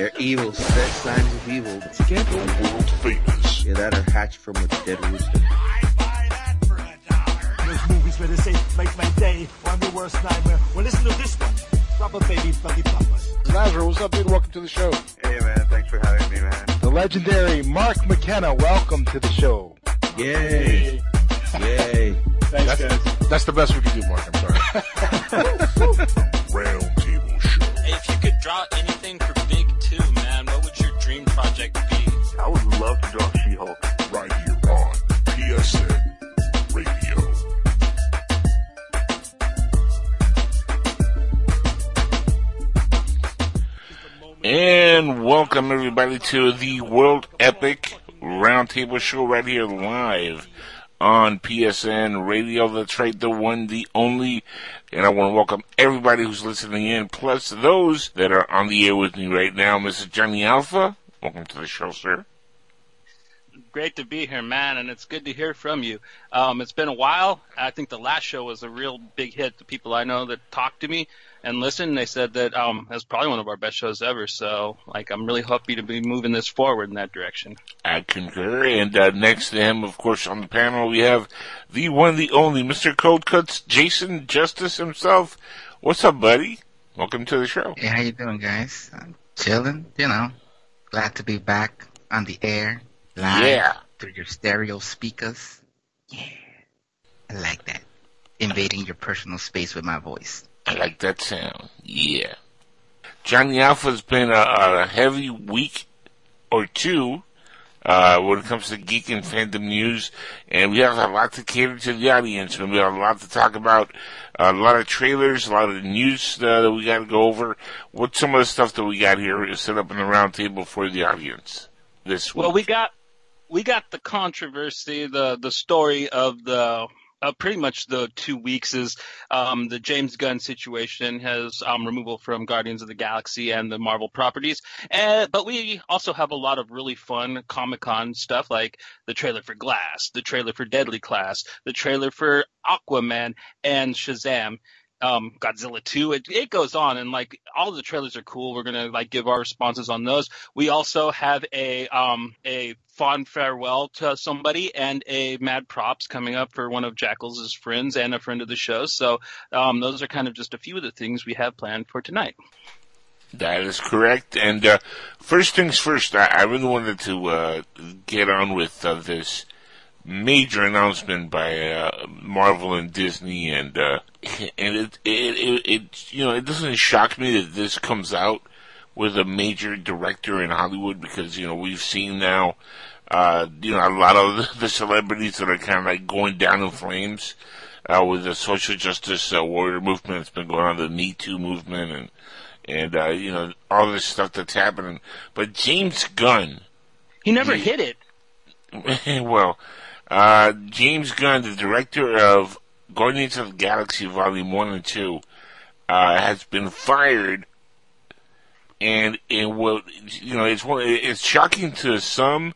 They're evil, sex signs of evil. Scandal world famous. Yeah, that are hatched from a dead rooster. There's movies where they say, make my day, or I'm your worst nightmare. Well, listen to this one. Rubber Baby Bloody Bumpers. Lazarus, what's up, dude? Welcome to the show. Hey, man. Thanks for having me, man. The legendary Mark McKenna, welcome to the show. Yay! Yay! Thanks, That's, guys. that's the best we can do, Mark. I'm sorry. Round table show. Hey, if you could draw anything project be? I would love to draw She-Hulk. Right here on PSN Radio. And welcome everybody to the World Epic Roundtable Show right here live on PSN Radio. That's right, the one, the only. And I want to welcome everybody who's listening in, plus those that are on the air with me right now. Mr. Johnny Alpha, welcome to the show, sir. Great to be here, man, and it's good to hear from you. Um, it's been a while. I think the last show was a real big hit. The people I know that talked to me and listened, they said that um, it was probably one of our best shows ever. So, like, I'm really happy to be moving this forward in that direction. I concur. And uh, next to him, of course, on the panel, we have the one, the only, Mr. Cold Cuts, Jason Justice himself. What's up, buddy? Welcome to the show. Hey, how you doing, guys? I'm chilling, you know. Glad to be back on the air, live Yeah. through your stereo speakers. Yeah, I like that. Invading your personal space with my voice. I like that sound. Yeah. Johnny Alpha's been a, a heavy week or two uh, when it comes to geek and fandom news, and we have a lot to cater to the audience, and we have a lot to talk about. A lot of trailers, a lot of news uh, that we got to go over. What's some of the stuff that we got here is set up in the round table for the audience this week? Well, we got we got the controversy, the the story of the uh, pretty much the two weeks is um, the James Gunn situation has um, removal from Guardians of the Galaxy and the Marvel properties, and but we also have a lot of really fun Comic Con stuff like the trailer for Glass, the trailer for Deadly Class, the trailer for Aquaman and Shazam um, Godzilla 2. It, it goes on and like all the trailers are cool. We're to like give our responses on those. We also have a, um, a fond farewell to somebody and a mad props coming up for one of Jackal's friends and a friend of the show. So, um, those are kind of just a few of the things we have planned for tonight. That is correct. And uh, first things first, I, I really wanted to uh, get on with uh, this major announcement by uh, Marvel and Disney, and uh, and it, it it it you know it doesn't shock me that this comes out with a major director in Hollywood because you know we've seen now. Uh, you know, a lot of the celebrities that are kind of like going down in flames, uh, with the social justice uh, warrior movement that's been going on, the Me Too movement, and and uh, you know all this stuff that's happening. But James Gunn, He never Yeah. hit it. well, uh, James Gunn, the director of Guardians of the Galaxy Volume One and Two, uh, has been fired. And it will, you know, it's one, it's shocking to some,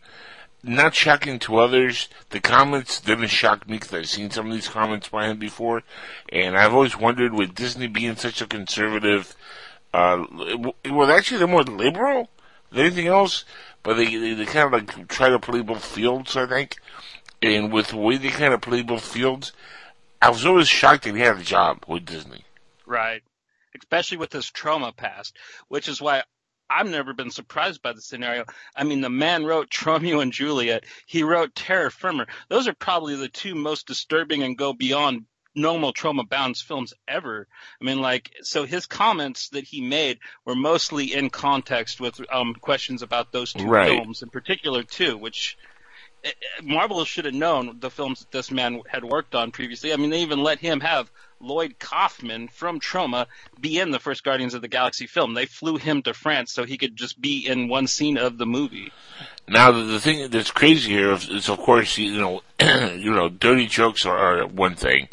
not shocking to others. The comments didn't shock me because I've seen some of these comments by him before, and I've always wondered with Disney being such a conservative, uh, well, actually they're more liberal than anything else, but they, they, they kind of like try to play both fields, I think. And with the way they kind of play both fields, I was always shocked that he had a job with Disney. Right. Especially with his Troma past, which is why I've never been surprised by the scenario. I mean, the man wrote Tromeo and Juliet. He wrote Terror Firmer. Those are probably the two most disturbing and go beyond normal Troma bound films ever. I mean, like, so his comments that he made were mostly in context with um, questions about those two Right. films in particular too, which eh, eh, Marvel should have known the films that this man had worked on previously. I mean, they even let him have Lloyd Kaufman from Troma be in the first Guardians of the Galaxy film. They flew him to France so he could just be in one scene of the movie. Now, the, the thing that's crazy here is, is of course, you know, you know, dirty jokes are, are one thing.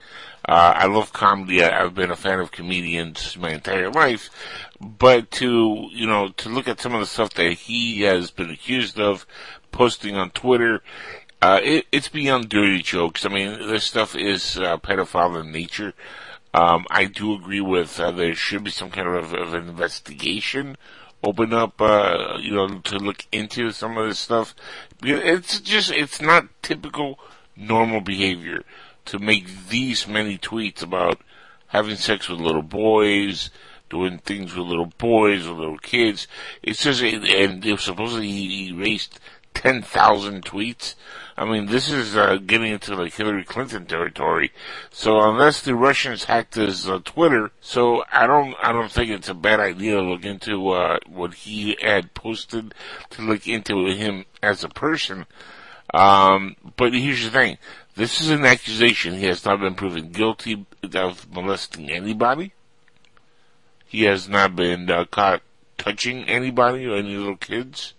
Uh, I love comedy. I've been a fan of comedians my entire life. But to, you know, to look at some of the stuff that he has been accused of posting on Twitter, uh, it, it's beyond dirty jokes. I mean, this stuff is, uh, pedophile in nature. Um, I do agree with, uh, there should be some kind of, of investigation open up, uh, you know, to look into some of this stuff. It's just, it's not typical normal behavior to make these many tweets about having sex with little boys, doing things with little boys or little kids. It's just, and it supposedly he erased 10,000 tweets. I mean, this is uh, getting into like Hillary Clinton territory. So unless the Russians hacked his uh, Twitter, so I don't, I don't think it's a bad idea to look into uh, what he had posted, to look into him as a person. Um, but here's the thing: this is an accusation. He has not been proven guilty of molesting anybody. He has not been uh, caught touching anybody or any little kids.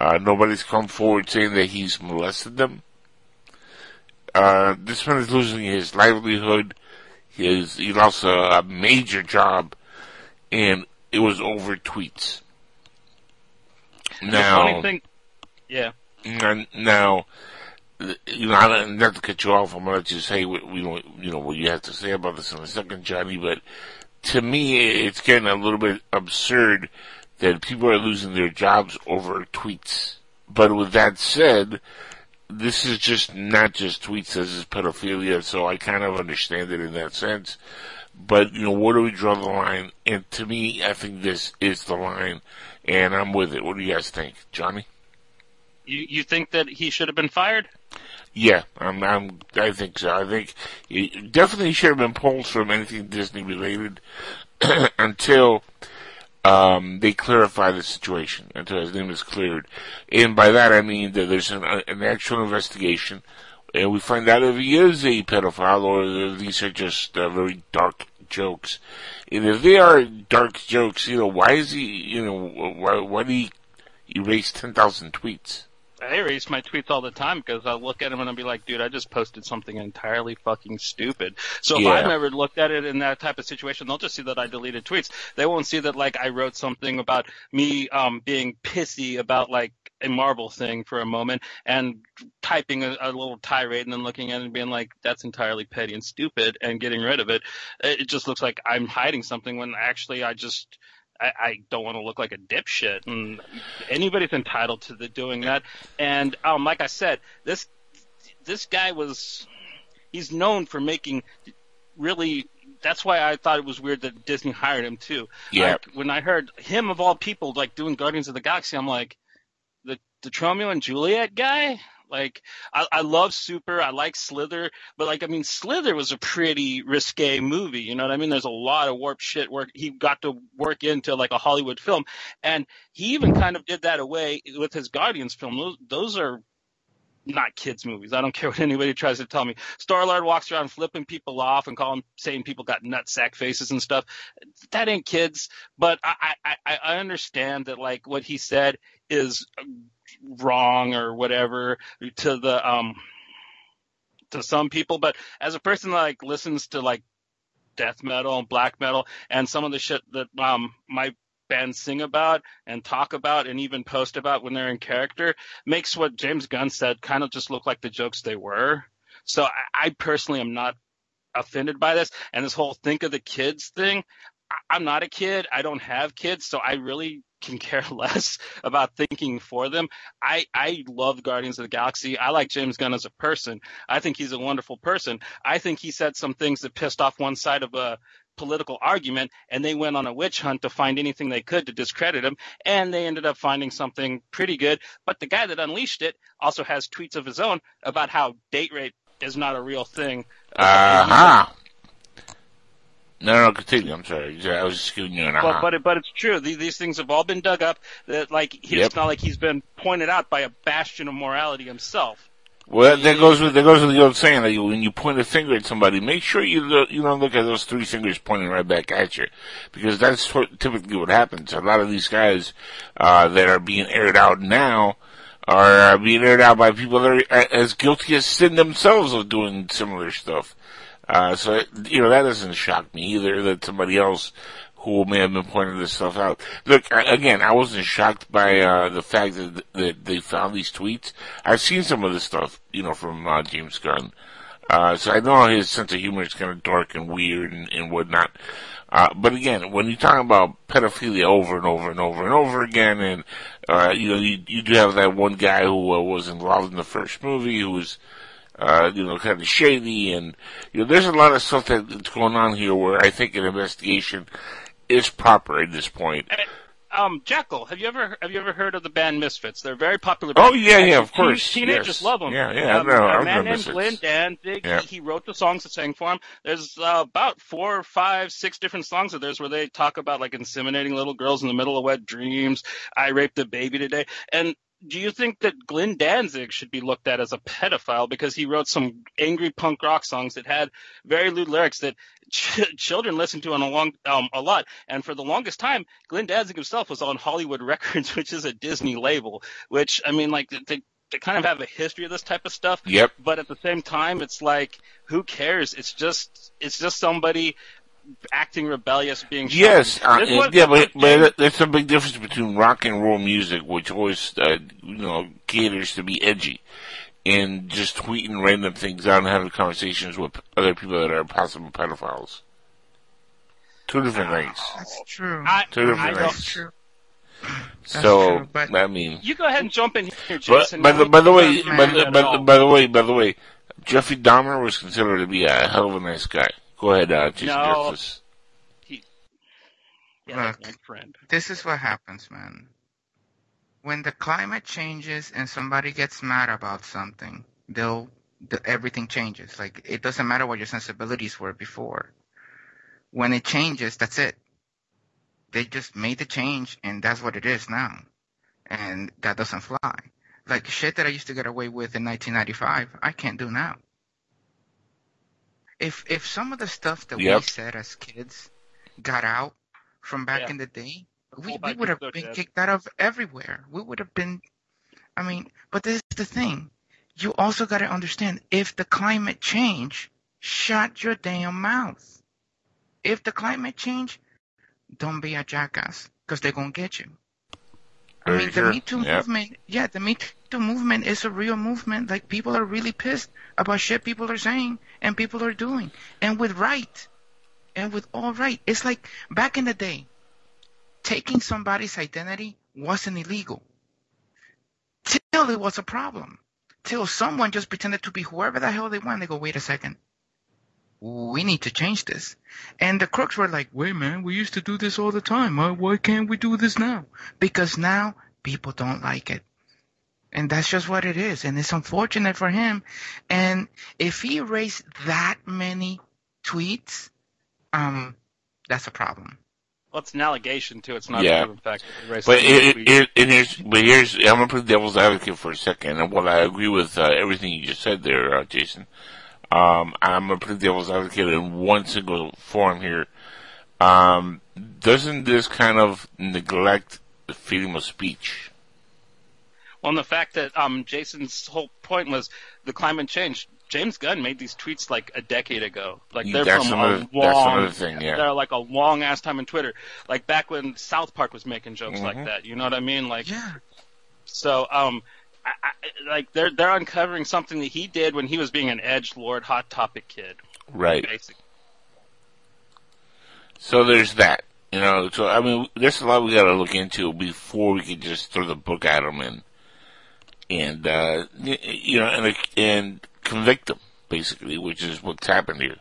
Uh, nobody's come forward saying that he's molested them. Uh, this man is losing his livelihood. His, he lost a, a major job, and it was over tweets. Now, the funny thing, yeah. now, you know, I- not to cut you off, I'm gonna let you say what you know, you know what you have to say about this in a second, Johnny. But to me, it's getting a little bit absurd that people are losing their jobs over tweets. But with that said, this is just not just tweets. This is pedophilia, so I kind of understand it in that sense. But you know, where do we draw the line? And to me, I think this is the line, and I'm with it. What do you guys think, Johnny? You you think that he should have been fired? Yeah, I'm, I'm, I think so. I think he definitely should have been pulled from anything Disney related until um, they clarify the situation, until his name is cleared. And by that I mean that there's an, an actual investigation, and we find out if he is a pedophile or these are just uh, very dark jokes. And if they are dark jokes, you know, why is he, you know, why, why did he erase 10,000 tweets? I erase my tweets all the time because I'll look at them and I'll be like, dude, I just posted something entirely fucking stupid. So if I've never looked at it in that type of situation, they'll just see that I deleted tweets. They won't see that like I wrote something about me um being pissy about like a Marvel thing for a moment and typing a, a little tirade and then looking at it and being like, that's entirely petty and stupid and getting rid of it. It it just looks like I'm hiding something when actually I just I, I don't want to look like a dipshit, and anybody's entitled to the doing that. And um, like I said, this this guy was he's known for making really. That's why I thought it was weird that Disney hired him too. Yeah. Like, when I heard him of all people like doing Guardians of the Galaxy, I'm like, the the Tromeo and Juliet guy. Like I, I love Super, I like Slither, but like I mean Slither was a pretty risque movie, you know what I mean? There's a lot of warped shit work he got to work into like a Hollywood film. And he even kind of did that away with his Guardians film. Those those are not kids movies. I don't care what anybody tries to tell me. Star Lord walks around flipping people off and calling saying people got nutsack faces and stuff. That ain't kids. But I I, I I understand that like what he said is wrong or whatever to the um to some people. But as a person that like listens to like death metal and black metal and some of the shit that um my bands sing about and talk about and even post about when they're in character makes what James Gunn said kind of just look like the jokes they were. So I, I personally am not offended by this and this whole think of the kids thing. I, I'm not a kid. I don't have kids, so I really can care less about thinking for them. I I love Guardians of the Galaxy. I like James Gunn as a person. I think he's a wonderful person. I think he said some things that pissed off one side of a political argument and they went on a witch hunt to find anything they could to discredit him and they ended up finding something pretty good but the guy that unleashed it also has tweets of his own about how date rape is not a real thing Uh-huh. No, no, continue. I'm sorry. I was just giving you an but uh-huh. but, it, but it's true these, these things have all been dug up that like he, Yep. it's not like he's been pointed out by a bastion of morality himself Well, that goes with that goes with the old saying that you, when you point a finger at somebody, make sure you lo- you don't look at those three fingers pointing right back at you, because that's what, typically what happens. A lot of these guys uh, that are being aired out now are uh, being aired out by people that are a- as guilty as sin themselves of doing similar stuff. Uh, so you know that doesn't shock me either that somebody else who may have been pointing this stuff out. Look, again, I wasn't shocked by uh, the fact that, that they found these tweets. I've seen some of this stuff, you know, from uh, James Gunn. Uh, so I know his sense of humor is kind of dark and weird and, and whatnot. Uh, but again, when you talk about pedophilia over and over and over and over again, and uh, you know, you, you do have that one guy who uh, was involved in the first movie who was, uh, you know, kind of shady, and you know, there's a lot of stuff that's going on here where I think an investigation is proper at this point. Um, Jackal, have you ever have you ever heard of the band Misfits? They're very popular. Oh, yeah, yeah, of Teen- course, Teenagers yes. love them. Yeah, yeah, I um, know, I A man named. Glenn Danzig. Yeah. He, he wrote the songs that sang for him. There's uh, about four, five, six different songs of theirs where they talk about like inseminating little girls in the middle of wet dreams. I raped a baby today, and do you think that Glenn Danzig should be looked at as a pedophile because he wrote some angry punk rock songs that had very lewd lyrics that ch- children listen to on a long um, a lot? And for the longest time, Glenn Danzig himself was on Hollywood Records, which is a Disney label. Which I mean, like they, they kind of have a history of this type of stuff. Yep. But at the same time, it's like who cares? It's just it's just somebody acting rebellious, being shy. Yes, uh, yeah, but, but there's a big difference between rock and roll music, which always, uh, you know, caters to be edgy, and just tweeting random things out and having conversations with other people that are possible pedophiles. Two different things. That's true. I, Two different I things. don't. That's true. so, true, but- I mean, You go ahead and jump in here, but, Jason. by the, by the way, Man, by the, by, the, by the way, by the way, Jeffrey Dahmer was considered to be a hell of a nice guy. Go ahead, uh, Jason No. Justice. Yeah, Look. friend. This is what happens, man. When the climate changes and somebody gets mad about something, they'll the, everything changes. Like it doesn't matter what your sensibilities were before. When it changes, that's it. They just made the change, and that's what it is now, and that doesn't fly. Like shit that I used to get away with in 1995, I can't do now. If if some of the stuff that Yep. we said as kids got out from back Yeah. in the day, we, we would have so been dead. kicked out of everywhere. We would have been, I mean, but this is the thing. You also got to understand if the climate change, shut your damn mouth. If the climate change, don't be a jackass because they're going to get you. I mean, the Me Too Yep. movement, yeah, the Me Too movement is a real movement. Like, people are really pissed about shit people are saying and people are doing. And with right. And with all right. It's like back in the day, taking somebody's identity wasn't illegal. Till it was a problem. Till someone just pretended to be whoever the hell they want. They go, wait a second. We need to change this. And the crooks were like, wait, man, we used to do this all the time. Why, why can't we do this now? Because now people don't like it. And that's just what it is. And it's unfortunate for him. And if he erased that many tweets, um, that's a problem. Well, it's an allegation too. It's not Yeah. a proven fact. But it, it, it, and here's, but here's, I'm gonna play devil's advocate for a second, and while I agree with uh, everything you just said there, uh, Jason, um, I'm gonna play devil's advocate in one single form here. Um, doesn't this kind of neglect the freedom of speech? Well, and the fact that um, Jason's whole point was the climate change. James Gunn made these tweets like a decade ago. Like they're That's from another- a that's long, another thing, yeah. They're like a long ass time in Twitter. Like back when South Park was making jokes Mhm. like that. You know what I mean? Like Yeah. so. Um, I, I, like they're they're uncovering something that he did when he was being an edge lord, hot topic kid. Right. Basically. So there's that. You know, so I mean, there's a lot we got to look into before we can just throw the book at them and and uh, you know and and convict them basically, which is what's happened here.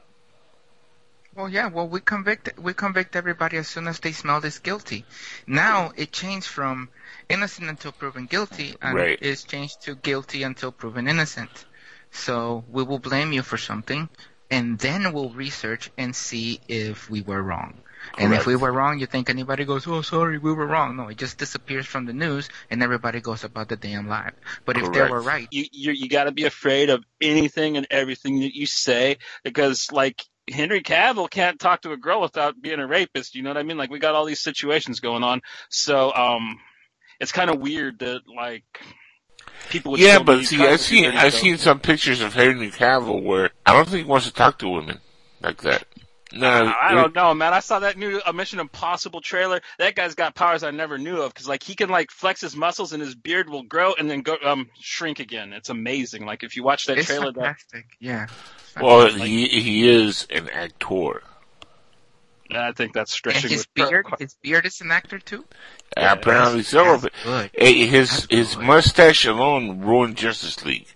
Well, yeah. Well, we convict we convict everybody as soon as they smell this guilty. Now it changed from innocent until proven guilty, and Right. it's changed to guilty until proven innocent. So we will blame you for something, and then we'll research and see if we were wrong. And if we were wrong, you think anybody goes, "Oh, sorry, we were wrong." No, it just disappears from the news, and everybody goes about the damn life. But if they were right, you you, you got to be afraid of anything and everything that you say because like Henry Cavill can't talk to a girl without being a rapist. You know what I mean? Like we got all these situations going on, so um, it's kind of weird that like people. Would Yeah, but see, I've seen I've seen some pictures of Henry Cavill where I don't think he wants to talk to women like that. No, I don't know, man. I saw that new Mission Impossible trailer. That guy's got powers I never knew of because, like, he can like flex his muscles and his beard will grow and then go um shrink again. It's amazing. Like, if you watch that It's trailer, that. Yeah. It's Well, fantastic. he he is an actor. I think that's and stretching. his with- beard, his beard is an actor too. Yeah, Apparently so. That's but- good. Hey, his That's his good. mustache alone ruined Justice League.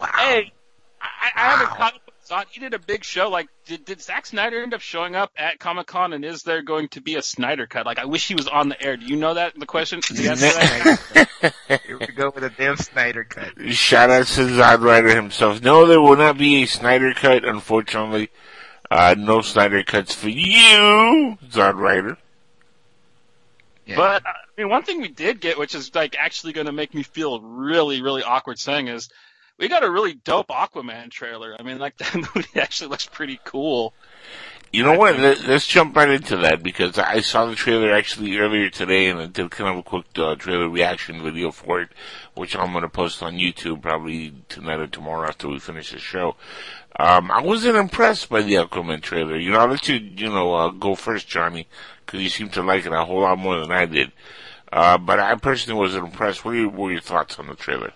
Wow. Hey, I, I haven't Wow. caught up with Zod. He did a big show. Like, did, did Zack Snyder end up showing up at Comic Con? And is there going to be a Snyder cut? Like, I wish he was on the air. Do you know that? The question. The answer that? Here we go with a damn Snyder cut. Shout out to Zod Rider himself. No, there will not be a Snyder cut, unfortunately. Uh, no Snyder cuts for you, Zod Rider. Yeah. But I mean, one thing we did get, which is like actually going to make me feel really, really awkward saying, is we got a really dope Aquaman trailer. I mean, like that movie actually looks pretty cool. You know what? Let, let's jump right into that because I saw the trailer actually earlier today and I did kind of a quick uh, trailer reaction video for it, which I'm going to post on YouTube probably tonight or tomorrow after we finish the show. Um, I wasn't impressed by the Aquaman trailer. You know, I'll let you, you know, uh, go first, Johnny, because you seem to like it a whole lot more than I did. Uh, but I personally wasn't impressed. What what were your thoughts on the trailer?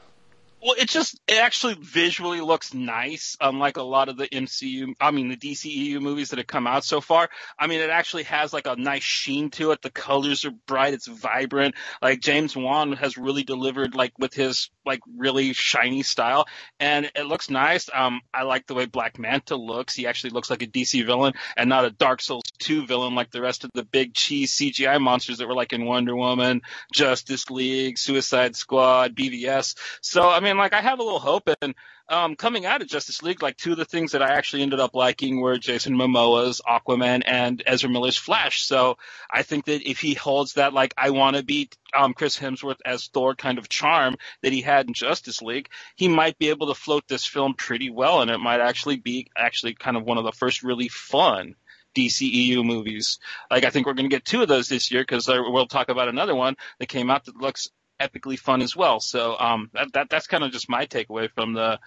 Well, it just it actually visually looks nice, unlike a lot of the MCU. I mean, the DCEU movies that have come out so far. I mean, it actually has like a nice sheen to it. The colors are bright. It's vibrant. Like James Wan has really delivered, like with his like really shiny style, and it looks nice. Um, I like the way Black Manta looks. He actually looks like a DC villain and not a Dark Souls 2 villain like the rest of the big cheese CGI monsters that were like in Wonder Woman, Justice League, Suicide Squad, BVS. So I mean, like I have a little hope, and um, coming out of Justice League, like two of the things that I actually ended up liking were Jason Momoa's Aquaman and Ezra Miller's Flash. So I think that if he holds that, like I want to be um, Chris Hemsworth as Thor kind of charm that he had in Justice League, he might be able to float this film pretty well, and it might actually be actually kind of one of the first really fun DCEU movies. Like I think we're going to get two of those this year because we'll talk about another one that came out that looks epically fun as well. So um, that, that that's kind of just my takeaway from the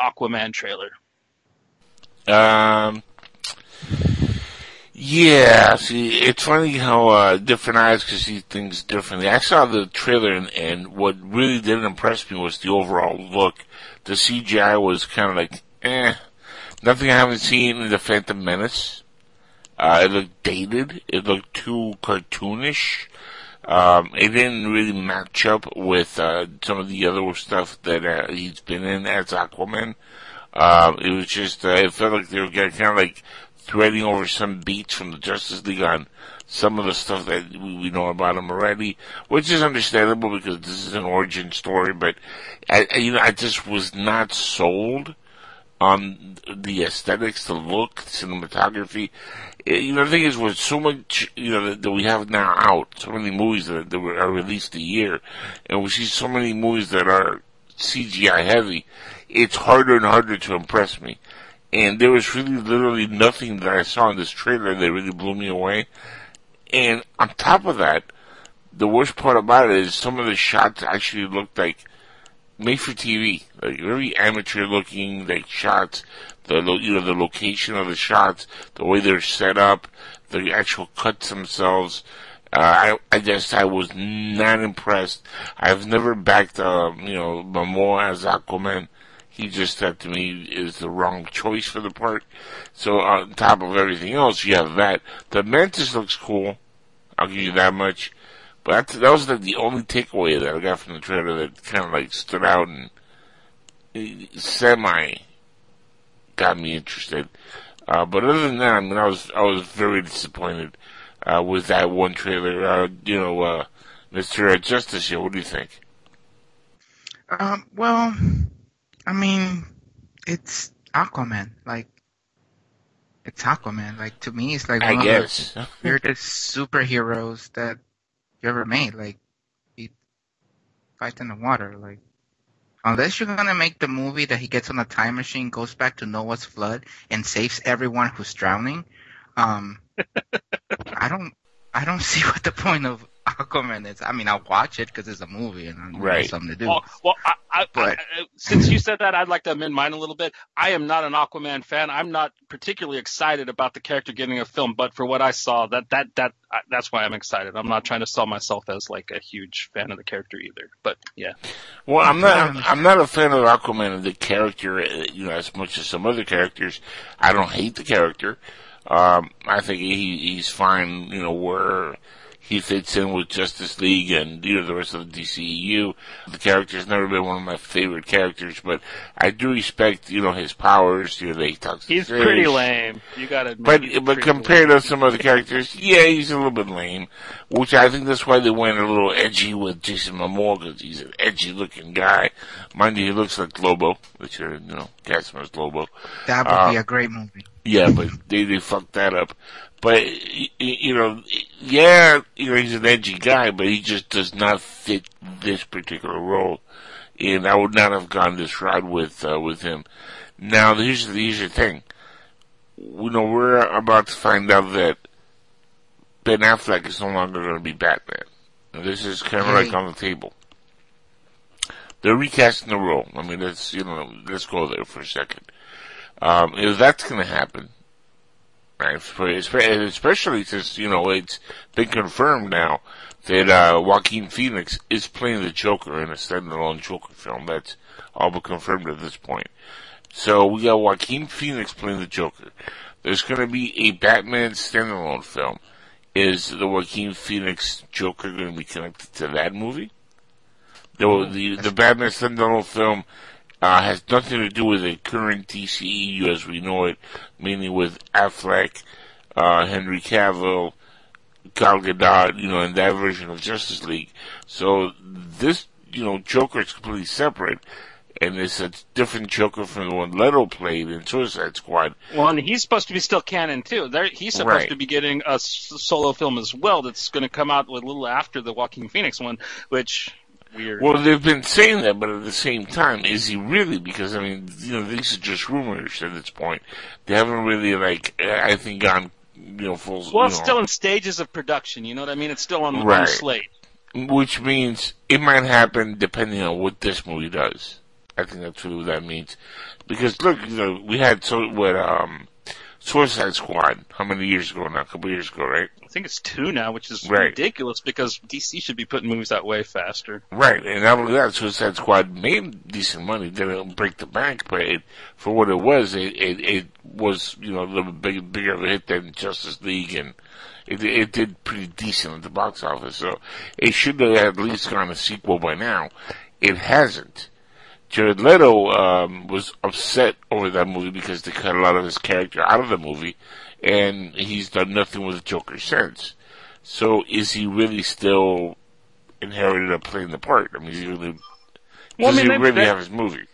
Aquaman trailer. Um, yeah, see, it's funny how uh, different eyes can see things differently. I saw the trailer, and, and what really didn't impress me was the overall look. The CGI was kind of like, eh, nothing I haven't seen in the Phantom Menace. Uh, it looked dated. It looked too cartoonish. Um, it didn't really match up with uh, some of the other stuff that uh, he's been in as Aquaman. Um, it was just, uh, it felt like they were kind of like threading over some beats from the Justice League on some of the stuff that we, know about him already, which is understandable because this is an origin story. But I, you know, I just was not sold on the aesthetics, the look, cinematography. Eh, You know, the thing is, with so much, you know, that, that we have now out, so many movies that, that are released a year, and we see so many movies that are CGI heavy, it's harder and harder to impress me. And there was really literally nothing that I saw in this trailer that really blew me away. And on top of that, the worst part about it is some of the shots actually looked like made for TV, like very amateur looking, like shots. The you know the location of the shots, the way they're set up, the actual cuts themselves. Uh, I I just I was not impressed. I've never backed um, you know Momoa as Aquaman. He just that to me is the wrong choice for the part. So on top of everything else, you have that. The Mantis looks cool. I'll give you that much. But that, that was like the only takeaway that I got from the trailer that kind of like stood out and eh, semi got me interested. Uh, but other than that, I mean, I was I was very disappointed uh, with that one trailer. Uh, you know, uh, Mister Justice here. What do you think? Um, well, I mean, it's Aquaman. Like, it's Aquaman. Like to me, it's like I one guess. of the weirdest superheroes that you ever made. Like, he fights in the water. Like, unless you're gonna make the movie that he gets on a time machine, goes back to Noah's flood, and saves everyone who's drowning, um, I don't, I don't see what the point of Aquaman is. I mean, I'll watch it because it's a movie and I Right. right. something to do. Well, well I, I, But- I, I- since you said that, I'd like to amend mine a little bit. I am not an Aquaman fan. I'm not particularly excited about the character getting a film, but for what I saw, that that that that's why I'm excited. I'm not trying to sell myself as like a huge fan of the character either. But yeah, Well, I'm not. I'm not a fan of Aquaman of the character, uh, you know, as much as some other characters. I don't hate the character. Um, I think he he's fine. You know where he fits in with Justice League and you know the rest of the DCEU. The character's never been one of my favorite characters, but I do respect you know his powers. You know, they talk. he's fish. pretty lame. You gotta admit. But he's but compared lame. to some other characters, yeah, he's a little bit lame. Which I think that's why they went a little edgy with Jason Momoa because he's an edgy looking guy. Mind you, he looks like Lobo, which are you know Casimir's Lobo. that would uh, be a great movie. Yeah, but they they fucked that up. But you know, yeah, you know he's an edgy guy, but he just does not fit this particular role. And I would not have gone this route with uh, with him. Now here's the here's the thing. You know, we're about to find out that Ben Affleck is no longer going to be Batman. This is kind of like on the table. They're recasting the role. I mean, let's you know, let's go there for a second. Um, if that's going to happen, especially since you know it's been confirmed now that uh, Joaquin Phoenix is playing the Joker in a standalone Joker film. That's all but confirmed at this point. So we got Joaquin Phoenix playing the Joker. There's going to be a Batman standalone film. Is the Joaquin Phoenix Joker going to be connected to that movie? The the, the Batman standalone film uh, has nothing to do with the current DCEU as we know it, meaning with Affleck, uh, Henry Cavill, Gal Gadot, you know, in that version of Justice League. So this, you know, Joker is completely separate, and it's a different Joker from the one Leto played in Suicide Squad. Well, and he's supposed to be still canon too. There, he's supposed Right. to be getting a s- solo film as well. That's going to come out a little after the Joaquin Phoenix one, which weird. Well, they've been saying that, but at the same time, is he really? Because I mean, you know, these are just rumors at this point. They haven't really, like, I think, gone, you know, full. well, it's know, still in stages of production. You know what I mean? It's still on, on Right. the slate. which means it might happen depending on what this movie does. I think that's really what that means. Because look, you know, we had so what um, Suicide Squad. How many years ago now? A couple years ago, right? I think it's two now, which is Right. ridiculous because DC should be putting movies out way faster. Right, and not only that, Suicide Squad made decent money. Didn't break the bank, but it, for what it was, it, it it was you know a little bit big, bigger of a hit than Justice League, and it it did pretty decent at the box office. So it should have at least gone a sequel by now. It hasn't. Jared Leto um, was upset over that movie because they cut a lot of his character out of the movie, and he's done nothing with the Joker since. So is he really still inherited up playing the part? I mean, is he really, Well, I does mean, he really they- have his movie?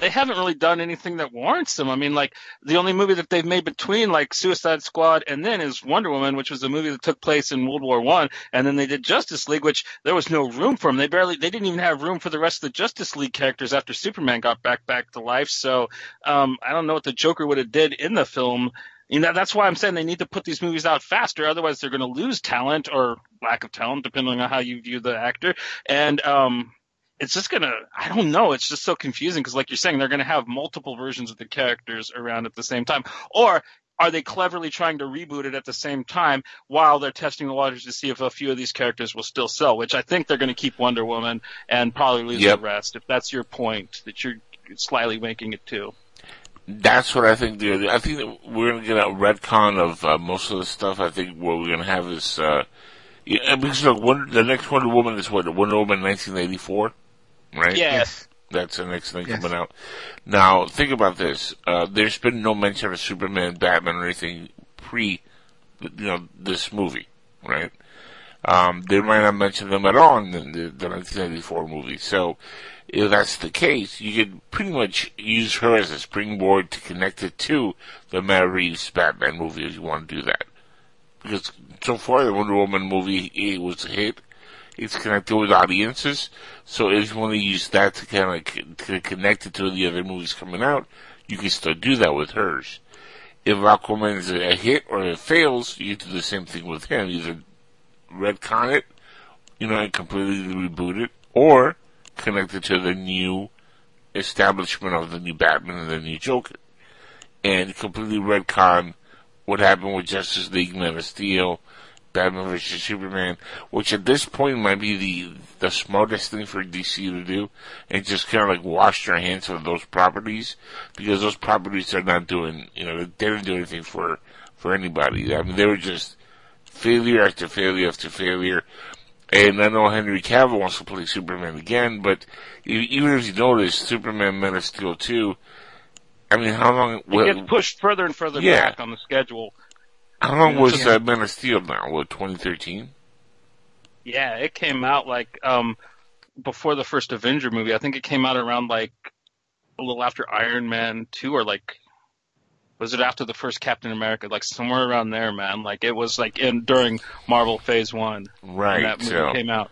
They haven't really done anything that warrants them. I mean, like the only movie that they've made between like Suicide Squad and then is Wonder Woman, which was a movie that took place in World War One, and then they did Justice League, which there was no room for them. They barely, they didn't even have room for the rest of the Justice League characters after Superman got back back to life. So, um, I don't know what the Joker would have did in the film. You know, that's why I'm saying they need to put these movies out faster. Otherwise, they're going to lose talent or lack of talent, depending on how you view the actor. And um, it's just gonna i don't know it's just so confusing because like you're saying they're gonna have multiple versions of the characters around at the same time or are they cleverly trying to reboot it at the same time while they're testing the waters to see if a few of these characters will still sell which i think they're going to keep wonder woman and probably lose Yep. the rest if that's your point that you're slightly making it to That's what I think. they're- I think that we're going to get a retcon of uh, most of the stuff. I think what we're going to have is uh, yeah, because look, Wonder, the next Wonder Woman is what Wonder Woman 1984, right? yes That's the next thing Yes. coming out. Now, think about this. Uh, there's been no mention of Superman, Batman, or anything pre, you know, this movie, right? Um, they might not mention them at all in the, the, the 1994 movie. So, if that's the case, you could pretty much use her as a springboard to connect it to the Matt Reeves Batman movie if you want to do that. Because so far, the Wonder Woman movie it was a hit. It's connected with audiences. So if you want to use that to kind of to connect it to the other movies coming out, you can still do that with hers. If Aquaman is a hit or it fails, you do the same thing with him. Either retcon it you know, and completely reboot it, or connect it to the new establishment of the new Batman and the new Joker, and completely retcon what happened with Justice League, Man of Steel, Batman vs Superman, which at this point might be the the smartest thing for DC to do, and just kind of like wash their hands of those properties because those properties are not doing, you know, they didn't do anything for for anybody. I mean, they were just failure after failure after failure. And I know Henry Cavill wants to play Superman again, but even if you notice, Superman Man of Steel 2, I mean, how long, It well, gets pushed further and further Yeah. back on the schedule. How long was uh, Man of Steel now? What, 2013? Yeah, it came out like um before the first Avenger movie. I think it came out around like a little after Iron Man 2 or like was it after the first Captain America? Like somewhere around there, man. Like it was like in during Marvel Phase 1 when Right, that movie so. came out.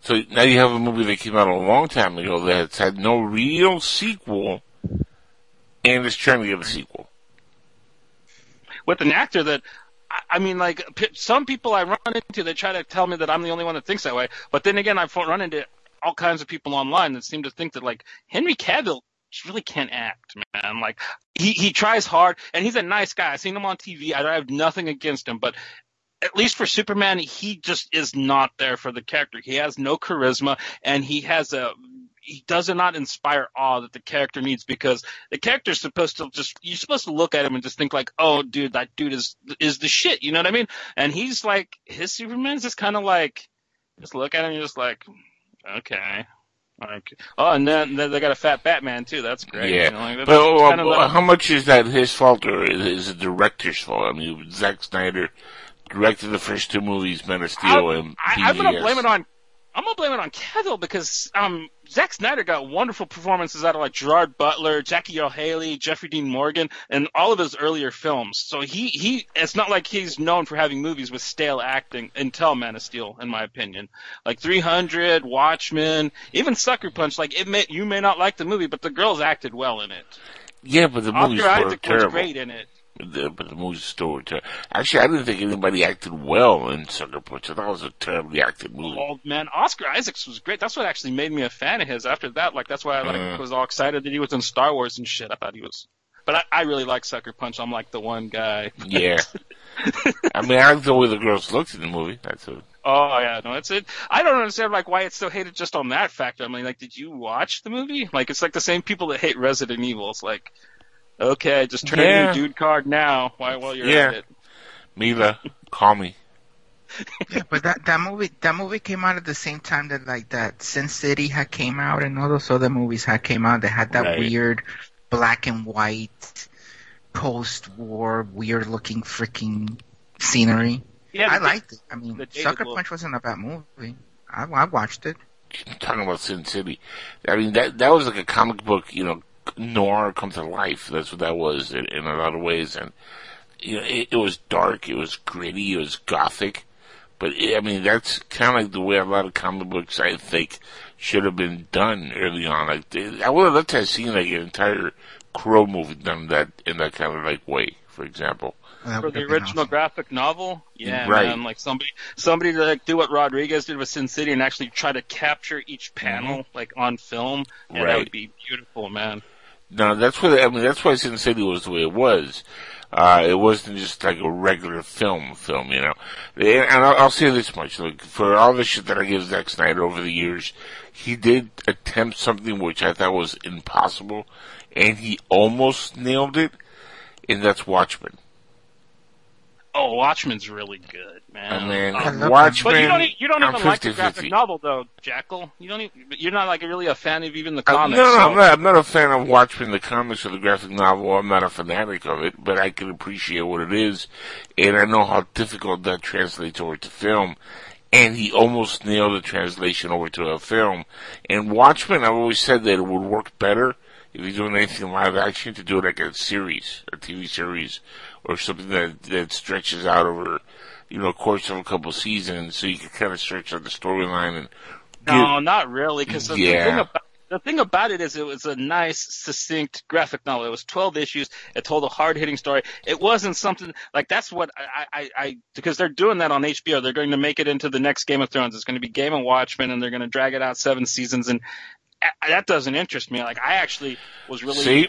So now you have a movie that came out a long time ago that's had no real sequel, and is trying to get a sequel. With an actor that I- mean, like some people I run into, they try to tell me that I'm the only one that thinks that way. But then again, I've run into all kinds of people online that seem to think that like Henry Cavill really can't act, man. Like he he tries hard, and he's a nice guy. I've seen him on TV. I have nothing against him, but at least for Superman, he just is not there for the character. He has no charisma, and he has a he does not inspire awe that the character needs because the character's supposed to just you're supposed to look at him and just think like, oh, dude, that dude is is the shit. You know what I mean? And he's like his Superman's just kind of like just look at him, and you're just like, okay. Like, oh, and then, then they got a fat Batman too. That's great. Yeah. You know, like, that's But uh, kind of like- how much is that his fault or is it the director's fault? I mean, Zack Snyder directed the first two movies, Man of Steel and I, I'm gonna blame it on I'm gonna blame it on Cavill because um Zack Snyder got wonderful performances out of like Gerard Butler, Jackie Earle Haley, Jeffrey Dean Morgan, and all of his earlier films. So he he it's not like he's known for having movies with stale acting until Man of Steel, in my opinion. Like 300, Watchmen, even Sucker Punch. Like it may you may not like the movie, but the girls acted well in it. Yeah, but the movies Oscar were was terrible. great in it. The, but the movies still terrible. Actually, I didn't think anybody acted well in Sucker Punch. I thought it was a terribly acted movie. Oh man, Oscar Isaacs was great. That's what actually made me a fan of his. After that, like that's why I like Uh. was all excited that he was in Star Wars and shit. I thought he was, but I, I really like Sucker Punch. I'm like the one guy. Yeah. I mean, I like the way the girls looked in the movie. That's a, Oh yeah, no, it's it. I don't understand like why it's so hated just on that factor. I mean, like, did you watch the movie? Like, it's like the same people that hate Resident Evil. It's like, okay, just turn in Yeah. your dude card now. Why while you're Yeah. at it? Mila, call me. Yeah, but that that movie that movie came out at the same time that like that Sin City had came out and all those other movies had came out that had that Right. weird black and white post war weird looking freaking scenery. Yeah, I the- liked it. I mean, the dated Sucker look. Punch wasn't a bad movie. I, I watched it. talking about Sin City. I mean, that that was like a comic book, you know, noir come to life. That's what that was in, in a lot of ways. And you know, it, it was dark, it was gritty, it was gothic. But it, I mean, that's kind of like the way a lot of comic books, I think, should have been done early on. Like, they, I would have loved to have seen like an entire Crow movie done that in that kind of like way. For example, for the original awesome. graphic novel. Yeah, Right. man. Like somebody, somebody to like do what Rodriguez did with Sin City and actually try to capture each panel mm-hmm. like on film. Yeah, Right. that would be beautiful, man. No, that's what I mean. That's why Sin City was the way it was. Uh, it wasn't just like a regular film, film, you know. And I'll, I'll say this much: like for all the shit that I give Zack Snyder over the years, he did attempt something which I thought was impossible, and he almost nailed it, and that's Watchmen. Oh, Watchmen's really good, man. I mean, Um, Watchmen. but you don't, e- you don't I'm even like the 50-50. graphic novel, though, Jackal. You don't. Even, you're not like really a fan of even the Uh, comics. no, no, so- I'm not. I'm not a fan of Watchmen, the comics or the graphic novel. I'm not a fanatic of it, but I can appreciate what it is, and I know how difficult that translates over to film. And he almost nailed the translation over to a film. And Watchmen, I've always said that it would work better if you're doing anything live action to do it like a series, a TV series, or something that that stretches out over, you know, course of a couple seasons, so you can kind of stretch out the storyline and. No, not really. Because the, Yeah. thing about the thing about it is it was a nice, succinct graphic novel. It was 12 issues. It told a hard hitting story. It wasn't something like that's what I, I, I, because they're doing that on HBO. They're going to make it into the next Game of Thrones. It's going to be Game of Watchmen and they're going to drag it out seven seasons. And that doesn't interest me. Like I actually was really. See,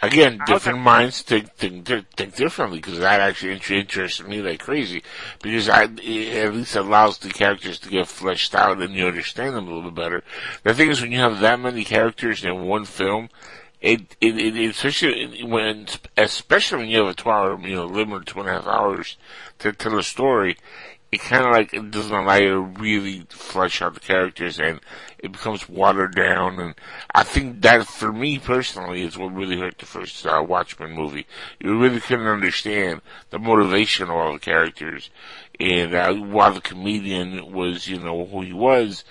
again, was different minds think think think differently because that actually interests me like crazy because I it at least allows the characters to get fleshed out and you understand them a little bit better. The thing is, when you have that many characters in one film. It, it, it, especially when, especially when you have a two hour, you know, limit two and a half hours to tell a story, it kind of like it doesn't allow you to really flesh out the characters and it becomes watered down and I think that for me personally is what really hurt the first uh, Watchmen movie. You really couldn't understand the motivation of all the characters and uh, while the comedian was, you know, who he was,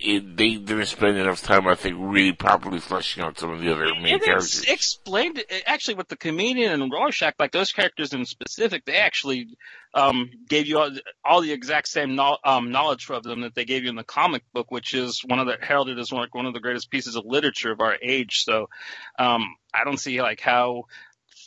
it, they didn't spend enough time, I think, really properly fleshing out some of the other main And characters. it's explained actually with the comedian and Rorschach, like those characters in specific, they actually um, gave you all, all the exact same no, um, knowledge of them that they gave you in the comic book, which is one of the heralded as one, like one of the greatest pieces of literature of our age. So um, I don't see like how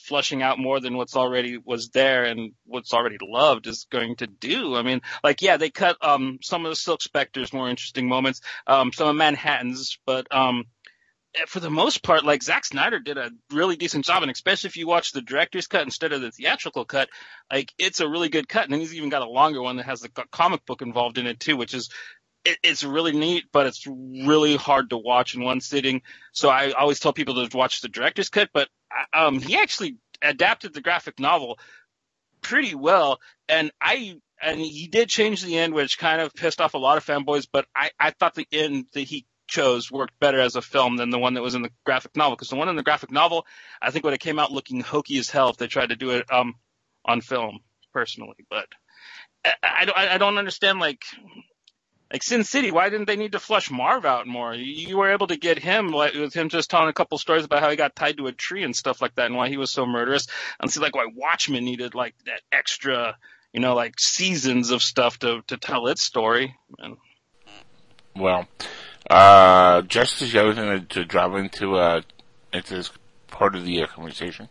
flushing out more than what's already was there and what's already loved is going to do. I mean, like yeah, they cut um, some of the Silk Spectre's more interesting moments, um, some of Manhattan's, but um, for the most part, like Zack Snyder did a really decent job, and especially if you watch the director's cut instead of the theatrical cut, like it's a really good cut. And he's even got a longer one that has the comic book involved in it too, which is it, it's really neat, but it's really hard to watch in one sitting. So I always tell people to watch the director's cut, but um, he actually adapted the graphic novel pretty well, and I and he did change the end, which kind of pissed off a lot of fanboys. But I I thought the end that he chose worked better as a film than the one that was in the graphic novel. Because the one in the graphic novel, I think would have came out looking hokey as hell if they tried to do it um on film, personally. But I, I don't I don't understand like. Like Sin City, why didn't they need to flush Marv out more? You, you were able to get him like, with him just telling a couple stories about how he got tied to a tree and stuff like that, and why he was so murderous. And see, like why Watchmen needed like that extra, you know, like seasons of stuff to to tell its story. And Well, uh, Justice, you have anything to, to drop into, uh, into this part of the uh, conversation?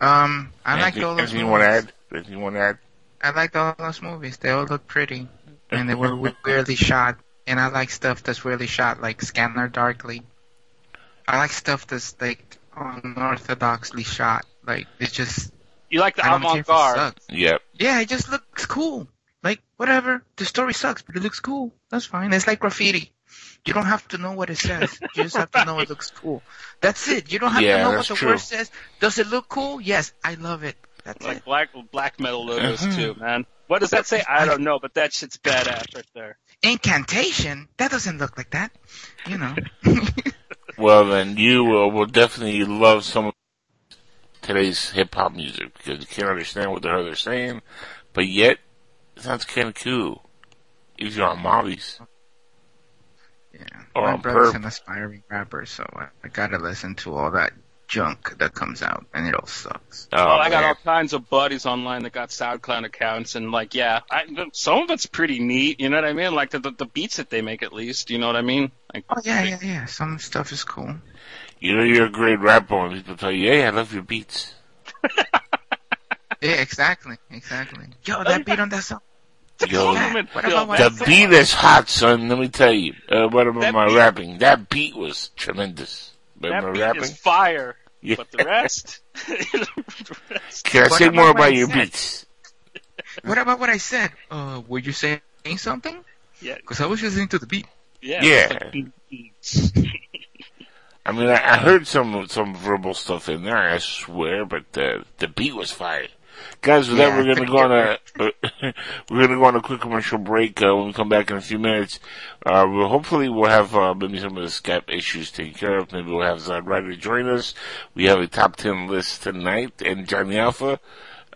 Um, I like anything, all those anything you want to movies. add? Anything you want to add? I liked all those movies. They all look pretty, and they were we- weirdly shot. And I like stuff that's weirdly shot, like Scanner Darkly. I like stuff that's like unorthodoxly shot. Like it's just you like the I don't care if it avant-garde. Yep. Yeah, it just looks cool. Like whatever. The story sucks, but it looks cool. That's fine. It's like graffiti. You don't have to know what it says. You just have to know it looks cool. That's it. You don't have Yeah, to know what the true. word says. Does it look cool? Yes, I love it. That's Like it. black black metal logos Uh-huh. too, man. What does that say? I don't know, but that shit's badass right there. Incantation? That doesn't look like that. You know. Well, then you uh, will definitely love some of today's hip hop music because you can't understand what the hell they're saying, but yet it sounds kind of cool. If you're on Molly's. Yeah. Or My on brother's perp. an aspiring rapper, so I, I gotta listen to all that junk that comes out, and it all sucks. Oh, Oh, I got all kinds of buddies online that got SoundCloud accounts, and like, yeah, I, some of it's pretty neat. You know what I mean? Like the, the the beats that they make, at least. You know what I mean? Like, Oh yeah, yeah, yeah. Some stuff is cool. You know you're a great rapper when people tell you, hey, I love your beats. Yeah, exactly, exactly. Yo, that beat on that song. Yo, what about film, the I man. said? beat is hot, son. Let me tell you. Uh, what about That my beat- rapping? That beat was tremendous. But that my beat rapping? is fire. Yeah. But the rest, the rest Can I say more about your said? beats? What about what I said? Uh, were you saying something? yeah, Because I was listening to the beat. yeah, Yeah. I mean, I, I heard some some verbal stuff in there. I swear, but the the beat was fire. Guys, with that, we're gonna go on a we're gonna go on a quick commercial break. Uh, when we come back in a few minutes, uh, we'll, hopefully we'll have uh, maybe some of the Skype issues taken care of. Maybe we'll have Zod Ryder join us. We have a top ten list tonight, and Johnny Alpha,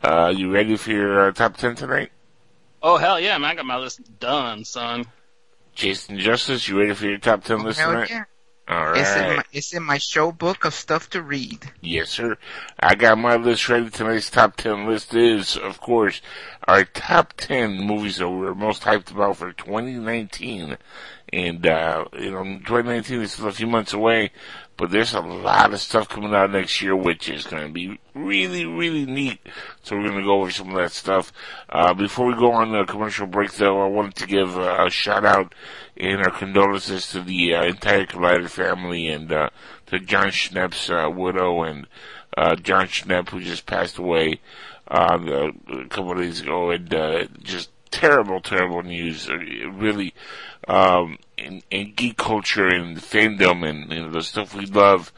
uh, you ready for your uh, top ten tonight? oh hell yeah, man! I got my list done, son. Jason Justice, you ready for your top ten list hell tonight? yeah. All It's in, my, it's in my show book of stuff to read. Yes, sir. I got my list ready. Tonight's top 10 list is, of course, our top 10 movies that we're most hyped about for 2019. And, uh, you know, 2019 is still a few months away, but there's a lot of stuff coming out next year, which is going to be really, really neat. So we're going to go over some of that stuff. Uh, before we go on the commercial break, though, I wanted to give a shout out and our condolences to the uh, entire Collider family and uh, to Jon Schnepp's uh, widow and uh, Jon Schnepp, who just passed away uh, a couple of days ago, and just terrible, terrible news. Uh, Really, um, in, in geek culture and fandom and you know, the stuff we love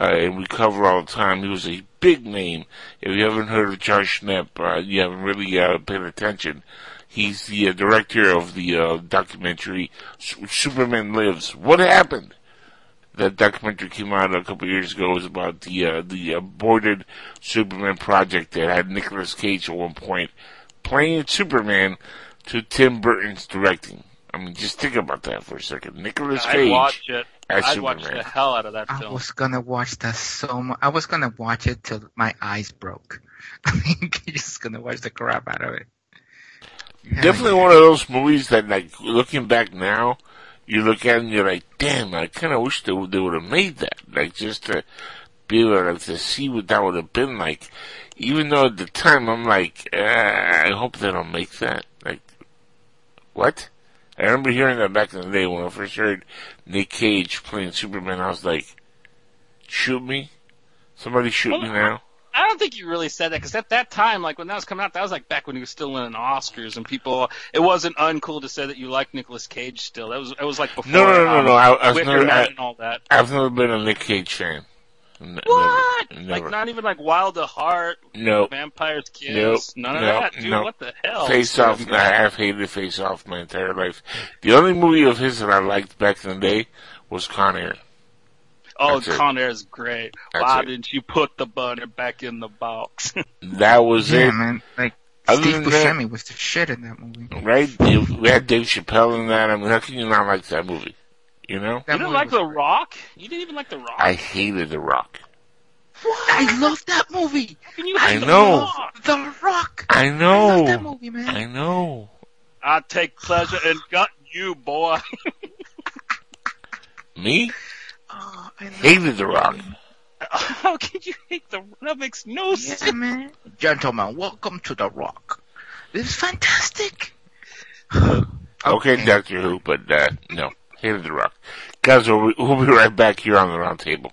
uh, and we cover all the time. He was a big name. If you haven't heard of Jon Schnepp, uh, you haven't really uh, paid attention. He's the uh, director of the uh, documentary Su- Superman Lives. What happened? That documentary came out a couple years ago. It was about the uh, the aborted Superman project that had Nicolas Cage at one point playing Superman to Tim Burton's directing. I mean, just think about that for a second. Nicolas I'd Cage watch it. as I'd watch the hell out of that film. I was gonna watch that so much. I was gonna watch it till my eyes broke. I mean, just gonna watch the crap out of it. Hell Definitely yeah. one of those movies that, like, looking back now, you look at it and you're like, damn, I kind of wish they, would- they would have made that. Like, just to be able to, to see what that would have been like. Even though at the time I'm like, uh, I hope they don't make that. Like, what? I remember hearing that back in the day when I first heard Nick Cage playing Superman. I was like, shoot me? Somebody shoot Well, me now? I don't think you really said that because at that time, like when that was coming out, that was like back when he was still winning Oscars, and people, it wasn't uncool to say that you liked Nicolas Cage still. That was it was like before. No, no, no, um, no. I, was never, I, and all that. I've never been a Nick Cage fan. N- What? Never, Like not even like Wild at Heart, Nope. Vampire's Kiss, Nope. none of Nope. that, dude. Nope. What the hell? Face Off, I have hated Face Off my entire life. The only movie of his that I liked back in the day was Con Air. Oh, That's. Con Air is great. That's Why it. didn't you put the bunny back in the box? That was Yeah, it, man. Like Other Steve than that- Buscemi was the shit in that movie. right? We had Dave Chappelle in that. I mean, how can you not like that movie? You know? That you didn't like The great. Rock? You didn't even like The Rock? I hated The Rock. What? I love that movie. Can you I hate The know. Rock? The Rock. I know I love that know. movie, man. I know. I take pleasure in gut you, boy. Me? Oh, I love Hated The Rock. How can you hate The Rock? That makes no sense. Man. Gentlemen, welcome to The Rock. This is fantastic. Okay, Doctor Who, but, uh, no. Hated The Rock. Guys, we'll, we'll be right back here on the round table.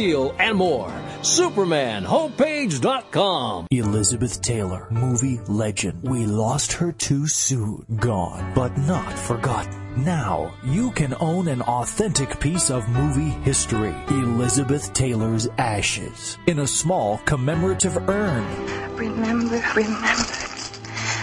and more. SupermanHomepage.com. Elizabeth Taylor, movie legend. We lost her too soon. Gone, but not forgotten. Now, you can own an authentic piece of movie history. Elizabeth Taylor's Ashes. In a small commemorative urn. Remember, remember.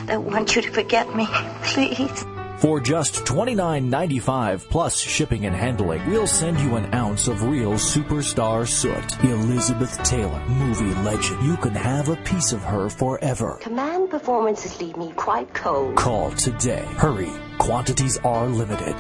I want you to forget me, please. For just $29.95 plus shipping and handling, we'll send you an ounce of real superstar soot. Elizabeth Taylor, movie legend. You can have a piece of her forever. Command performances leave me quite cold. Call today. Hurry. Quantities are limited.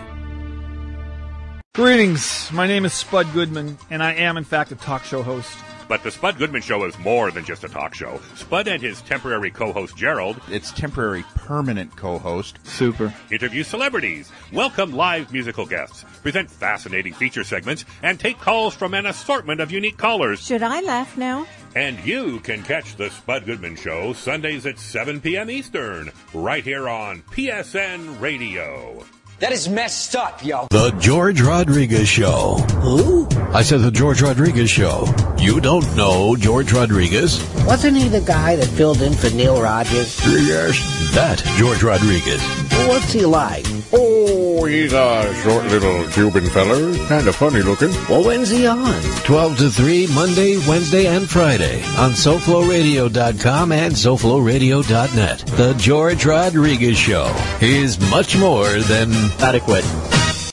Greetings. My name is Spud Goodman, and I am, in fact, a talk show host. But the Spud Goodman Show is more than just a talk show. Spud and his temporary co-host Gerald, its temporary permanent co-host, Super. interview celebrities, welcome live musical guests, present fascinating feature segments, and take calls from an assortment of unique callers. Should I laugh now? And you can catch the Spud Goodman Show Sundays at 7 p.m. Eastern, right here on PSN Radio. That is messed up, yo. The George Rodriguez Show. Who? I said the George Rodriguez Show. You don't know George Rodriguez? Wasn't he the guy that filled in for Neil Rogers? Yes. That George Rodriguez. What's he like? Oh, he's a short little Cuban feller. Kind of funny looking. Well, when's he on? 12 to 3, Monday, Wednesday, and Friday on SoFloRadio.com and SoFloRadio.net. The George Rodriguez Show is much more than adequate.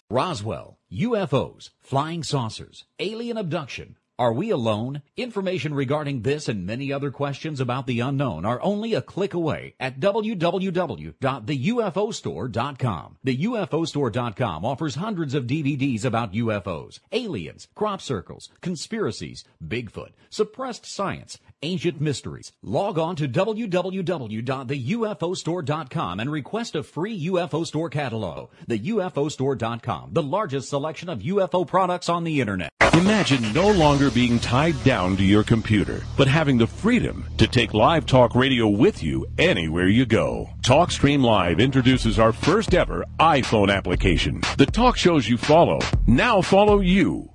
Roswell, UFOs, flying saucers, alien abduction. Are we alone? Information regarding this and many other questions about the unknown are only a click away at www.theufostore.com. The UFOstore.com offers hundreds of DVDs about UFOs, aliens, crop circles, conspiracies, Bigfoot, suppressed science, ancient mysteries. Log on to www.theufostore.com and request a free UFO store catalog. The UFOstore.com, the largest selection of UFO products on the internet. Imagine no longer being tied down to your computer, but having the freedom to take live talk radio with you anywhere you go. TalkStream Live introduces our first ever iPhone application. The talk shows you follow now follow you.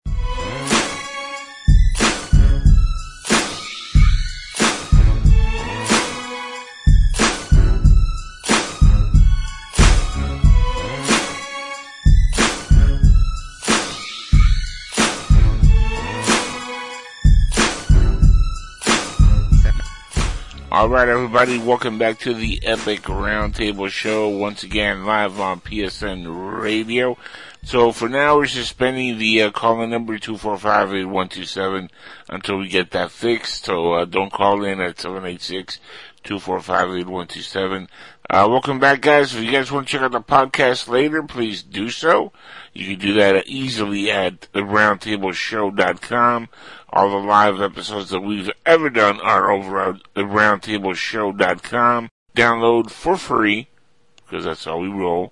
All right, everybody, welcome back to the Epic Roundtable Show. Once again, live on PSN Radio. So for now, we're suspending the uh, number two four five eight one two seven until we get that fixed. So uh, don't call in at seven eight six two four five eight one two seven. Uh, welcome back, guys. If you guys want to check out the podcast later, please do so. You can do that easily at theroundtableshow.com. All the live episodes that we've ever done are over at theroundtableshow.com. Download for free, because that's how we roll.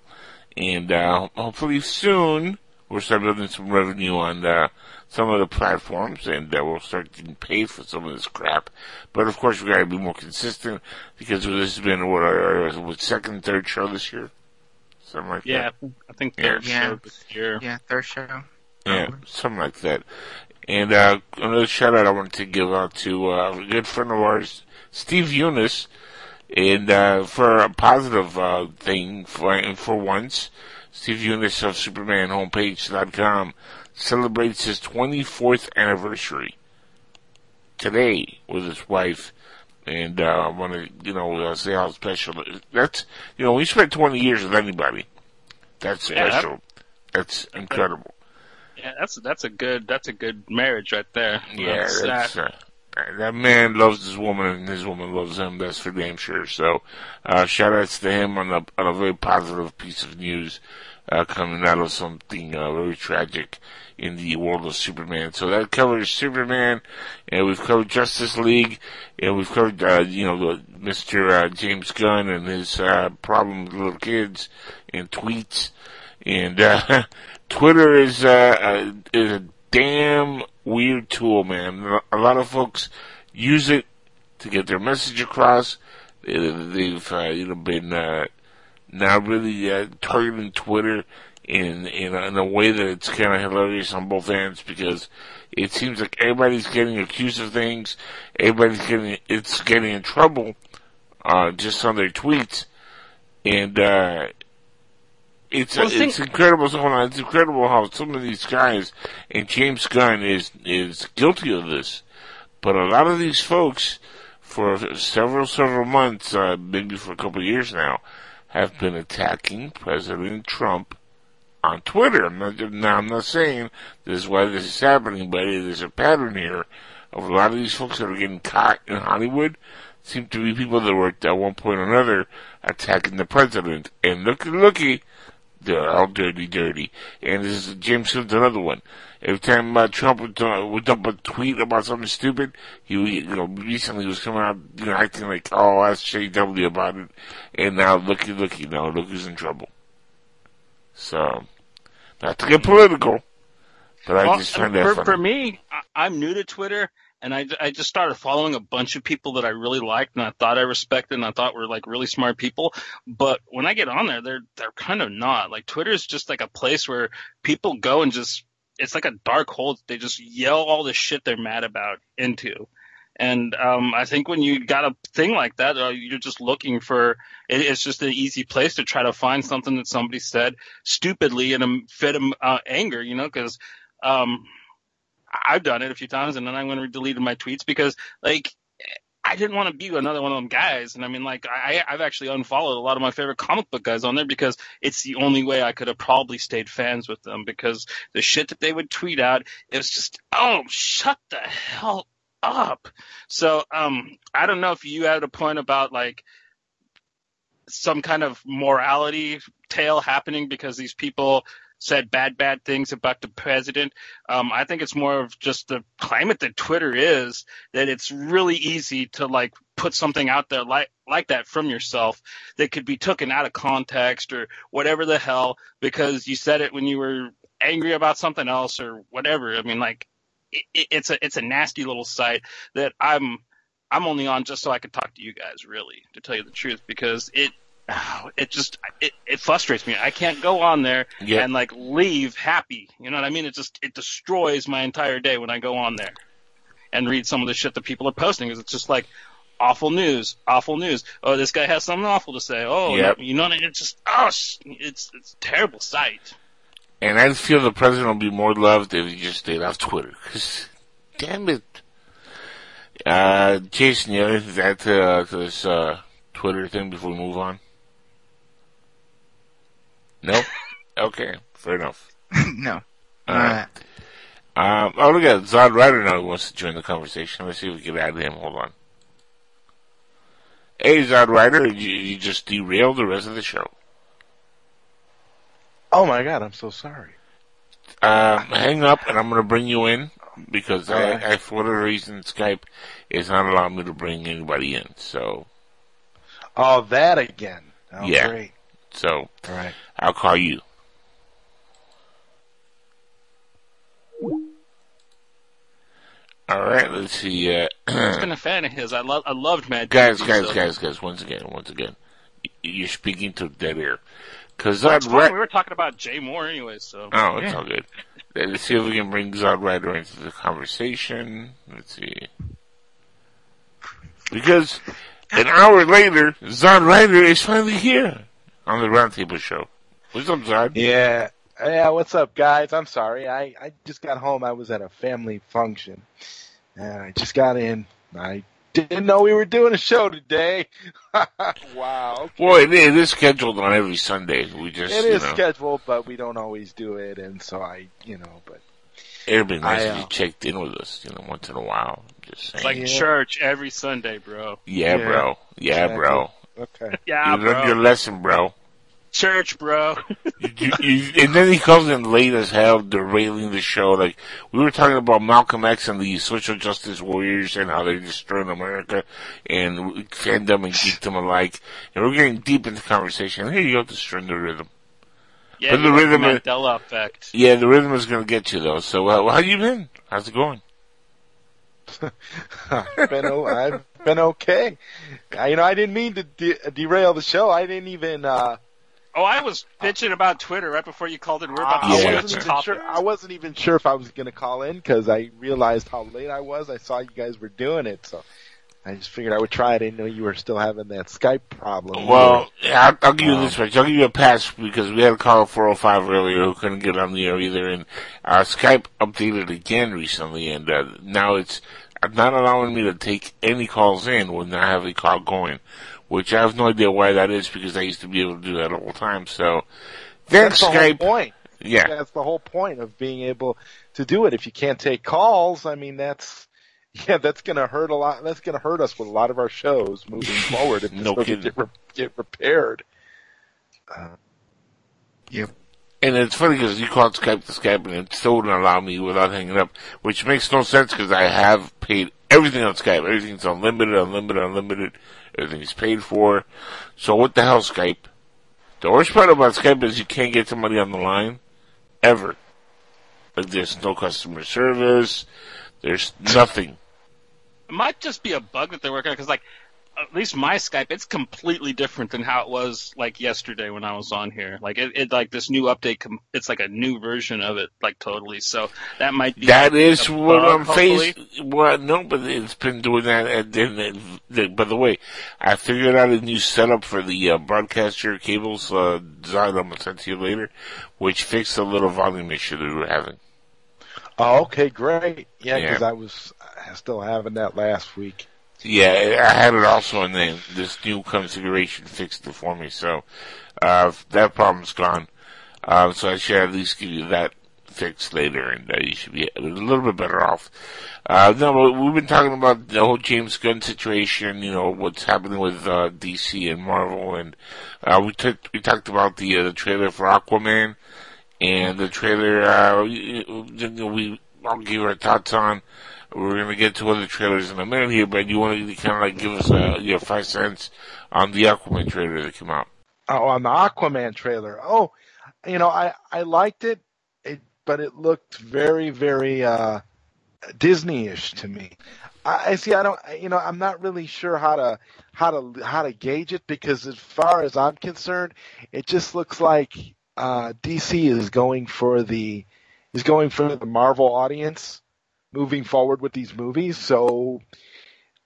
And, uh, hopefully soon, we'll start building some revenue on, uh, some of the platforms, and uh, we'll start getting paid for some of this crap. But of course, we've gotta be more consistent, because this has been, what, our, what second, third show this year? Something like Yeah, that. I think Yeah. third Yeah. show this year. Yeah, third show. Yeah, something like that. And uh, another shout out I wanted to give out to uh, a good friend of ours, Steve Younis, and uh, for a positive uh, thing for and for once, Steve Younis of SupermanHomepage.com celebrates his 24th anniversary today with his wife. And uh, I want to, you know, uh, say how special it is. That's, you know, we spent 20 years with anybody. That's Yeah, special. That's incredible. Yeah, that's that's a good that's a good marriage right there. Yeah, That's, that's, uh, that man loves his woman and his woman loves him. That's for damn sure. So, uh, shout outs to him on a, on a very positive piece of news, uh, coming out of something, uh, very tragic in the world of Superman. So that covers Superman, and we've covered Justice League, and we've covered, uh, you know, the, Mr. Uh, James Gunn and his, uh, problem with little kids and tweets. And, uh, Twitter is, uh, uh, is a damn weird tool, man. A lot of folks use it to get their message across. They- They've, uh, you know, been, uh, now really, uh, targeting Twitter in, in, a, in a way that it's kind of hilarious on both ends because it seems like everybody's getting accused of things. Everybody's getting, it's getting in trouble, uh, just on their tweets. And, uh, it's Well, it's think- incredible. Hold on, it's incredible how some of these guys and James Gunn is is guilty of this, but a lot of these folks, for several several months, uh, maybe for a couple of years now, have been attacking President Trump on Twitter. I'm not, now I'm not saying this is why this is happening, but there's a pattern here of a lot of these folks that are getting caught in Hollywood seem to be people that were at one point or another attacking the president. And looky, looky, all dirty, dirty. And this is James Smith, another one. Every time uh, Trump would, uh, would dump a tweet about something stupid, he, you know, recently was coming out, you know, acting like, oh, ask JW about it. And now looky, looky, now look who's in trouble. So, not to get political, but I Well, just find for, that funny. for me, I, I'm new to Twitter, and I, I just started following a bunch of people that I really liked and I thought I respected and I thought were like really smart people. But when I get on there, they're they're kind of not. Like Twitter is just like a place where people go and just it's like a dark hole. They just yell all the shit they're mad about into. And um, I think when you got a thing like that, uh, you're just looking for. It, it's just an easy place to try to find something that somebody said stupidly in a fit of uh, anger, you know, because um, I've done it a few times, and then I'm going to delete my tweets because, like, I didn't want to be another one of them guys. And I mean, like, I, I've actually unfollowed a lot of my favorite comic book guys on there because it's the only way I could have probably stayed fans with them because the shit that they would tweet out, it was just, oh, shut the hell up. So, um, I don't know if you had a point about like some kind of morality tale happening because these people said bad, bad things about the president. Um, I think it's more of just the climate that Twitter is that it's really easy to like put something out there like like that from yourself that could be taken out of context or whatever the hell because you said it when you were angry about something else or whatever. I mean, like it, it's a it's a nasty little site that I'm I'm only on just so I could talk to you guys, really, to tell you the truth, because it it just it, it frustrates me. I can't go on there Yeah. and like leave happy. You know what I mean? It just it destroys my entire day when I go on there and read some of the shit that people are posting. Because it's just like awful news, awful news. Oh, this guy has something awful to say. Oh, Yep. you know, it's just oh, it's it's it's a terrible sight. And I feel the president will be more loved if he just stayed off Twitter. Cause, damn it. Uh, Jason, you have anything to add to, uh, to this, uh, Twitter thing before we move on? No? okay, fair enough. no. Alright. Um, oh, look at Zod Ryder now wants to join the conversation. Let's see if we can add him. Hold on. Hey, Zod Ryder, you, you just derailed the rest of the show. Oh my god, I'm so sorry. Um, hang up, and I'm going to bring you in because I, Alright. I, for whatever reason, Skype is not allowing me to bring anybody in. So Oh, that again. Oh, yeah, great. so All right. I'll call you. All right, let's see. Uh, I've been a fan of his. I love I loved Mad guys, TV, guys, so- guys, guys. Once again, once again, you're speaking to dead air. Because Zod We were talking about Jay Moore anyway, so Oh, it's all good. Let's see if we can bring Zod Ryder into the conversation. Let's see. Because an hour later, Zod Ryder is finally here on the Roundtable Show. What's up, Zod? Yeah. Yeah, what's up, guys? I'm sorry. I, I just got home. I was at a family function. And I just got in. I didn't know we were doing a show today. wow. Okay. Well, it, it is scheduled on every Sunday. We just, It you know, scheduled, but we don't always do it. And so I, you know, but it'd be nice I, if uh, you checked in with us, you know, once in a while. Just saying. it's like Yeah. church every Sunday, bro. yeah, Yeah. bro. Yeah, Exactly. bro. okay. Yeah, you learned your lesson, bro. Church, bro. you, you, and then he comes in late as hell, derailing the show. Like we were talking about Malcolm X and the social justice warriors and how they're destroying America and fandom and geekdom alike. And we're getting deep into conversation. Here you go, destroying the rhythm. Yeah, But the you like rhythm is- Mandela effect. Yeah, the rhythm is going to get you though. So uh, how you been? How's it going? I've been, o- I've been okay. I, you know, I didn't mean to de- derail the show. I didn't even, uh, Oh, I was bitching about Twitter right before you called in. We We're about to I Yeah. switch wasn't even sure. I wasn't even sure if I was going to call in because I realized how late I was. I saw you guys were doing it, so I just figured I would try. I didn't know you were still having that Skype problem. Well, yeah, I'll, I'll give you this much. I'll give you a pass because we had a call 405 earlier who couldn't get on the air either, and uh, Skype updated again recently, and uh, now it's not allowing me to take any calls in when I have a call going, which I have no idea why that is because I used to be able to do that all the time. So, thanks that's the whole point. Yeah. that's the whole point of being able to do it. If you can't take calls, I mean, that's yeah, that's gonna hurt a lot. That's gonna hurt us with a lot of our shows moving forward if No kidding. get, re- get repaired. Uh, yep. And it's funny because you called Skype to Skype and it still wouldn't allow me without hanging up, which makes no sense because I have paid everything on Skype. Everything's unlimited, unlimited, unlimited. Everything's paid for. So what the hell, Skype? The worst part about Skype is you can't get somebody on the line ever. Like there's no customer service. There's nothing. It might just be a bug that they're working on because, like, at least my Skype, it's completely different than how it was like yesterday when I was on here. Like, it, it like this new update, com- it's like a new version of it, like totally. So that might be That like, is what bug, I'm hopefully. facing. Well, no, but it's been doing that. And then, it- by the way, I figured out a new setup for the uh, broadcaster cables uh, design. I'm gonna send to you later, which fixed a little volume issue that we were having. oh, okay, great. Yeah, Yeah. because I was still having that last week. Yeah, I had it also, and then this new configuration fixed it for me. So uh, that problem's gone. Uh, so I should at least give you that fixed later, and uh, you should be a little bit better off. Uh, no, we've been talking about the whole James Gunn situation. You know what's happening with uh, DC and Marvel, and uh, we we talked about the uh, the trailer for Aquaman and the trailer. Uh, know, we I'll give our thoughts on. We're gonna get to other trailers in a minute here, but you want to kind of like give us uh, your five cents on the Aquaman trailer that came out. Oh, on the Aquaman trailer. Oh, you know, I I liked it, it but it looked very very uh Disney-ish to me. I, I see. I don't. You know, I'm not really sure how to how to how to gauge it because as far as I'm concerned, it just looks like uh DC is going for the is going for the Marvel audience moving forward with these movies. So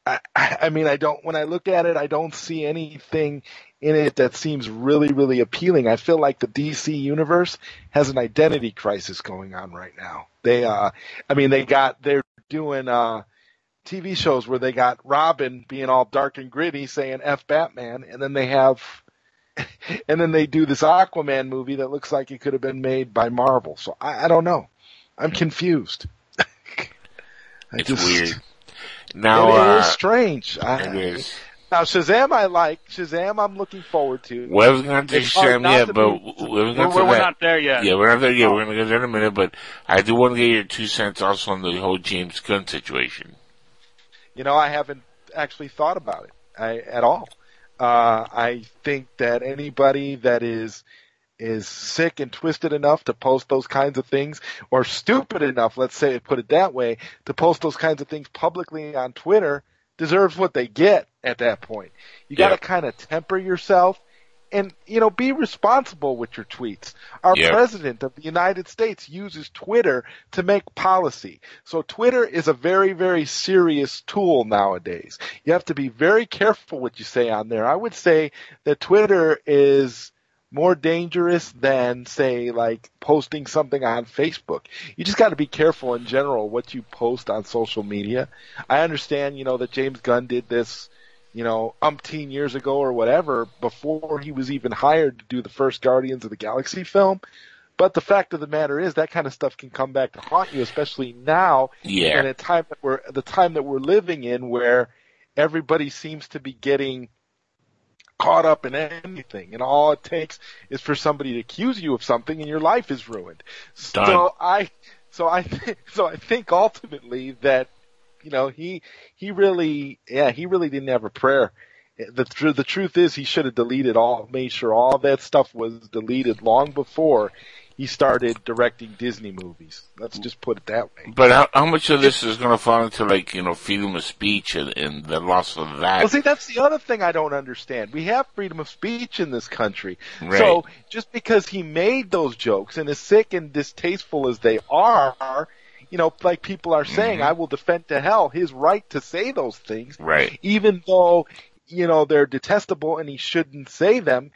I, I mean, I don't, when I look at it, I don't see anything in it that seems really, really appealing. I feel like the DC universe has an identity crisis going on right now. They, uh, I mean, they got, they're doing, uh, TV shows where they got Robin being all dark and gritty saying F Batman, and then they have, and then they do this Aquaman movie that looks like it could have been made by Marvel. So I, I don't know. I'm confused. I It's just- weird. Now, it uh, is strange. I, it is. Now Shazam, I like Shazam. I'm looking forward to. We haven't got to It's Shazam not yet, to but be- we haven't got We're- to we're not there yet. Yeah, we're not there yet. Oh. We're gonna get there in a minute, but I do want to get your two cents also on the whole James Gunn situation. You know, I haven't actually thought about it I, at all. Uh, I think that anybody that is is sick and twisted enough to post those kinds of things, or stupid enough, let's say, put it that way, to post those kinds of things publicly on Twitter, deserves what they get at that point. You got to kind of temper yourself. And, you know, be responsible with your tweets. Our Yeah. president of the United States uses Twitter to make policy. So Twitter is a very, very serious tool nowadays. You have to be very careful what you say on there. I would say that Twitter is more dangerous than say like posting something on Facebook. You just got to be careful in general what you post on social media. I understand, you know, that James Gunn did this, you know, umpteen years ago or whatever before he was even hired to do the first Guardians of the Galaxy film. But the fact of the matter is that kind of stuff can come back to haunt you, especially now Yeah. in a time that we're the time that we're living in where everybody seems to be getting caught up in anything and all it takes is for somebody to accuse you of something and your life is ruined. Done. So I so I th- so I think ultimately that you know he he really yeah he really didn't have a prayer. The tr- the truth is he should have deleted all made sure all that stuff was deleted long before he started directing Disney movies. Let's just put it that way. But how, how much of this is going to fall into like you know freedom of speech and, and the loss of that? Well, see, that's the other thing I don't understand. We have freedom of speech in this country. Right. So just because he made those jokes and as sick and distasteful as they are, you know, like people are saying, mm-hmm. I will defend to hell his right to say those things, Right. even though, you know, they're detestable and he shouldn't say them.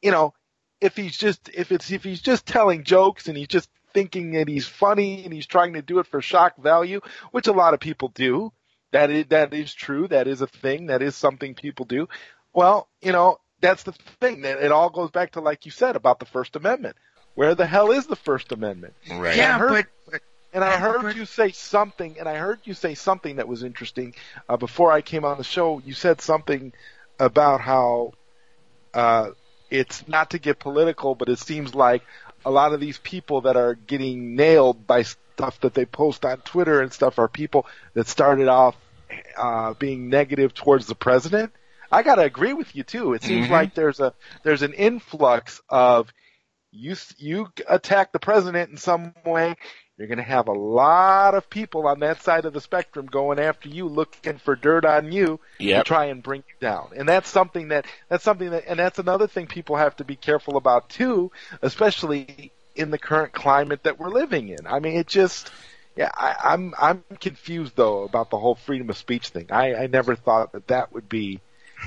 You know, if he's just, if it's, if he's just telling jokes and he's just thinking that he's funny and he's trying to do it for shock value, which a lot of people do, that is, that is true. That is a thing. That is something people do. Well, you know, that's the thing. That it all goes back to like you said about the First Amendment. Where the hell is the First Amendment? Right. Yeah, Can't hurt- but, but And I heard you say something, and I heard you say something that was interesting uh, before I came on the show. You said something about how uh, it's not to get political, but it seems like a lot of these people that are getting nailed by stuff that they post on Twitter and stuff are people that started off uh, being negative towards the president. I gotta agree with you too. It seems Mhm. like there's a there's an influx of you you attack the president in some way, you're going to have a lot of people on that side of the spectrum going after you, looking for dirt on you Yep. to try and bring you down. And that's something that that's something that, and that's another thing people have to be careful about too, especially in the current climate that we're living in. I mean, it just. Yeah, I, I'm I'm confused though about the whole freedom of speech thing. I, I never thought that that would be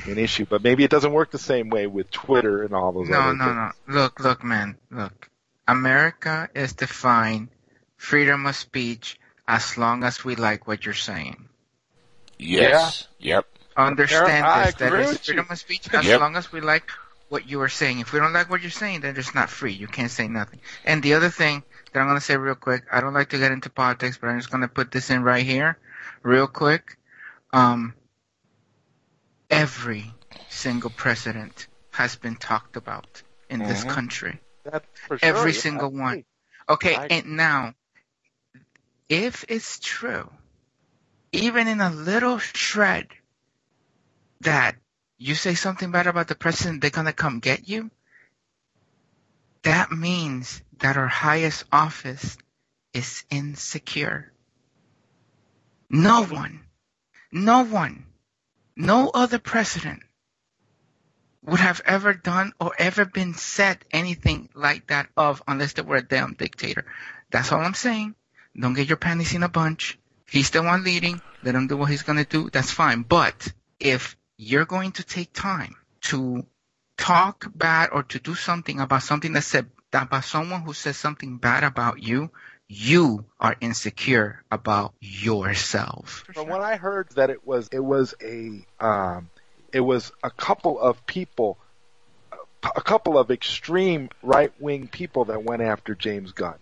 an issue, but maybe it doesn't work the same way with Twitter and all those No, other no, things. no. Look, look, man. Look. America is defined freedom of speech as long as we like what you're saying. Yes. Yep. Understand I this. That agree you. freedom of speech as Yep. long as we like what you are saying. If we don't like what you're saying, then it's not free. You can't say nothing. And the other thing that I'm going to say real quick, I don't like to get into politics, but I'm just going to put this in right here, real quick. Um, every single president has been talked about in this Mhm. country. That's for sure. Every yeah, single one. Okay, I- and now, if it's true, even in a little shred, that you say something bad about the president, they're gonna come get you, that means that our highest office is insecure. No one, no one, no other president would have ever done or ever been said anything like that of unless they were a damn dictator. That's all I'm saying. Don't get your panties in a bunch. He's the one leading. Let him do what he's gonna do. That's fine. But if you're going to take time to talk bad or to do something about something that said that about someone who says something bad about you, you are insecure about yourself. From what I heard, that it was it was a um, it was a couple of people, a couple of extreme right wing people that went after James Gunn.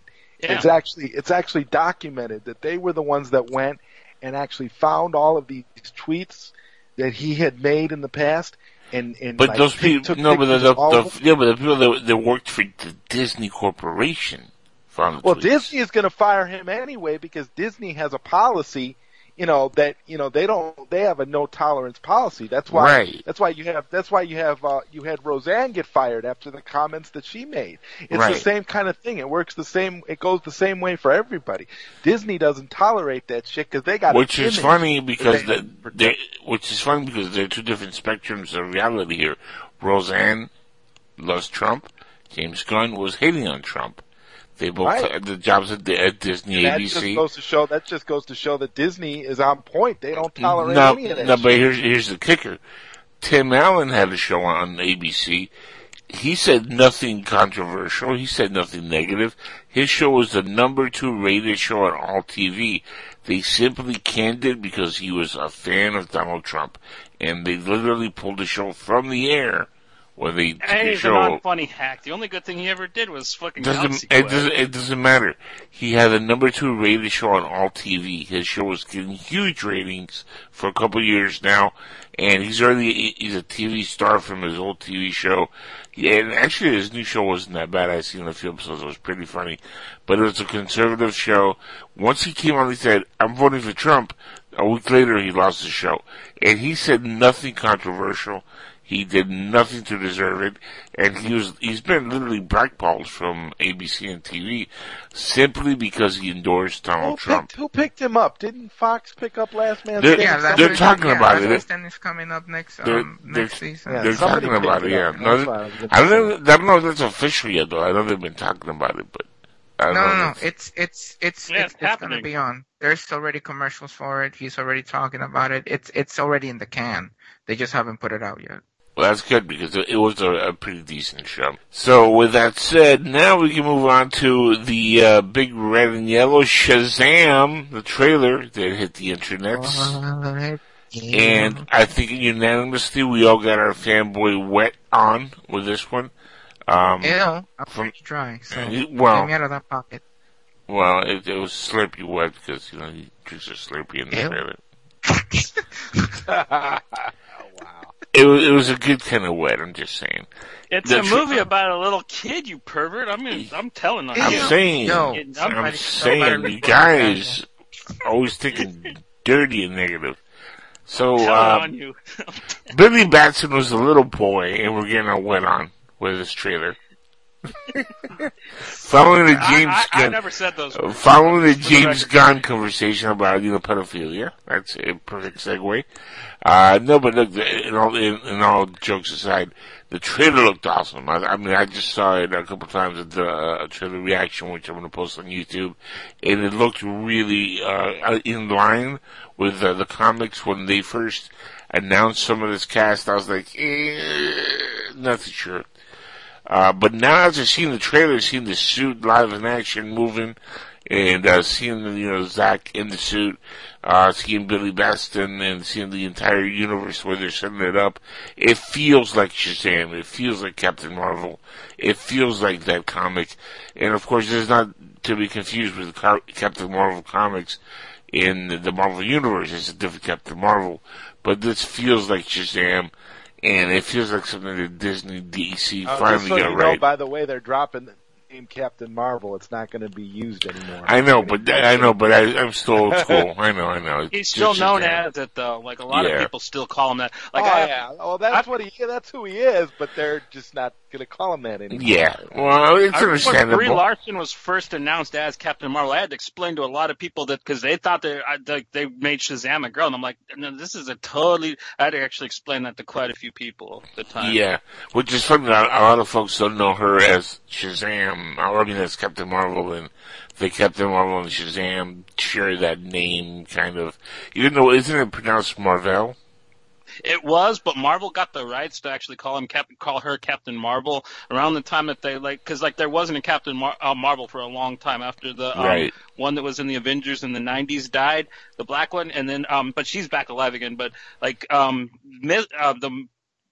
Yeah. It's actually it's actually documented that they were the ones that went and actually found all of these tweets that he had made in the past. And, and But like, those people, no, but the, pictures of all the, the yeah, but the people that, that worked for the Disney Corporation found the Well, tweets. Disney is going to fire him anyway because Disney has a policy, you know, that you know they don't they have a no tolerance policy. That's why Right. that's why you have that's why you have uh, you had Roseanne get fired after the comments that she made. It's the same kind of thing. It works the same. It goes the same way for everybody. Disney doesn't tolerate that shit because they got which is funny because that the, they're, which is funny because there are two different spectrums of reality here. Roseanne loves Trump. James Gunn was hating on Trump. They both Right. the jobs at, Disney, that just ABC. goes to show that just goes to show that Disney is on point. They don't tolerate no, any of that. no, shit. but here's here's the kicker. Tim Allen had a show on ABC. He said nothing controversial. He said nothing negative. His show was the number two rated show on all TV. They simply canned it because he was a fan of Donald Trump, and they literally pulled the show from the air when they took Hey, he's a show. non-funny hack. The only good thing he ever did was fucking Doesn't, it doesn't it doesn't matter. He had a number two rated show on all TV. His show was getting huge ratings for a couple of years now, and he's already he's a TV star from his old TV show. Yeah, and actually his new show wasn't that bad. I seen a few episodes; it was pretty funny, but it was a conservative show. Once he came on, he said, "I'm voting for Trump." A week later, he lost the show, and he said nothing controversial. He did nothing to deserve it, and he was he's been literally blackballed from ABC and TV simply because he endorsed Donald Who Trump. picked, who picked him up? Didn't Fox pick up Last Man They're- Standing? Yeah, they're Somebody- talking yeah, about Last it. Man is coming up next They're, um, they're, next season. Yeah, they're talking about it, it yeah. No, That's why I was gonna I don't know. I don't know if that's official yet, though. I know they've been talking about it, but I don't No, know. no, no. it's- It's it's it's Yeah, it's, it's it's gonna be on. There's already commercials for it. He's already talking about it. It's it's already in the can. They just haven't put it out yet. Well, that's good because it it was a, a pretty decent show. So, with that said, now we can move on to the uh, big red and yellow Shazam, the trailer that hit the internet. And I think unanimously we all got our fanboy wet on with this one. Um, Ew, I'm from- pretty dry. So Uh, well- get me out of that pocket. Well, it, it was Slurpee wet because you know he drinks a Slurpee in the Ew. trailer. It was it was a good kind of wet. I'm just saying. It's The a tr- movie about a little kid, you pervert. I mean, I'm telling on I'm you. saying, I'm, I'm saying, you guys always thinking dirty and negative. So, uh. Billy Batson was a little boy, and we're getting a wet on with this trailer. following the James I- I Gunn, never said those uh, words. following the James. Gunn conversation about you know pedophilia. That's a perfect segue. Uh, no, but look, in all in, in all jokes aside, the trailer looked awesome. I, I mean, I just saw it a couple times at the uh, trailer reaction, which I'm going to post on YouTube, and it looked really uh, in line with uh, the comics when they first announced some of this cast. I was like, eh, not sure. Uh, but now as I've seen the trailer, seeing the suit live in action moving, and uh, seeing you know Zach in the suit, uh, seeing Billy Batson, and seeing the entire universe where they're setting it up, it feels like Shazam. It feels like Captain Marvel. It feels like that comic, and of course, it's not to be confused with Captain Marvel comics in the Marvel universe. It's a different Captain Marvel, but this feels like Shazam. And it feels like something that Disney DC Uh, finally just so got you right. know, by the way, they're dropping the name Captain Marvel. It's not going to be used anymore. I know, but I know, but I, I'm still old school. I know, I know. It's He's still just known Shazam. as it though. Like a lot Yeah. of people still call him that. Like oh I, yeah, well that's what he that's who he is, but they're just not going to call him that anymore. Yeah, well, it's I remember when Brie. Larson was first announced as Captain Marvel. I had to explain to a lot of people that because they thought they I, like they made Shazam a girl, and I'm like, no, this is a totally. I had to actually explain that to quite a few people at the time. Yeah, which is funny. A a lot of folks don't know her as Shazam. Or, I mean, as Captain Marvel, and the Captain Marvel and Shazam share that name, kind of. Even though isn't it pronounced Marvel? It was, but Marvel got the rights to actually call him Cap- call her Captain Marvel around the time that they like, because like there wasn't a Captain Mar- uh, Marvel for a long time after the um, Right. one that was in the Avengers in the '90s died, the black one, and then um, but she's back alive again. But like um, uh, the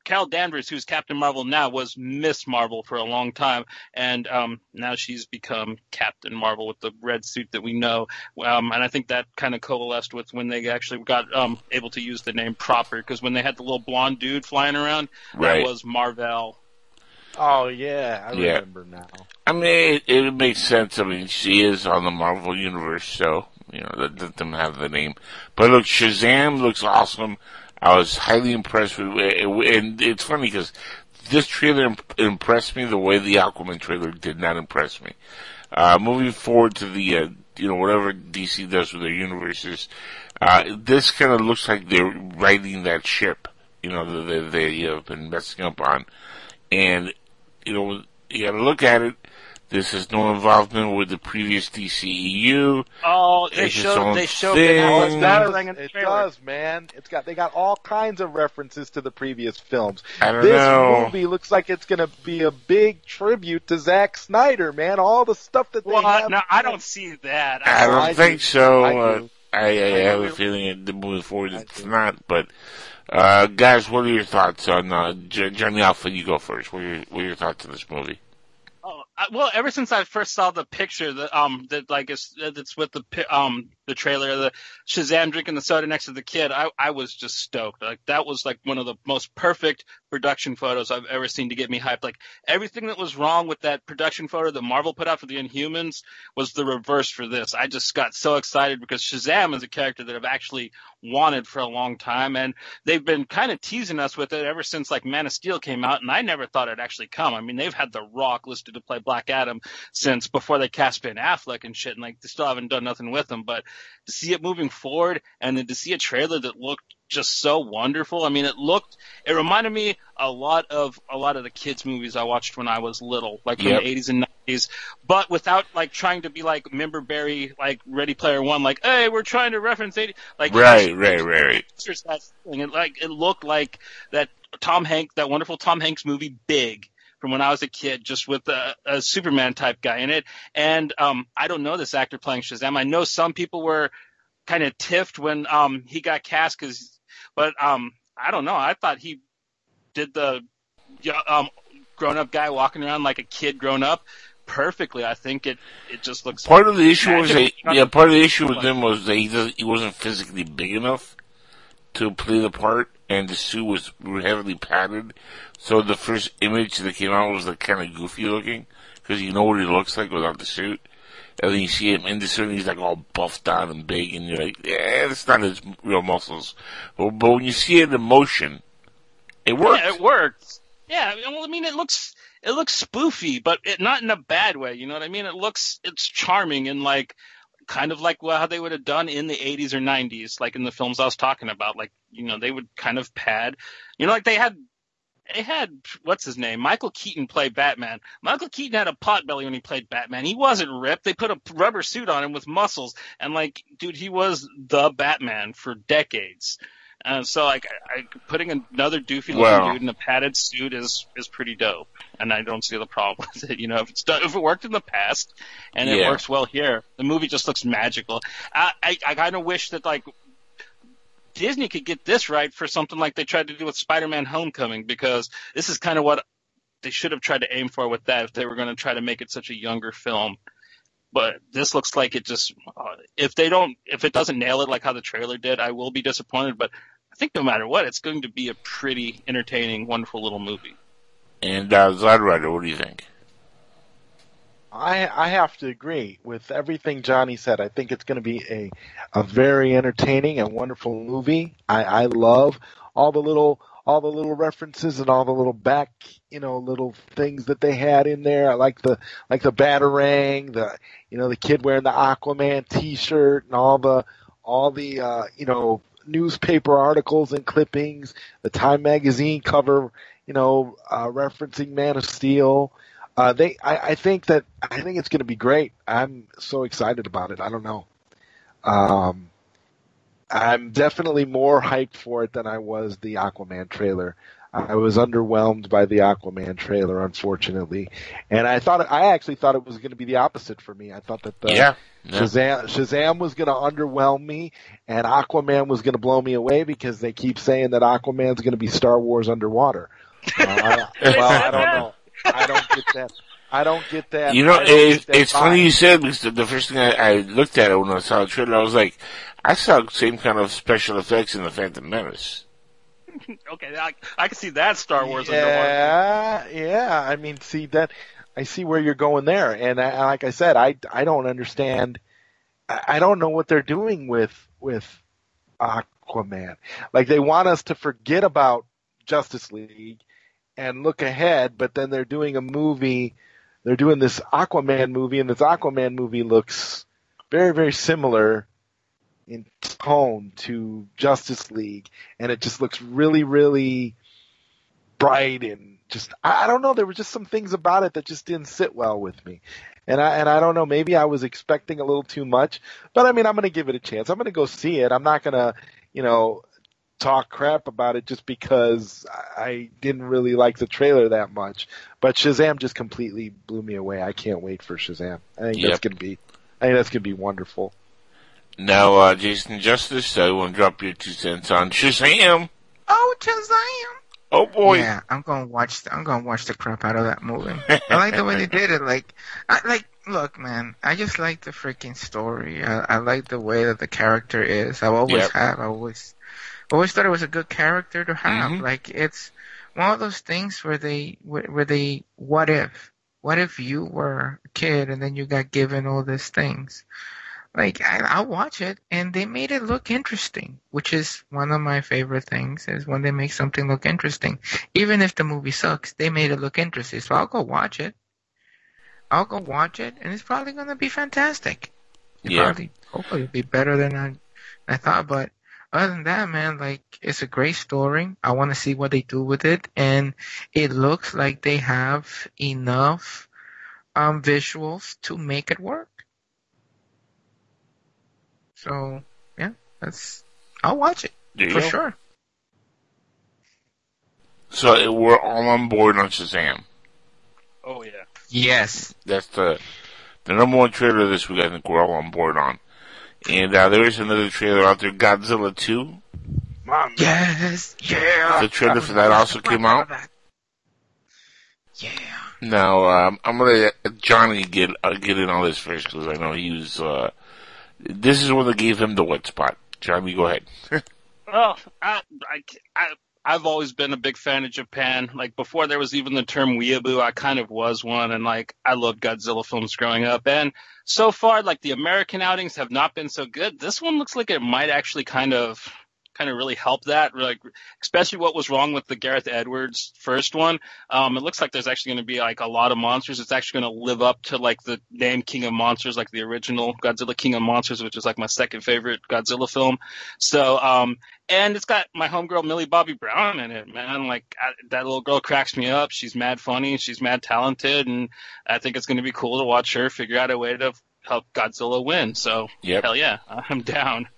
Carol Danvers, who's Captain Marvel now, was Miss Marvel for a long time, and um, now she's become Captain Marvel with the red suit that we know. Um, and I think that kind of coalesced with when they actually got um, able to use the name proper, because when they had the little blonde dude flying around, Right. that was Marvel. Oh yeah, I Yeah. remember now. I mean, it, it makes sense. I mean, she is on the Marvel universe, so you know let, let them have the name. But look, Shazam looks awesome. I was highly impressed with, and it's funny because this trailer imp- impressed me the way the Aquaman trailer did not impress me. Uh, moving forward to the, uh, you know, whatever DC does with their universes, uh, this kind of looks like they're riding that ship, you know, that they, they have been messing up on. And, you know, you gotta look at it. This has no involvement with the previous DCEU. Oh, they It's its showed they showed thing. that Oh, was it that does, thing in the it trailer. does, man. It's got they got all kinds of references to the previous films. I don't this know. movie looks like it's going to be a big tribute to Zack Snyder, man. All the stuff that they Well, have. no, I don't see that. I don't I think do. so. I uh, do. I, I, have a feeling it, the moving forward it's not. But uh, guys, what are your thoughts on uh, J- Johnny Alpha? You go first. What are your, what are your thoughts on this movie? Well, ever since I first saw the picture that um that like is that's with the um the trailer, of the Shazam drinking the soda next to the kid, I I was just stoked. Like that was like one of the most perfect production photos I've ever seen to get me hyped. Like everything that was wrong with that production photo that Marvel put out for the Inhumans was the reverse for this. I just got so excited because Shazam is a character that I've actually wanted for a long time, and they've been kind of teasing us with it ever since like Man of Steel came out, and I never thought it'd actually come. I mean, they've had The Rock listed to play Black Adam since before they cast Ben Affleck and shit, and like they still haven't done nothing with him. But to see it moving forward, and then to see a trailer that looked just so wonderful. I mean, it looked, it reminded me a lot of a lot of the kids movies I watched when I was little, like from Yep. the 80s and 90s, but without like trying to be like Member Berry, like Ready Player One, like, hey, we're trying to reference 80, like Right, right, right, right. that thing. It like it looked like that Tom Hanks, that wonderful Tom Hanks movie, Big, from when I was a kid, just with a, a Superman type guy in it. And um, I don't know this actor playing Shazam. I know some people were kind of tiffed when um he got cast, cause, but um I don't know. I thought he did the um grown up guy walking around like a kid grown up perfectly. I think it it just looks Part of the issue was that, yeah, part of the issue with him was that he he wasn't physically big enough to play the part, and the suit was heavily padded. So the first image that came out was like kind of goofy looking because you know what he looks like without the suit. And then you see him in the suit, and he's like all buffed out and big, and you're like, yeah, that's not his real muscles. But, but when you see it in motion, it works. Yeah, it works. Yeah, well, I mean, it looks it looks spoofy, but it, not in a bad way. You know what I mean? It looks it's charming and like kind of like how they would have done in the 80s or 90s, like in the films I was talking about. Like you know, they would kind of pad. You know, like they had they had what's his name? Michael Keaton played Batman. Michael Keaton had a pot belly when he played Batman. He wasn't ripped. They put a rubber suit on him with muscles, and like, dude, he was the Batman for decades. Uh, so like, I, I, putting another doofy looking dude in a padded suit is is pretty dope, and I don't see the problem with it. You know, if it's done, if it worked in the past and it works well here, the movie just looks magical. I I, I kind of wish that like Disney could get this right for something like they tried to do with Spider-Man: Homecoming, because this is kind of what they should have tried to aim for with that if they were going to try to make it such a younger film. But this looks like it just uh, if they don't if it doesn't nail it like how the trailer did, I will be disappointed. But I think no matter what, it's going to be a pretty entertaining, wonderful little movie. And uh, Zodrider, what do you think? I I have to agree with everything Johnny said. I think it's going to be a a very entertaining and wonderful movie. I I love all the little all the little references and all the little back you know little things that they had in there. I like the like the batarang, the you know the kid wearing the Aquaman T-shirt and all the all the uh, you know newspaper articles and clippings, the Time magazine cover, you know, uh, referencing Man of Steel. Uh, they, I, I think that I think it's going to be great. I'm so excited about it. I don't know. Um, I'm definitely more hyped for it than I was the Aquaman trailer. I was underwhelmed by the Aquaman trailer, unfortunately, and I thought I actually thought it was going to be the opposite for me. I thought that the Yeah, yeah. Shazam, Shazam was going to underwhelm me, and Aquaman was going to blow me away because they keep saying that Aquaman's going to be Star Wars underwater. Uh, I, well, I don't know. I don't get that. I don't get that. You know, it, that it's funny you said because the, the first thing I, I looked at it when I saw the trailer, I was like, I saw the same kind of special effects in the Phantom Menace. okay, I, I can see that Star Wars. Yeah, yeah. I mean, see that. I see where you're going there, and I, like I said, I I don't understand. I I don't know what they're doing with with Aquaman. Like they want us to forget about Justice League and look ahead, but then they're doing a movie. They're doing this Aquaman movie, and this Aquaman movie looks very very similar in tone to Justice League, and it just looks really, really bright and just I, don't know. There were just some things about it that just didn't sit well with me, and I and I don't know. Maybe I was expecting a little too much, but I mean, I'm going to give it a chance. I'm going to go see it. I'm not going to, you know, talk crap about it just because I- I didn't really like the trailer that much. But Shazam just completely blew me away. I can't wait for Shazam. I think Yep. that's going to be. I think that's going to be wonderful. Now, uh, Jason Justice, I want to drop your two cents on Shazam. Oh, Shazam! Oh boy. Yeah, I'm gonna watch. I'm gonna watch the crap out of that movie. I like the way they did it. Like, I like. Look, man, I just like the freaking story. I, I like the way that the character is. I always Yep. have. I always, always thought it was a good character to have. Mhm. Like, it's one of those things where they, where, where they, what if, what if you were a kid and then you got given all these things? Like, I, I'll watch it, and they made it look interesting, which is one of my favorite things, is when they make something look interesting. Even if the movie sucks, they made it look interesting, so I'll go watch it. I'll go watch it, and it's probably gonna be fantastic. It Yeah. Probably, hopefully, it'll be better than I, I thought, but other than that, man, like, it's a great story. I want to see what they do with it, and it looks like they have enough, um, visuals to make it work. So yeah, that's I'll watch it There for sure. So we're all on board on Shazam. Oh yeah. Yes. That's the the number one trailer this week. I think we're all on board on. And uh, there is another trailer out there, Godzilla 2. Yes. Yeah. The trailer for that also came out. Yeah. Now, um, I'm gonna let Johnny get uh, get in on this first because I know he was. Uh, this is one that gave him the wet spot. Johnny, go ahead. Well, I, I, I, I've always been a big fan of Japan. Like before there was even the term weeaboo, I kind of was one, and like I loved Godzilla films growing up. And so far, like the American outings have not been so good. This one looks like it might actually kind of kind of really help that, like especially what was wrong with the Gareth Edwards first one. Um, it looks like there's actually going to be like a lot of monsters. It's actually going to live up to like the name King of Monsters, like the original Godzilla King of Monsters, which is like my second favorite Godzilla film. So, um, and it's got my homegirl Millie Bobby Brown in it, man. Like I, that little girl cracks me up. She's mad funny. She's mad talented, and I think it's going to be cool to watch her figure out a way to help Godzilla win. So, Yep. hell yeah, I'm down.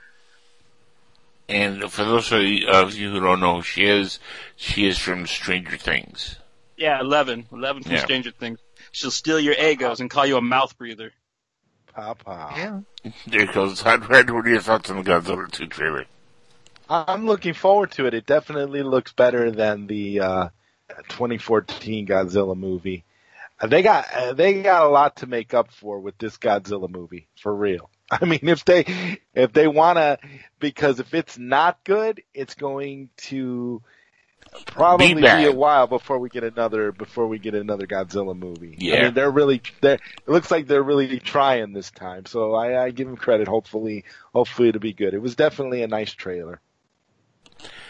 And for those of you, who don't know who she is, she is from Stranger Things. Yeah, Eleven. Eleven from Yeah. Stranger Things. She'll steal your egos and call you a mouth breather. Papa. Yeah. There goes Hot Red. What are your thoughts on the Godzilla 2 trailer? I'm looking forward to it. It definitely looks better than the uh, 2014 Godzilla movie. Uh, They got uh, they got a lot to make up for with this Godzilla movie, for real. I mean, if they if they want to, because if it's not good, it's going to probably Be be, a while before we get another before we get another Godzilla movie. I Yeah. mean, they're really they're, it looks like they're really trying this time. So I, I give them credit. Hopefully, hopefully it'll be good. It was definitely a nice trailer.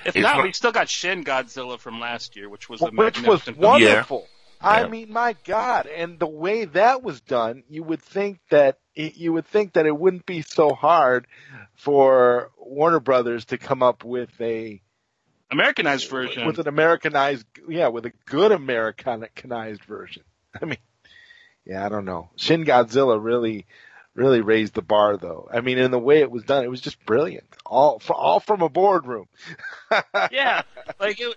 If It's not, one- we still got Shin Godzilla from last year, which was a which was magnificent film. I Yeah. mean, my God! And the way that was done, you would think that it, you would think that it wouldn't be so hard for Warner Brothers to come up with a Americanized version. with an Americanized, yeah, with a good Americanized version. I mean, yeah, I don't know. Shin Godzilla really, really raised the bar, though. I mean, in the way it was done, it was just brilliant. All, all from a boardroom. yeah, like it,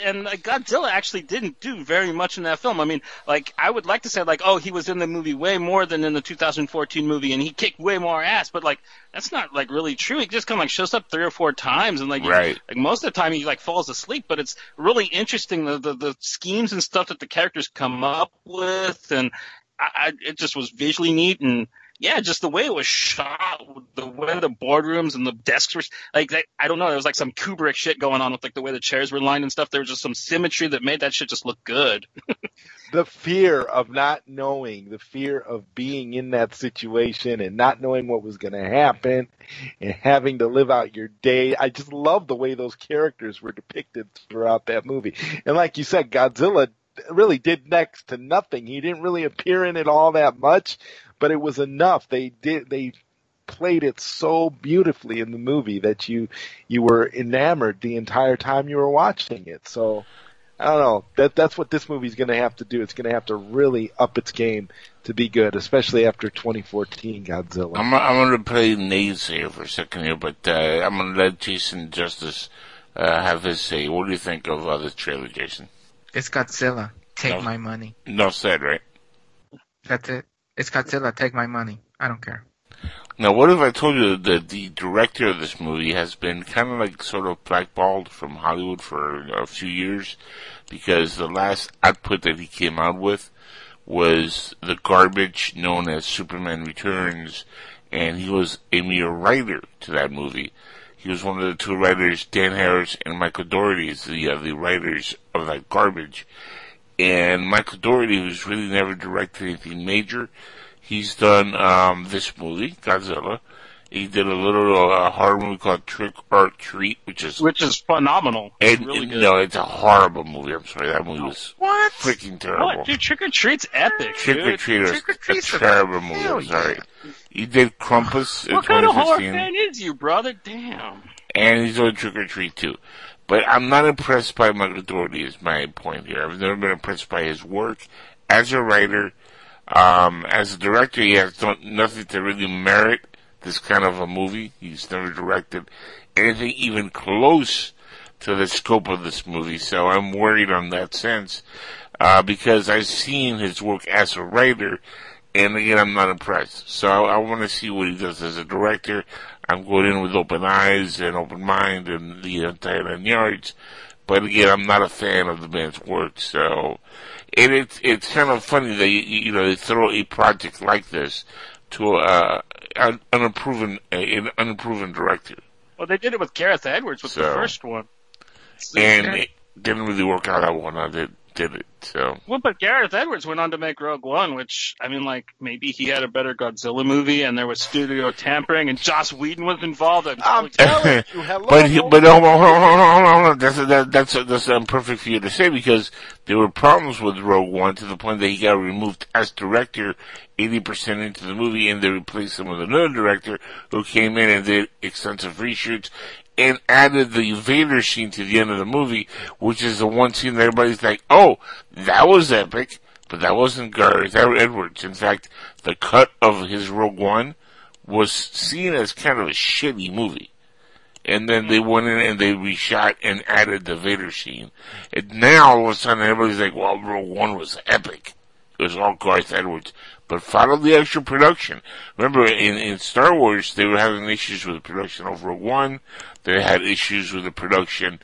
and like Godzilla actually didn't do very much in that film. I mean, like I would like to say like, oh, he was in the movie way more than in the 2014 movie, and he kicked way more ass. But like, that's not like really true. He just kind of like shows up three or four times, and like, Right. like most of the time he like falls asleep. But it's really interesting the the, the schemes and stuff that the characters come up with, and I, I, it just was visually neat and. Yeah, just the way it was shot, the way the boardrooms and the desks were like that, I don't know. There was like some Kubrick shit going on with like the way the chairs were lined and stuff. There was just some symmetry that made that shit just look good. the fear of not knowing, the fear of being in that situation and not knowing what was going to happen and having to live out your day. I just love the way those characters were depicted throughout that movie. And like you said, Godzilla really did next to nothing. He didn't really appear in it all that much, but it was enough. They did, they played it so beautifully in the movie that you, you were enamored the entire time you were watching it. So, I don't know. That that's what this movie's going to have to do. It's going to have to really up its game to be good, especially after 2014 Godzilla. I'm, I'm going to play nays here for a second here, but uh, I'm going to let Jason Justice uh, have his say. What do you think of uh, this trailer, Jason? It's Godzilla. Take No. my money. No said, right? That's it. It's Godzilla. Take my money. I don't care. Now, what if I told you that the director of this movie has been kind of like sort of blackballed from Hollywood for a few years because the last output that he came out with was the garbage known as Superman Returns, and he was a mere writer to that movie. He was one of the two writers, Dan Harris and Michael Dougherty, is the uh, the writers of that garbage. And Michael Dougherty, who's really never directed anything major, he's done um, this movie, Godzilla. He did a little uh, horror movie called Trick or Treat, which is Which is phenomenal. And, really and- good. no, it's a horrible movie. I'm sorry, that movie was What? freaking terrible. What, dude? Trick or Treat's epic. Trick or dude. Treat is a Treat's a- terrible movie. Hell I'm sorry. He did Krampus in What kind of horror fan is you, brother? Damn. and he's doing Trick or Treat too. But I'm not impressed by Michael Dougherty. Is my point here. I've never been impressed by his work as a writer. Um, as a director, he has done nothing to really merit this kind of a movie. He's never directed anything even close to the scope of this movie, so I'm worried on that sense, uh, because I've seen his work as a writer, and again, I'm not impressed. So I, I want to see what he does as a director. I'm going in with open eyes and open mind and the entire nine yards, But again, I'm not a fan of the band's work, so. And it's it's kind of funny that you, you know they throw a project like this to uh, an unproven an unproven director, Well, they did it with Gareth Edwards with the first one. and it didn't really work out how one did did it. So Well, but Gareth Edwards went on to make Rogue One, which I mean, like maybe he had a better Godzilla movie, and there was studio tampering, and Joss Whedon was involved. And I'm telling you, hello. but he, but hold on, hold on, hold on, hold on. That's that, that's that's imperfect for you to say because there were problems with Rogue One to the point that he got removed as director eighty percent into the movie, and they replaced him with another director who came in and did extensive reshoots and added the Vader scene to the end of the movie, which is the one scene that everybody's like, "Oh, that was epic." But that wasn't Gareth Edwards. In fact, the cut of his Rogue One was seen as kind of a shitty movie and then they went in and they reshot and added the Vader scene. And now all of a sudden everybody's like, well, Rogue One was epic. It was all Gareth Edwards. But follow the actual production. Remember, in, in Star Wars, they were having issues with the production of Rogue One. They had issues with the production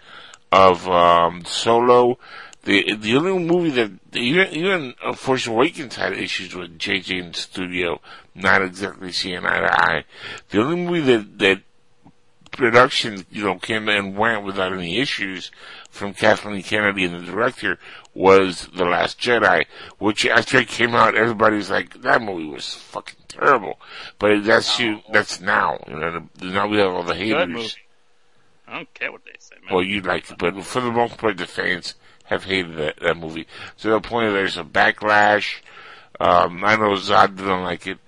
of um, Solo. The the only movie that even even uh, Force Awakens had issues with JJ in the studio, not exactly seeing eye to eye. The only movie that that production, you know, came and went without any issues from Kathleen Kennedy and the director was The Last Jedi, which after it came out, everybody's like, that movie was fucking terrible. But that's you, that's now, you know, now we have all the haters. I don't care what they say, man. Well, you like it, but for the most part, the fans have hated that, that movie. To the point there's a backlash. Um, I know Zod didn't like it.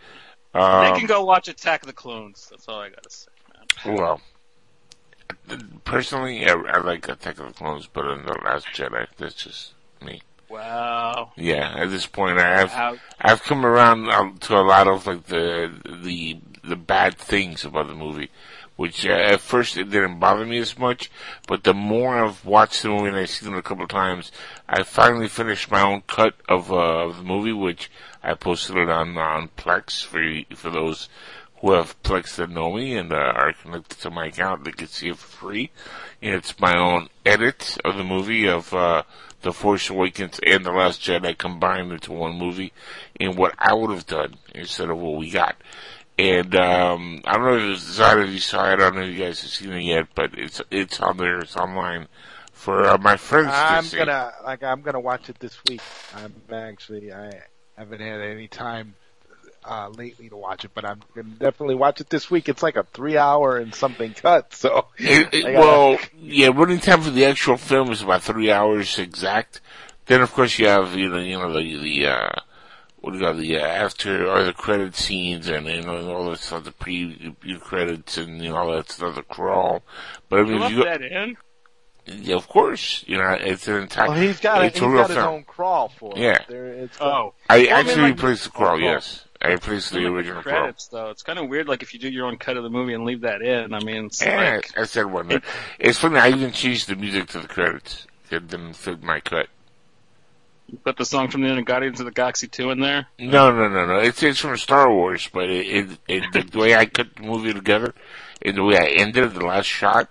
they Um, can go watch Attack of the Clones. That's all I gotta say. Man. Well, personally, I, I like Attack of the Clones better than The Last Jedi. That's just me. Wow. Yeah, at this point, I have Wow. I've come around um, to a lot of like the the the bad things about the movie, which uh, at first it didn't bother me as much, but the more I've watched the movie and I've seen it a couple of times, I finally finished my own cut of uh, of the movie, which I posted it on on Plex for for those who have Plex that know me and uh, are connected to my account. They can see it for free. And it's my own edit of the movie of uh, The Force Awakens and The Last Jedi combined into one movie and what I would have done instead of what we got. And um, I don't know if Zod, if you saw it, I don't know if you guys have seen it yet, but it's it's on there, it's online for uh, my friends I'm to gonna like I'm gonna watch it this week. I'm actually I haven't had any time uh lately to watch it, but I'm gonna definitely watch it this week. It's like a three hour and something cut, so It, it- gotta- well, yeah, running time for the actual film is about three hours exact. Then, of course, you have you know you know the the uh, what do you call the uh, after or the credit scenes and you know all that stuff, the pre pre credits and you know all that stuff, the crawl. But I You mean, if you go, that in? yeah, of course, you know it's an entire. Well, he's got a, it's he's a real got his film. own crawl for it. Yeah. There, it's Oh. I Well, I mean, actually like- replaced the crawl. Oh, Yes, I replaced the original credits, though. It's kind of weird, like if you do your own cut of the movie and leave that in. I mean, it's Yeah, like I said one. It's funny. I even changed the music to the credits. It didn't fit my cut. you put the song from the end of Guardians of the Galaxy 2 in there. No, no, no, no. It's it's from Star Wars, but it, it, it the, the way I cut the movie together and the way I ended the last shot,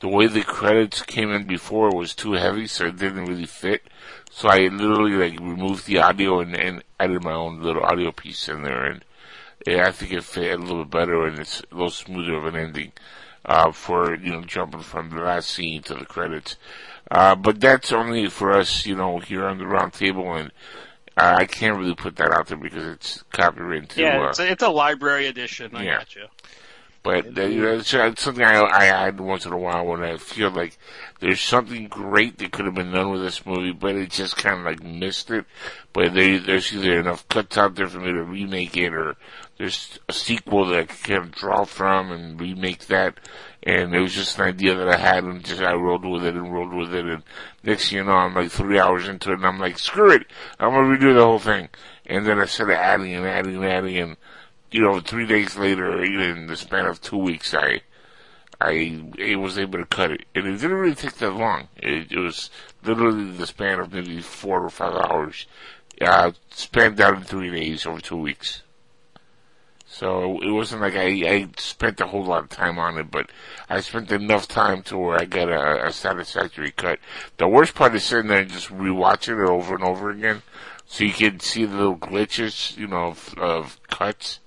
the way the credits came in before was too heavy, so it didn't really fit. So I literally like removed the audio and, and added my own little audio piece in there, and I think it fit a little bit better and it's a little smoother of an ending uh, for you know jumping from the last scene to the credits. Uh, but that's only for us, you know, here on the round table, and uh, I can't really put that out there because it's copyrighted yeah, uh, it's a, it's a library edition. I yeah. got you. But you know, it's, it's something I, I add once in a while when I feel like there's something great that could have been done with this movie, but it just kind of like missed it. But there, there's either enough cuts out there for me to remake it, or there's a sequel that I can kind of draw from and remake that. And it was just an idea that I had, and just I rolled with it and rolled with it. And next thing you know, I'm like three hours into it, and I'm like, screw it, I'm gonna redo the whole thing. And then I started adding and adding and adding, and you know, three days later, even in the span of two weeks, I, I, I was able to cut it. And it didn't really take that long. It, it was literally the span of maybe four or five hours, uh, spanned out in three days over two weeks. So it wasn't like I, I spent a whole lot of time on it, but I spent enough time to where I got a, a satisfactory cut. The worst part is sitting there and just rewatching it over and over again, so you can see the little glitches, you know, of, of cuts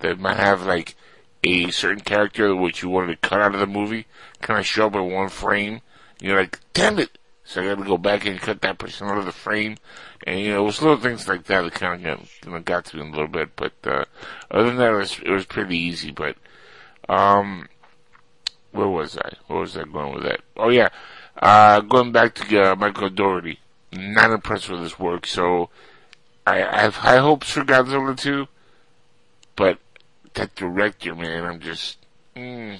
that might have like a certain character which you wanted to cut out of the movie, kind of show up in one frame. You're like, damn it! So I got to go back and cut that person out of the frame. And you know, it was little things like that that kind of got, you know, got to me a little bit. But uh, other than that, it was it was pretty easy. But um, where was I? Where was I going with that? Oh yeah, uh, going back to uh, Michael Dougherty. Not impressed with his work, so I, I have high hopes for Godzilla 2. But that director, man, I'm just. Mm.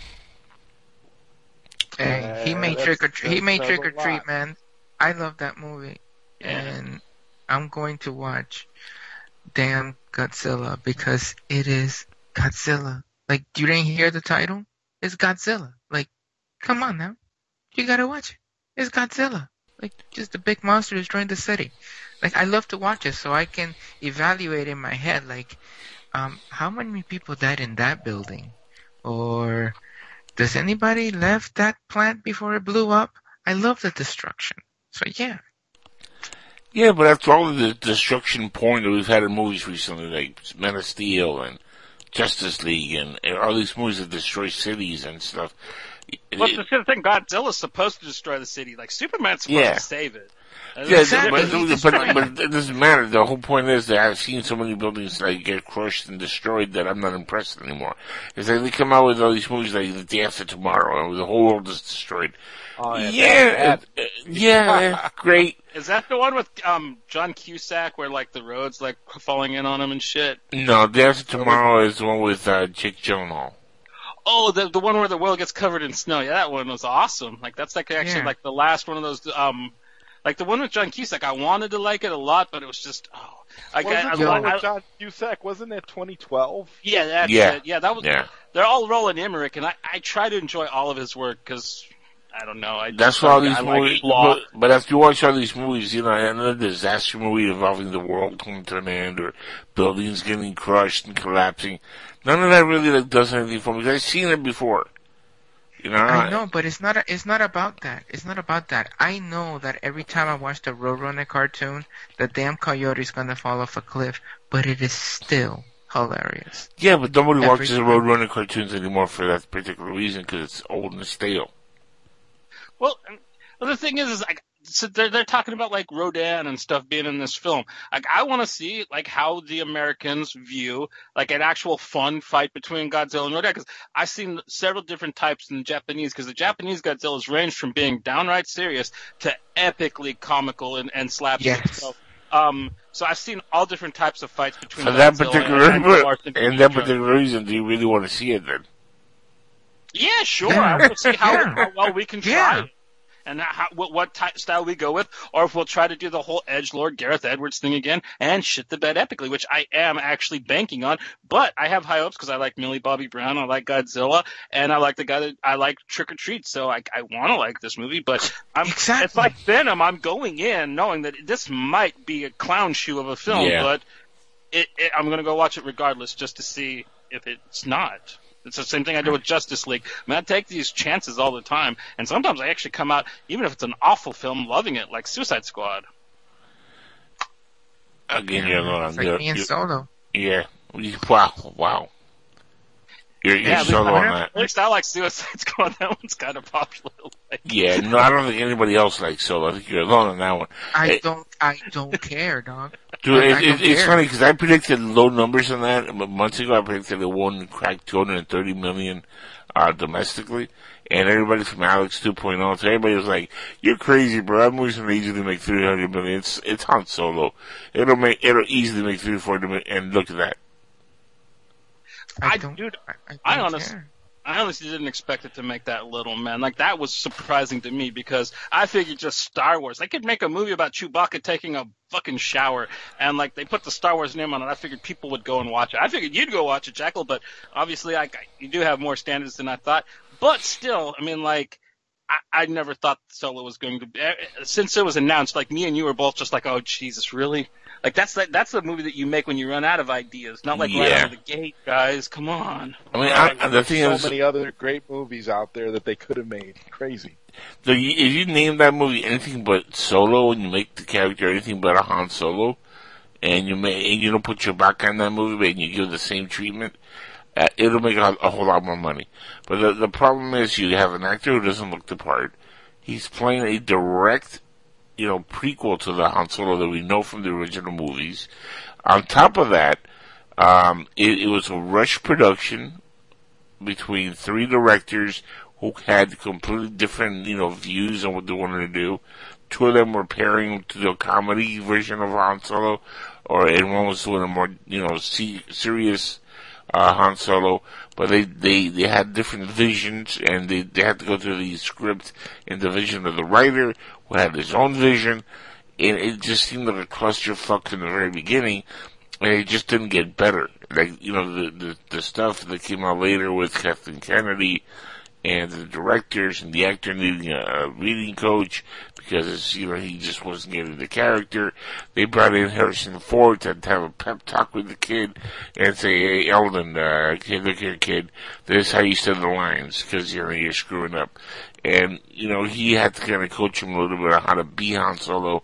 Hey, he made that's- trick or treat. He made trick or treat, man. I love that movie, and I'm going to watch Damn Godzilla because it is Godzilla. Like you didn't hear the title? It's Godzilla. Like, come on now, you gotta watch it. It's Godzilla. Like just a big monster destroying the city. Like I love to watch it so I can evaluate in my head like, um, how many people died in that building, or does anybody left that plant before it blew up? I love the destruction. So yeah. Yeah, but after all of the destruction porn that we've had in movies recently, like Men of Steel and Justice League and, and all these movies that destroy cities and stuff. Well, the the thing, Godzilla's supposed to destroy the city. Like Superman's supposed Yeah. to save it. And Yeah, exactly. but, but, but it doesn't matter. The whole point is that I've seen so many buildings like get crushed and destroyed that I'm not impressed anymore. It's like they come out with all these movies like The Day After Tomorrow and the whole world is destroyed. Oh, yeah, yeah, that- uh, yeah, great. Is that the one with um John Cusack where like the roads like falling in on him and shit? No, Day After Tomorrow is the one with uh, Jake Gyllenhaal. Oh, the the one where the world gets covered in snow. Yeah, that one was awesome. Like that's like actually Yeah. like the last one of those um like the one with John Cusack. I wanted to like it a lot, but it was just oh. I, Wasn't I, the one with John Cusack? Wasn't it 2012? yeah, that's Yeah. it. Yeah, that was. Yeah. They're all Roland Emmerich, and I I try to enjoy all of his work because I don't know. I That's why all these I movies. Law. But, but after you watch all these movies, you know, another disaster movie involving the world coming to an end or buildings getting crushed and collapsing, none of that really like, does anything for me. Because I've seen it before. You know, I know, but it's not. a, It's not about that. It's not about that. I know that every time I watch the Roadrunner cartoon, the damn coyote is gonna fall off a cliff. But it is still hilarious. Yeah, but nobody Every watches the time. Roadrunner cartoons anymore for that particular reason because it's old and stale. Well, and- well, the thing is, is like so they're they're talking about like Rodan and stuff being in this film. Like I want to see like how the Americans view like an actual fun fight between Godzilla and Rodan because I've seen several different types in the Japanese because the Japanese Godzilla's ranged from being downright serious to epically comical and, and slapstick. Yes. So, um, so I've seen all different types of fights between For that Godzilla particular, and, and and that particular reason, do you really want to see it then? Yeah, sure. I want to see how, Yeah. how well we can try Yeah. it. And how, what, what style we go with, or if we'll try to do the whole Edge Lord Gareth Edwards thing again and shit the bed epically, which I am actually banking on. But I have high hopes because I like Millie Bobby Brown, I like Godzilla, and I like the guy that I like Trick or Treat. So I, I want to like this movie, but I'm Exactly. it's like Venom. I'm going in knowing that this might be a clown shoe of a film, Yeah. but it, it, I'm going to go watch it regardless just to see if it's not. It's the same thing I do with Justice League. I mean, I take these chances all the time, and sometimes I actually come out, even if it's an awful film, loving it, like Suicide Squad. Again, you're going It's like me and Solo. Yeah. Wow. Wow. You're, you're yeah, at least, solo I, on that. at least I like Suicide Squad. That one's kind of popular. Like, Yeah, no, I don't think anybody else likes solo. I think you're alone on that one. I It- don't. I don't care, dog. Dude, it, it, it's funny because I predicted low numbers on that. Months ago, I predicted it won't crack 230 million uh, domestically. And everybody from Alex 2.0 to everybody was like, "You're crazy, bro! That movie's gonna easily make 300 million. It's it's Han Solo. It'll make it'll easily make 340 million. And look at that. I, I- don't. dude, I, I, I don't honest- care. I honestly didn't expect it to make that little, man. Like that was surprising to me because I figured just Star Wars. They could make a movie about Chewbacca taking a fucking shower, and like they put the Star Wars name on it. I figured people would go and watch it. I figured you'd go watch it, Jackal, but obviously, I, you do have more standards than I thought. But still, I mean, like. I, I never thought Solo was going to be eh, since it was announced. Like me and you were both just like, oh Jesus, really? Like that's that, that's the movie that you make when you run out of ideas, not like right out of the gate, guys. Come on. I mean, I, I, the There's thing so is, many other great movies out there that they could have made. Crazy. the, if you name that movie anything but Solo, and you make the character anything but a Han Solo, and you may and you don't put your back in that movie, but you give the same treatment, uh, it'll make a, a whole lot more money. But the the problem is, you have an actor who doesn't look the part. He's playing a direct, you know, prequel to the Han Solo that we know from the original movies. On top of that, um, it, it was a rush production between three directors who had completely different, you know, views on what they wanted to do. Two of them were pairing to the comedy version of Han Solo, or and one was doing a more, you know, se- serious uh, Han Solo. But they, they, they had different visions, and they, they had to go through the script and the vision of the writer, who had his own vision, and it just seemed like a clusterfuck from the very beginning and it just didn't get better. Like you know the the, the stuff that came out later with Kathleen Kennedy and the directors and the actor needing a, a reading coach because you know he just wasn't getting the character. They brought in Harrison Ford to, have a pep talk with the kid and say, "Hey, Alden, uh, kid, look here, kid. This is how you say the lines because you know you're screwing up." And you know he had to kind of coach him a little bit on how to be Han Solo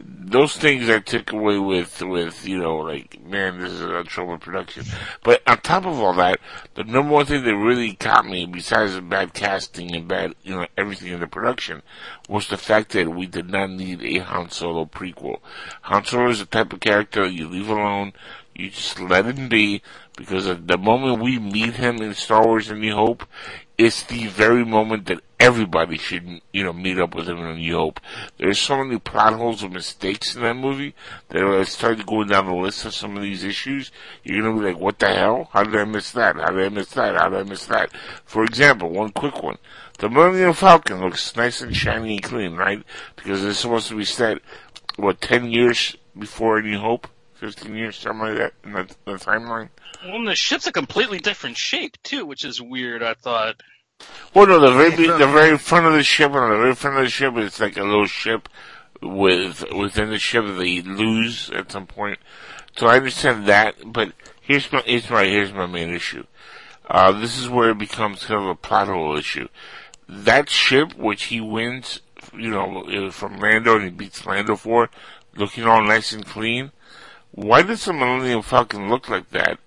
those things I took away with, with, you know, like, man, this is a trouble production. But on top of all that, the number one thing that really caught me, besides the bad casting and bad, you know, everything in the production, was the fact that we did not need a Han Solo prequel. Han Solo is the type of character you leave alone, you just let him be, because at the moment we meet him in Star Wars A New Hope, it's the very moment that everybody should, you know, meet up with him in New Hope. There's so many plot holes and mistakes in that movie that when I started going down the list of some of these issues, you're gonna be like, what the hell? How did I miss that? How did I miss that? How did I miss that? For example, one quick one. The Millennium Falcon looks nice and shiny and clean, right? Because it's supposed to be set, what, 10 years before New Hope? 15 years, something like that, in the, the timeline? Well, and the ship's a completely different shape too, which is weird. I thought. Well, no, the very the very front of the ship, on the very front of the ship, it's like a little ship with within the ship they lose at some point. So I understand that, but here's my here's my here's my main issue. Uh, this is where it becomes kind of a plot hole issue. That ship, which he wins, you know, from Lando and he beats Lando for, looking all nice and clean. Why does the Millennium Falcon look like that?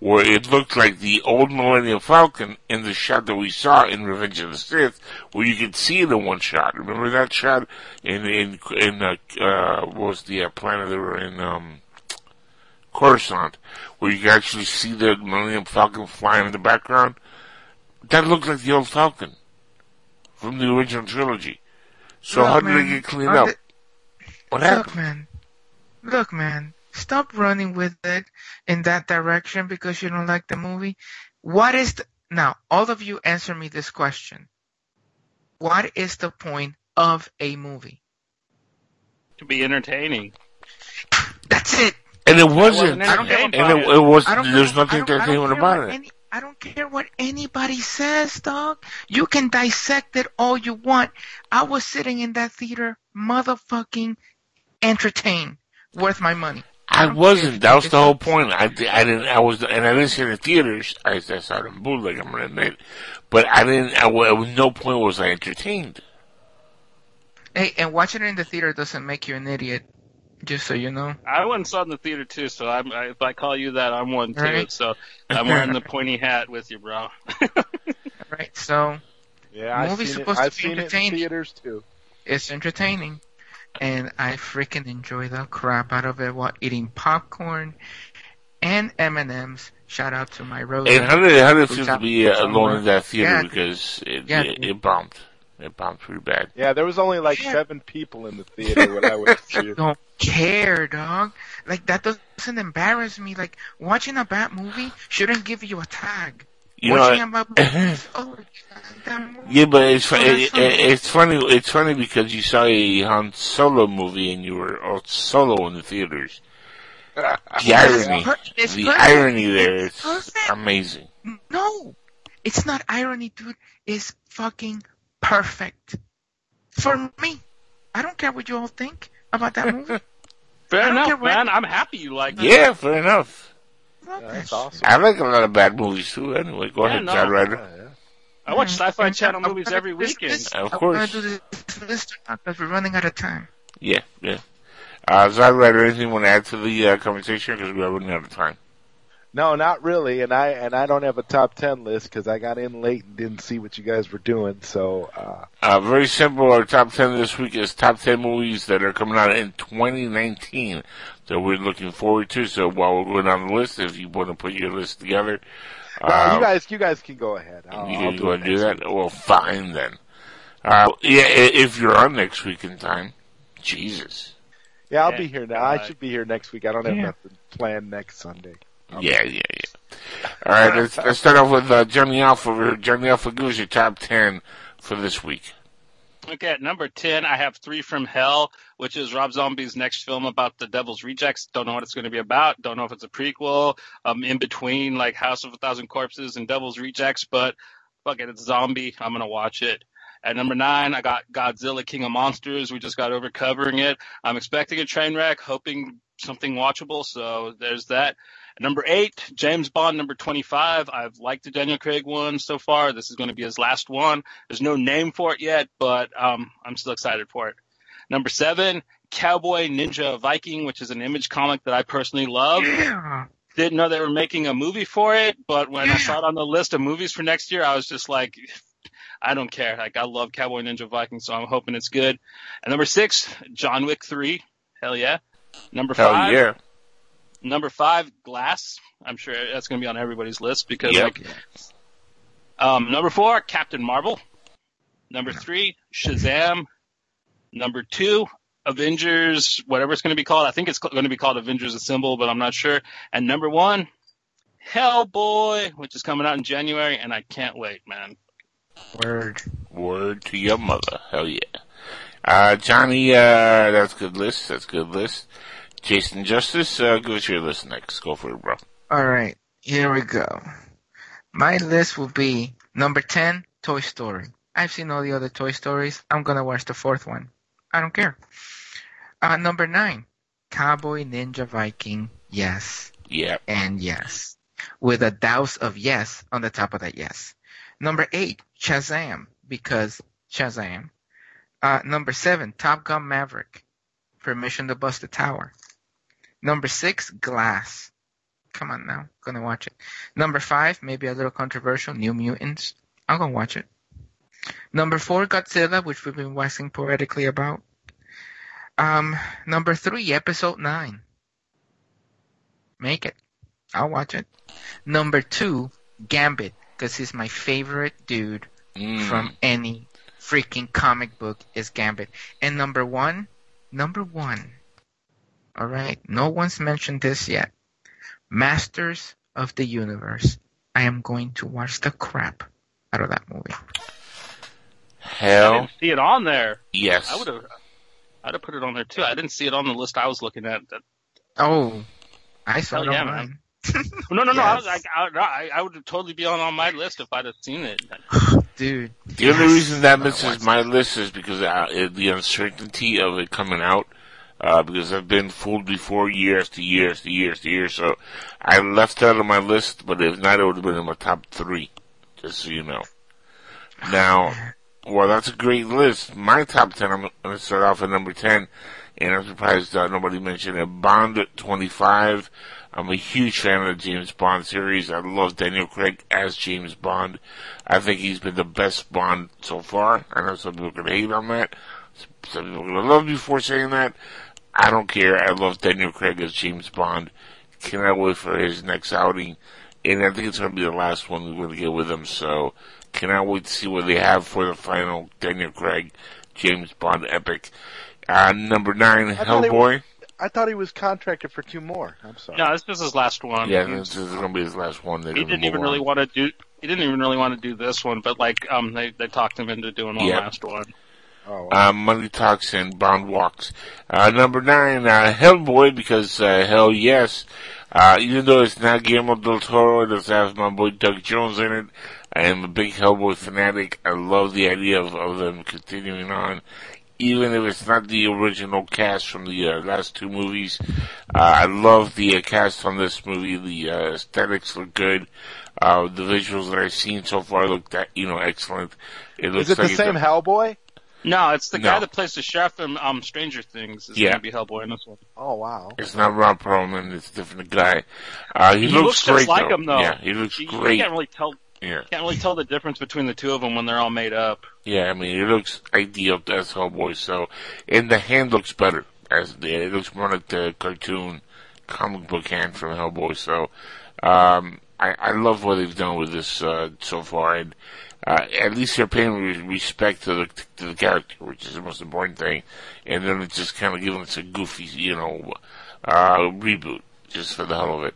Where it looked like the old Millennium Falcon in the shot that we saw in Revenge of the Sith, where you could see it in one shot. Remember that shot in in in uh, uh what was the uh, planet they were in um Coruscant, where you could actually see the Millennium Falcon flying in the background? That looked like the old Falcon from the original trilogy. So Look, how did man, it get cleaned up? the- What happened? Look, man. Look, man. Stop running with it in that direction because you don't like the movie. What is the, now, all of you answer me this question. What is the point of a movie? To be entertaining. That's it. And it wasn't. I don't give a and it, it was. There's care- nothing I don't- I don't entertainment care about it. any- I don't care what anybody says, dog. You can dissect it all you want. I was sitting in that theater, motherfucking entertained, worth my money. I wasn't. That was the whole point. I, I didn't. I was, and I didn't see it in theaters. I, I saw it in bootleg. I'm gonna admit, but I didn't. I, wa- at no point was I entertained. Hey, and watching it in the theater doesn't make you an idiot. Just so you know. I went and saw it in the theater too, so I'm, I, if I call you that, I'm one too. Right. So I'm wearing the pointy hat with you, bro. Right. So Yeah, I've movie's seen it- supposed I've to be seen it in entertaining. theaters too. It's entertaining, and I freaking enjoy the crap out of it while eating popcorn and M and M's. Shout out to my rose. And how did it, how did it feel to be uh, alone in that theater Yeah. because it, Yeah. it, it bombed. It bombed pretty bad. Yeah, there was only like seven people in the theater when I was here. don't care, dog. Like that doesn't embarrass me. Like watching a bad movie shouldn't give you a tag. You know, watching a bad movie, oh, that movie. Yeah, but it's fu- it, funny. it, it's funny. It's funny because you saw a Han Solo movie and you were all solo in the theaters. The irony, it's the perfect. irony there is Perfect. amazing. No, it's not irony, dude. It's fucking perfect for me. I don't care what you all think about that movie. Fair enough, man. I'm happy you like it. Yeah, fair enough. That's awesome. I like a lot of bad movies too. Anyway, go Yeah, ahead, no. John Ryder. I watch Sci-Fi Channel movies every weekend. this- Of I course. want to do this because we're running out of time. Yeah, yeah. Uh, John Ryder, anything you want to add to the uh, conversation? Because we're running out of time. No, not really. And I and I don't have a top ten list because I got in late and didn't see what you guys were doing. So uh, Uh, very simple. Our top 10 this week is top 10 movies that are coming out in 2019 that we're looking forward to. So while we're going on the list, if you want to put your list together, no, uh, you guys, you guys can go ahead. I'll, you I'll can do go it do next that? Well, fine then. Uh, yeah, if you're on next week in time. Jesus. Yeah, I'll Yeah, be here now. I should be here next week. I don't have Yeah. nothing planned next Sunday. Yeah, yeah, yeah. All right, let's, let's start off with uh, Johnny Alpha. Johnny Alpha, give us your top 10 for this week. Okay, at number 10, I have Three from Hell, which is Rob Zombie's next film about the Devil's Rejects. Don't know what it's going to be about. Don't know if it's a prequel, um, in between like House of a Thousand Corpses and Devil's Rejects, but fuck it, it's zombie. I'm going to watch it. At number nine, I got Godzilla King of Monsters. We just got over covering it. I'm expecting a train wreck, hoping something watchable, so there's that. At number eight, James Bond number 25. I've liked the Daniel Craig one so far. This is going to be his last one. There's no name for it yet, but um, I'm still excited for it. Number seven, Cowboy Ninja Viking, which is an image comic that I personally love. Yeah. Didn't know they were making a movie for it, but when I saw it on the list of movies for next year, I was just like, I don't care. Like I love Cowboy Ninja Viking, so I'm hoping it's good. And number six, John Wick three. Hell yeah. Number Hell five. yeah. Number five, Glass. I'm sure that's going to be on everybody's list because Yep. like. Um, number four, Captain Marvel. Number three, Shazam. Number two, Avengers, whatever it's going to be called. I think it's going to be called Avengers Assemble, but I'm not sure. And number one, Hellboy, which is coming out in January, and I can't wait, man. Word. Word to your mother. Hell yeah. Uh, Johnny, uh, that's a good list. That's a good list. Jason Justice, uh, give us your list next. Go for it, bro. All right, here we go. My list will be number 10, Toy Story. I've seen all the other Toy Stories. I'm going to watch the fourth one. I don't care. Uh, number 9, Cowboy Ninja Viking. Yes. Yeah. And yes. With a douse of yes on the top of that yes. Number 8, Shazam. Because Shazam. Uh, number 7, Top Gun Maverick. Permission to Bust the Tower. Number 6, Glass. Come on now, gonna watch it. Number five, maybe a little controversial, New Mutants. I'm gonna watch it. Number four, Godzilla, which we've been waxing poetically about. Um, number three, episode nine. Make it. I'll watch it. Number two, Gambit, because he's my favorite dude Mm. from any freaking comic book is Gambit. And number one, number one. All right, no one's mentioned this yet. Masters of the Universe. I am going to watch the crap out of that movie. Hell. I Hell didn't see it on there. yes. I would have. I'd have put it on there too. I didn't see it on the list I was looking at. That, Oh, I saw Hell it yeah, on man. mine. no, no, no. I was Yes. I, I, I would totally be on, on my list if I'd have seen it. Dude. The only reason that misses watch my list is because uh, it- the uncertainty of it coming out. Uh, because I've been fooled before year after year after year after year, so I left out of my list, but if not, it would have been in my top three, just so you know. Now, well, that's a great list. My top ten, I'm going to start off at number 10, and I'm surprised uh, nobody mentioned it. Bond at 25. I'm a huge fan of the James Bond series. I love Daniel Craig as James Bond. I think he's been the best Bond so far. I know some people can hate on that. Some people are going to love me for saying that. I don't care. I love Daniel Craig as James Bond. Cannot wait for his next outing. And I think it's going to be the last one we're going to get with him. So cannot wait to see what they have for the final Daniel Craig James Bond epic. Uh, number nine, I thought Hellboy. I thought he was contracted for two more. I'm sorry. No, this is his last one. Yeah, this is going to be his last one. They're he didn't even on. really want to do. He didn't even really want to do this one, but like, um, they they talked him into doing one Yeah. last one. Oh, Uh, Money Talks and Bond Walks. Uh, number nine, uh, Hellboy, because, uh, hell yes. Uh, even though it's not Guillermo del Toro, it does have my boy Doug Jones in it. I am a big Hellboy fanatic. I love the idea of, of them continuing on, even if it's not the original cast from the uh, last two movies. Uh, I love the uh, cast on this movie. The uh, aesthetics look good. Uh, the visuals that I've seen so far look that you know excellent. It looks Is it the like it's same Hellboy? No, it's the guy No. that plays the chef in um, Stranger Things. Is Yeah. going to be Hellboy in this one. Oh wow. It's not Ron Perlman. It's a different guy. Uh, he, He looks, looks great just like though. him, though. Yeah, he looks You- you great. can't really tell. Yeah. Can't really tell the difference between the two of them when they're all made up. Yeah, I mean, it looks ideal as Hellboy. So, and the hand looks better as the, it looks more like the cartoon comic book hand from Hellboy. So, um, I, I love what they've done with this uh, so far, and uh, at least they're paying respect to the to the character, which is the most important thing. And then it's just kind of giving us a goofy, you know, uh, reboot just for the hell of it.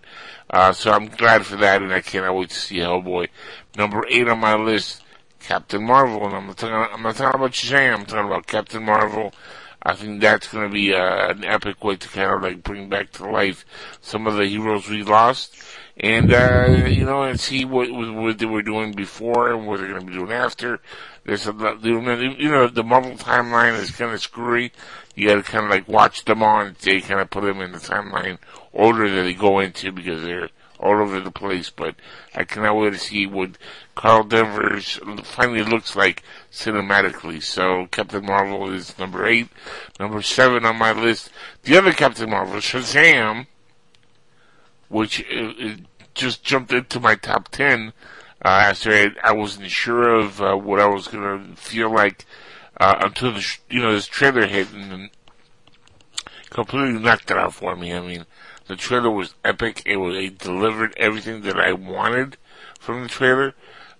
Uh, so I'm glad for that, and I cannot wait to see Hellboy. Number eight on my list, Captain Marvel, and I'm not talking, I'm not talking about Shazam, I'm talking about Captain Marvel. I think that's going to be uh, an epic way to kind of like bring back to life some of the heroes we lost, and uh, you know, and see what what they were doing before and what they're going to be doing after. There's a lot, you know, the Marvel timeline is kind of screwy. You got to kind of like watch them on. They kind of put them in the timeline order that they go into because they're all over the place. But I cannot wait to see what Carol Danvers finally looks like cinematically. So Captain Marvel is number eight. Number seven on my list, the other Captain Marvel, Shazam, which uh, just jumped into my top ten. Uh, after I, I wasn't sure of uh, what I was gonna feel like uh, until the sh- you know this trailer hit and completely knocked it out for me. I mean, the trailer was epic. It was it delivered everything that I wanted from the trailer.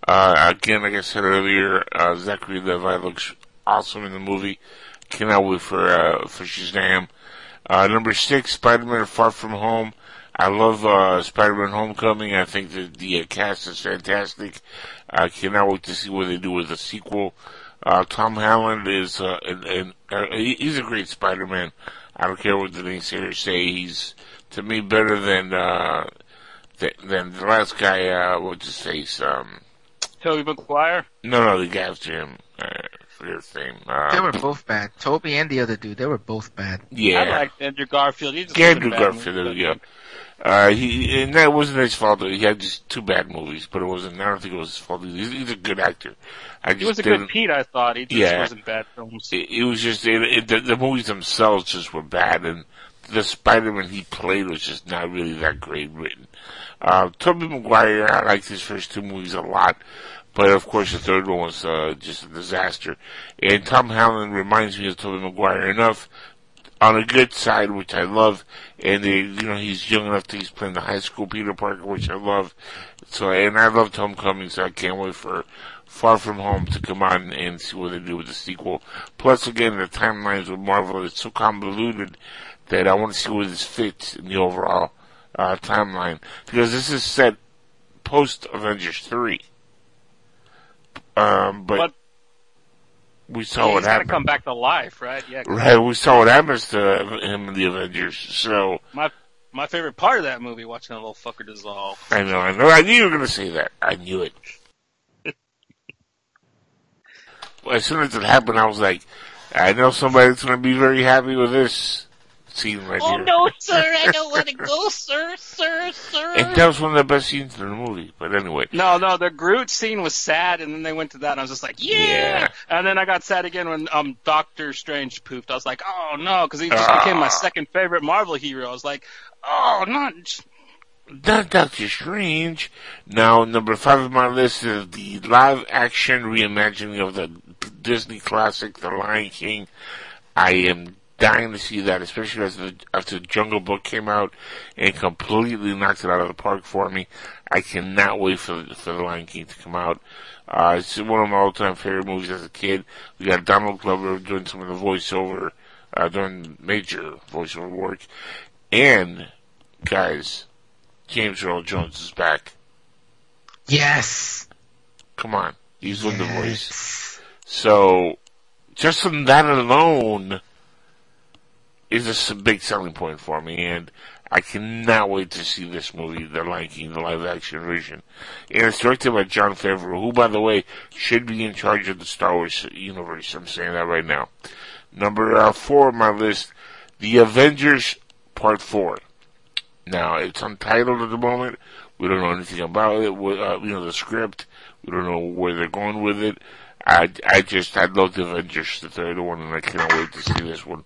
Uh, again, like I said earlier, uh, Zachary Levi looks awesome in the movie. Cannot wait for uh, for Shazam. Uh, number six, Spider-Man: Far From Home. I love uh, Spider-Man: Homecoming. I think that the uh, cast is fantastic. I cannot wait to see what they do with the sequel. Uh, Tom Holland is uh, an, an, uh, he's a great Spider-Man. I don't care what the naysayers say. He's to me better than uh, th- than the last guy. Uh, what's his face? Um, Tobey Maguire. no, no, the guy after him. Uh, forget his name. Uh, They were both bad. Tobey and the other dude, they were both bad. yeah. I liked Andrew Garfield. He just Andrew Garfield, movie, there we go. Uh, he, and that wasn't his fault. He had just two bad movies, but it wasn't, I don't think it was his fault. He's, he's a good actor. I He was a good Pete, I thought. He just Yeah. wasn't bad films. it, it was just, it, it, the, the movies themselves just were bad, and the Spider-Man he played was just not really that great written. Uh, Tobey Maguire, I liked his first two movies a lot, but of course the third one was, uh, just a disaster. And Tom Holland reminds me of Tobey Maguire enough on a good side, which I love, and they, you know, he's young enough that he's playing the high school Peter Parker, which I love. So, and I loved Homecoming, so I can't wait for Far From Home to come on and, and see what they do with the sequel. Plus, again, the timelines with Marvel is so convoluted that I want to see where this fits in the overall uh, timeline because this is set post Avengers three. Um, but, But- we saw He's what gonna happened. come back to life, right? Yeah. Right, we saw what happens to him in the Avengers. So My my favorite part of that movie, watching that little fucker dissolve. I know, I know, I knew you were going to say that. I knew it. Well, as soon as it happened, I was like, I know somebody's going to be very happy with this scene right Oh here. no, sir! I don't want to go, sir, sir, sir. And that was one of the best scenes in the movie. But anyway, No, no, the Groot scene was sad, and then they went to that, and I was just like, yeah. Yeah. And then I got sad again when um Doctor Strange poofed. I was like, oh no, because he just Ah. became my second favorite Marvel hero. I was like, oh, not. not Doctor Strange. Now, number five on my list is the live action reimagining of the Disney classic, The Lion King. I am dying to see that, especially after the, after Jungle Book came out and completely knocked it out of the park for me. I cannot wait for for The Lion King to come out. Uh, it's one of my all-time favorite movies as a kid. We got Donald Glover doing some of the voiceover, uh, doing major voiceover work. And, guys, James Earl Jones is back. Yes. Come on. He's doing the voice. So, just from that alone is a big selling point for me. And I cannot wait to see this movie, The Lion King, the live action version. And it's directed by Jon Favreau, who, by the way, should be in charge of the Star Wars universe. I'm saying that right now. Number uh, four on my list, The Avengers Part 4. Now, it's untitled at the moment. We don't know anything about it. We- Uh, you know, the script. We don't know where they're going with it. I, I just, I love the Avengers, the third one, and I cannot wait to see this one.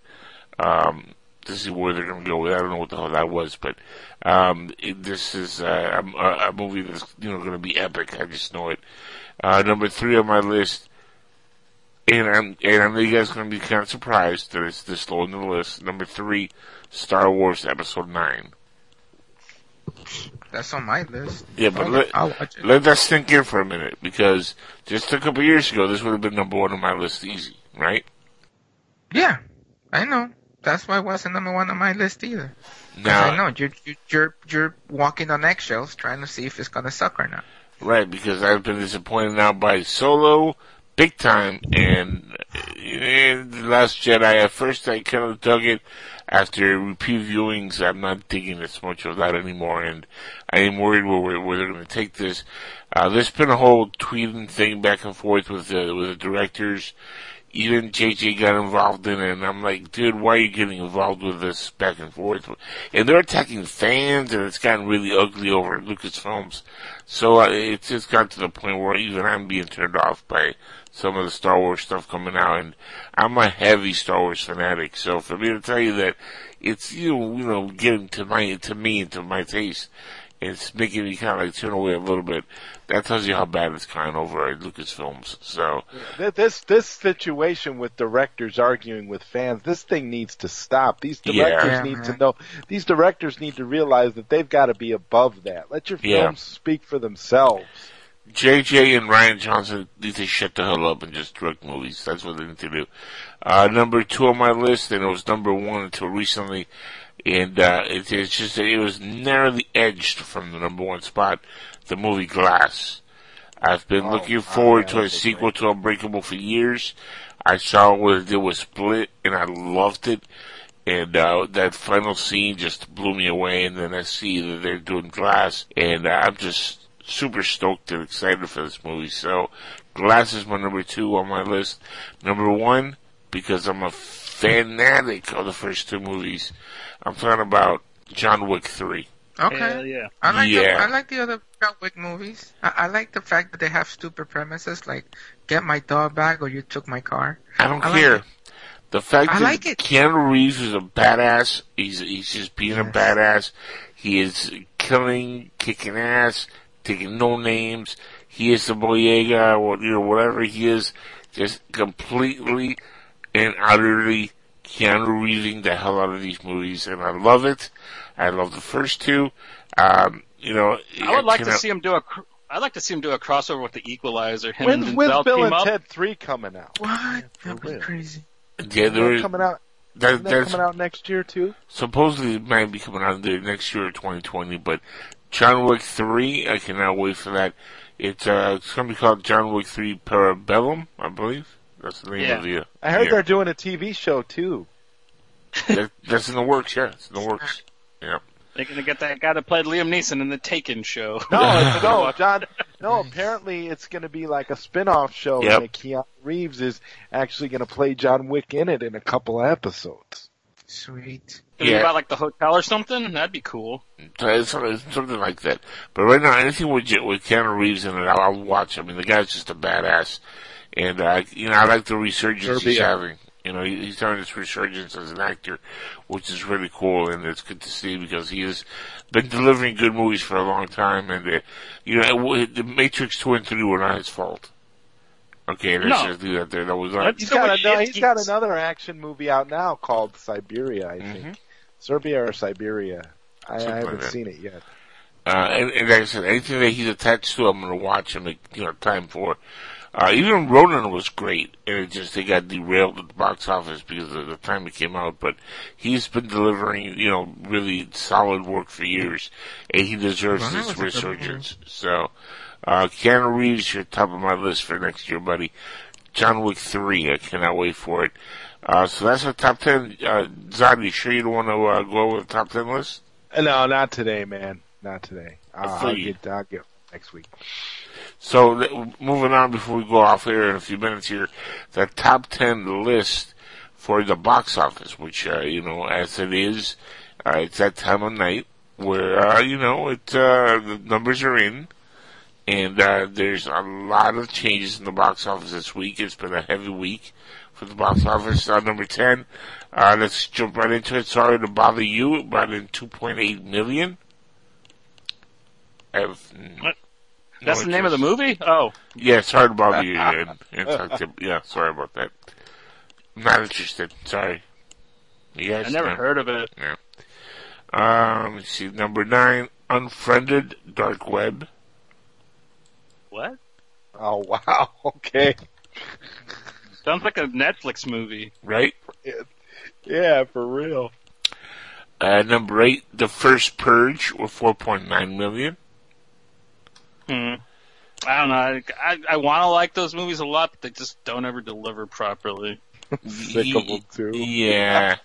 Um, to see where they're going to go with. I don't know what the hell that was, but um, it, this is uh, a, a movie that's you know going to be epic. I just know it. Uh, number three on my list, and I'm and I know you guys are going to be kind of surprised that it's this low on the list. Number three, Star Wars Episode Nine. That's on my list. Yeah, but I'll, let, I'll let that sink in for a minute because just a couple years ago, this would have been number one on my list easy, right? Yeah, I know. That's why it wasn't number one on my list either. Now- I know you're you're you're, you're walking on eggshells trying to see if it's gonna suck or not. Right, because I've been disappointed now by Solo, big time, and, and The Last Jedi. At first, I kind of dug it. After repeat viewings, I'm not digging as much of that anymore, and I am worried where, where they're going to take this. Uh, there's been a whole tweeting thing back and forth with the, with the directors. Even JJ got involved in it, and I'm like, dude, why are you getting involved with this back and forth? And they're attacking fans, and it's gotten really ugly over at Lucasfilms. So uh, it's just got to the point where even I'm being turned off by some of the Star Wars stuff coming out, and I'm a heavy Star Wars fanatic. So for me to tell you that it's you know, you know getting to my to me and to my taste, it's making me kind of like turn away a little bit. That tells you how bad it's kind of over at Lucasfilms. So This this situation with directors arguing with fans, this thing needs to stop. These directors Yeah, need to know. These directors need to realize that they've got to be above that. Let your Yeah. films speak for themselves. JJ and Rian Johnson need to shut the hell up and just direct movies. That's what they need to do. Uh, number two on my list, and it was number one until recently, and uh, it, it's just that it was narrowly edged from the number one spot. The movie Glass. I've been looking forward to a sequel to Unbreakable for years. I saw what it did with Split, and I loved it. And uh, that final scene just blew me away. And then I see that they're doing Glass, and uh, I'm just super stoked and excited for this movie. So, Glass is my number two on my list. Number one, because I'm a fanatic of the first two movies. I'm talking about John Wick 3. Okay. Hell yeah. I like Yeah. the, I like the other John Wick movies. I, I like the fact that they have stupid premises like get my dog back or you took my car. I don't I care. it. the fact I that like it. Keanu Reeves is a badass. He's he's just being a badass. He is killing, kicking ass, taking no names. He is the Baba Yaga or you know whatever he is, just completely and utterly Keanu Reeving the hell out of these movies, and I love it. I love the first two. Um, you know, I would like to see him do a. cr- I'd like to see him do a crossover with the Equalizer. Him When's and when's Denzel Bill team and up. Ted three coming out? What? That'd be crazy. Yeah, They're coming out. that, Isn't that that's coming out next year too? supposedly it might be coming out there next year, 2020. But John Wick 3, I cannot wait for that. It's uh, it's gonna be called John Wick 3 Parabellum, I believe. That's the name Yeah. of the. Uh, I heard yeah. they're doing a TV show too. that, that's in the works. Yeah, it's in the works. Yeah. They're gonna get that guy that played Liam Neeson in the Taken show. No, no, John. No, apparently it's going to be like a spin-off show, Yep. and that Keanu Reeves is actually going to play John Wick in it in a couple of episodes. Sweet. Gonna Yeah. about like the hotel or something. That'd be cool. So It's, it's something like that. But right now, anything with with Keanu Reeves in it, I'll, I'll watch. I mean, the guy's just a badass, and uh, you know, I like the resurgence he's having. You know, he, he's having this resurgence as an actor, which is really cool, and it's good to see because he has been delivering good movies for a long time. And uh, you know, it w- the Matrix two and three were not his fault. Okay, let's No. just do that. There, that was not. He's So got, much a, no, he's got another action movie out now called Siberia, I think. Mhm. Serbia or Siberia. I, I haven't that. seen it yet. Uh, and, and like I said, anything that he's attached to, I'm going to watch and make you know time for. Uh, even Ronin was great, and it just it got derailed at the box office because of the time it came out. But he's been delivering, you know, really solid work for years, and he deserves Ronin this was a good resurgence. So, uh, Keanu Reeves, you're top of my list for next year, buddy. John Wick three, I cannot wait for it. Uh, so that's our top ten. Uh, Zod, you sure you don't want to uh, go over the top ten list? No, not today, man. Not today. I'll, I'll get. I'll get next week. So moving on before we go off here in a few minutes here, the top ten list for the box office, which uh, you know, as it is, uh, it's that time of night where uh, you know it uh, the numbers are in, and uh, there's a lot of changes in the box office this week. It's been a heavy week for the box office. Uh, number ten, uh, let's jump right into it. Sorry to bother you. It brought in two point eight million. I have What? No That's the name of the movie? Oh. Yeah, sorry to bother you. And, and yeah, sorry about that. Not interested. Sorry. You guys? I never No. heard of it. Yeah. Um, let's see. Number nine, Unfriended Dark Web. What? Oh wow. Okay. Sounds like a Netflix movie. Right? Yeah, for real. Uh, number eight, The First Purge with 4.9 million. Hmm. I don't know. I, I, I want to like those movies a lot, but they just don't ever deliver properly. Sick of them too. Yeah.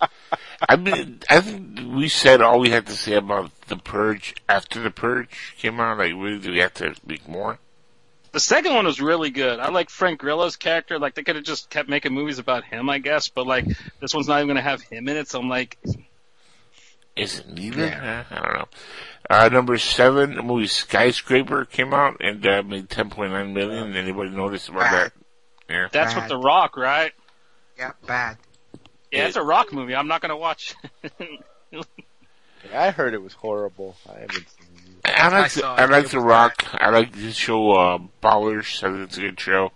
I mean, I think we said all we had to say about The Purge after The Purge came out. Like, really, do we have to speak more? The second one was really good. I like Frank Grillo's character. Like they could have just kept making movies about him, I guess. But like this one's not even going to have him in it, so I'm like, Is it neither? Uh, I don't know. Uh, number seven, the movie Skyscraper came out and uh, made 10.9 million. Anybody notice about that? Yeah. that's with The Rock, right? Yeah, bad. Yeah, it's a Rock movie. I'm not going to watch. I heard it was horrible. I haven't seen it. I like, the, I like The Rock. I like the show, uh, Ballers. I think it's a good show.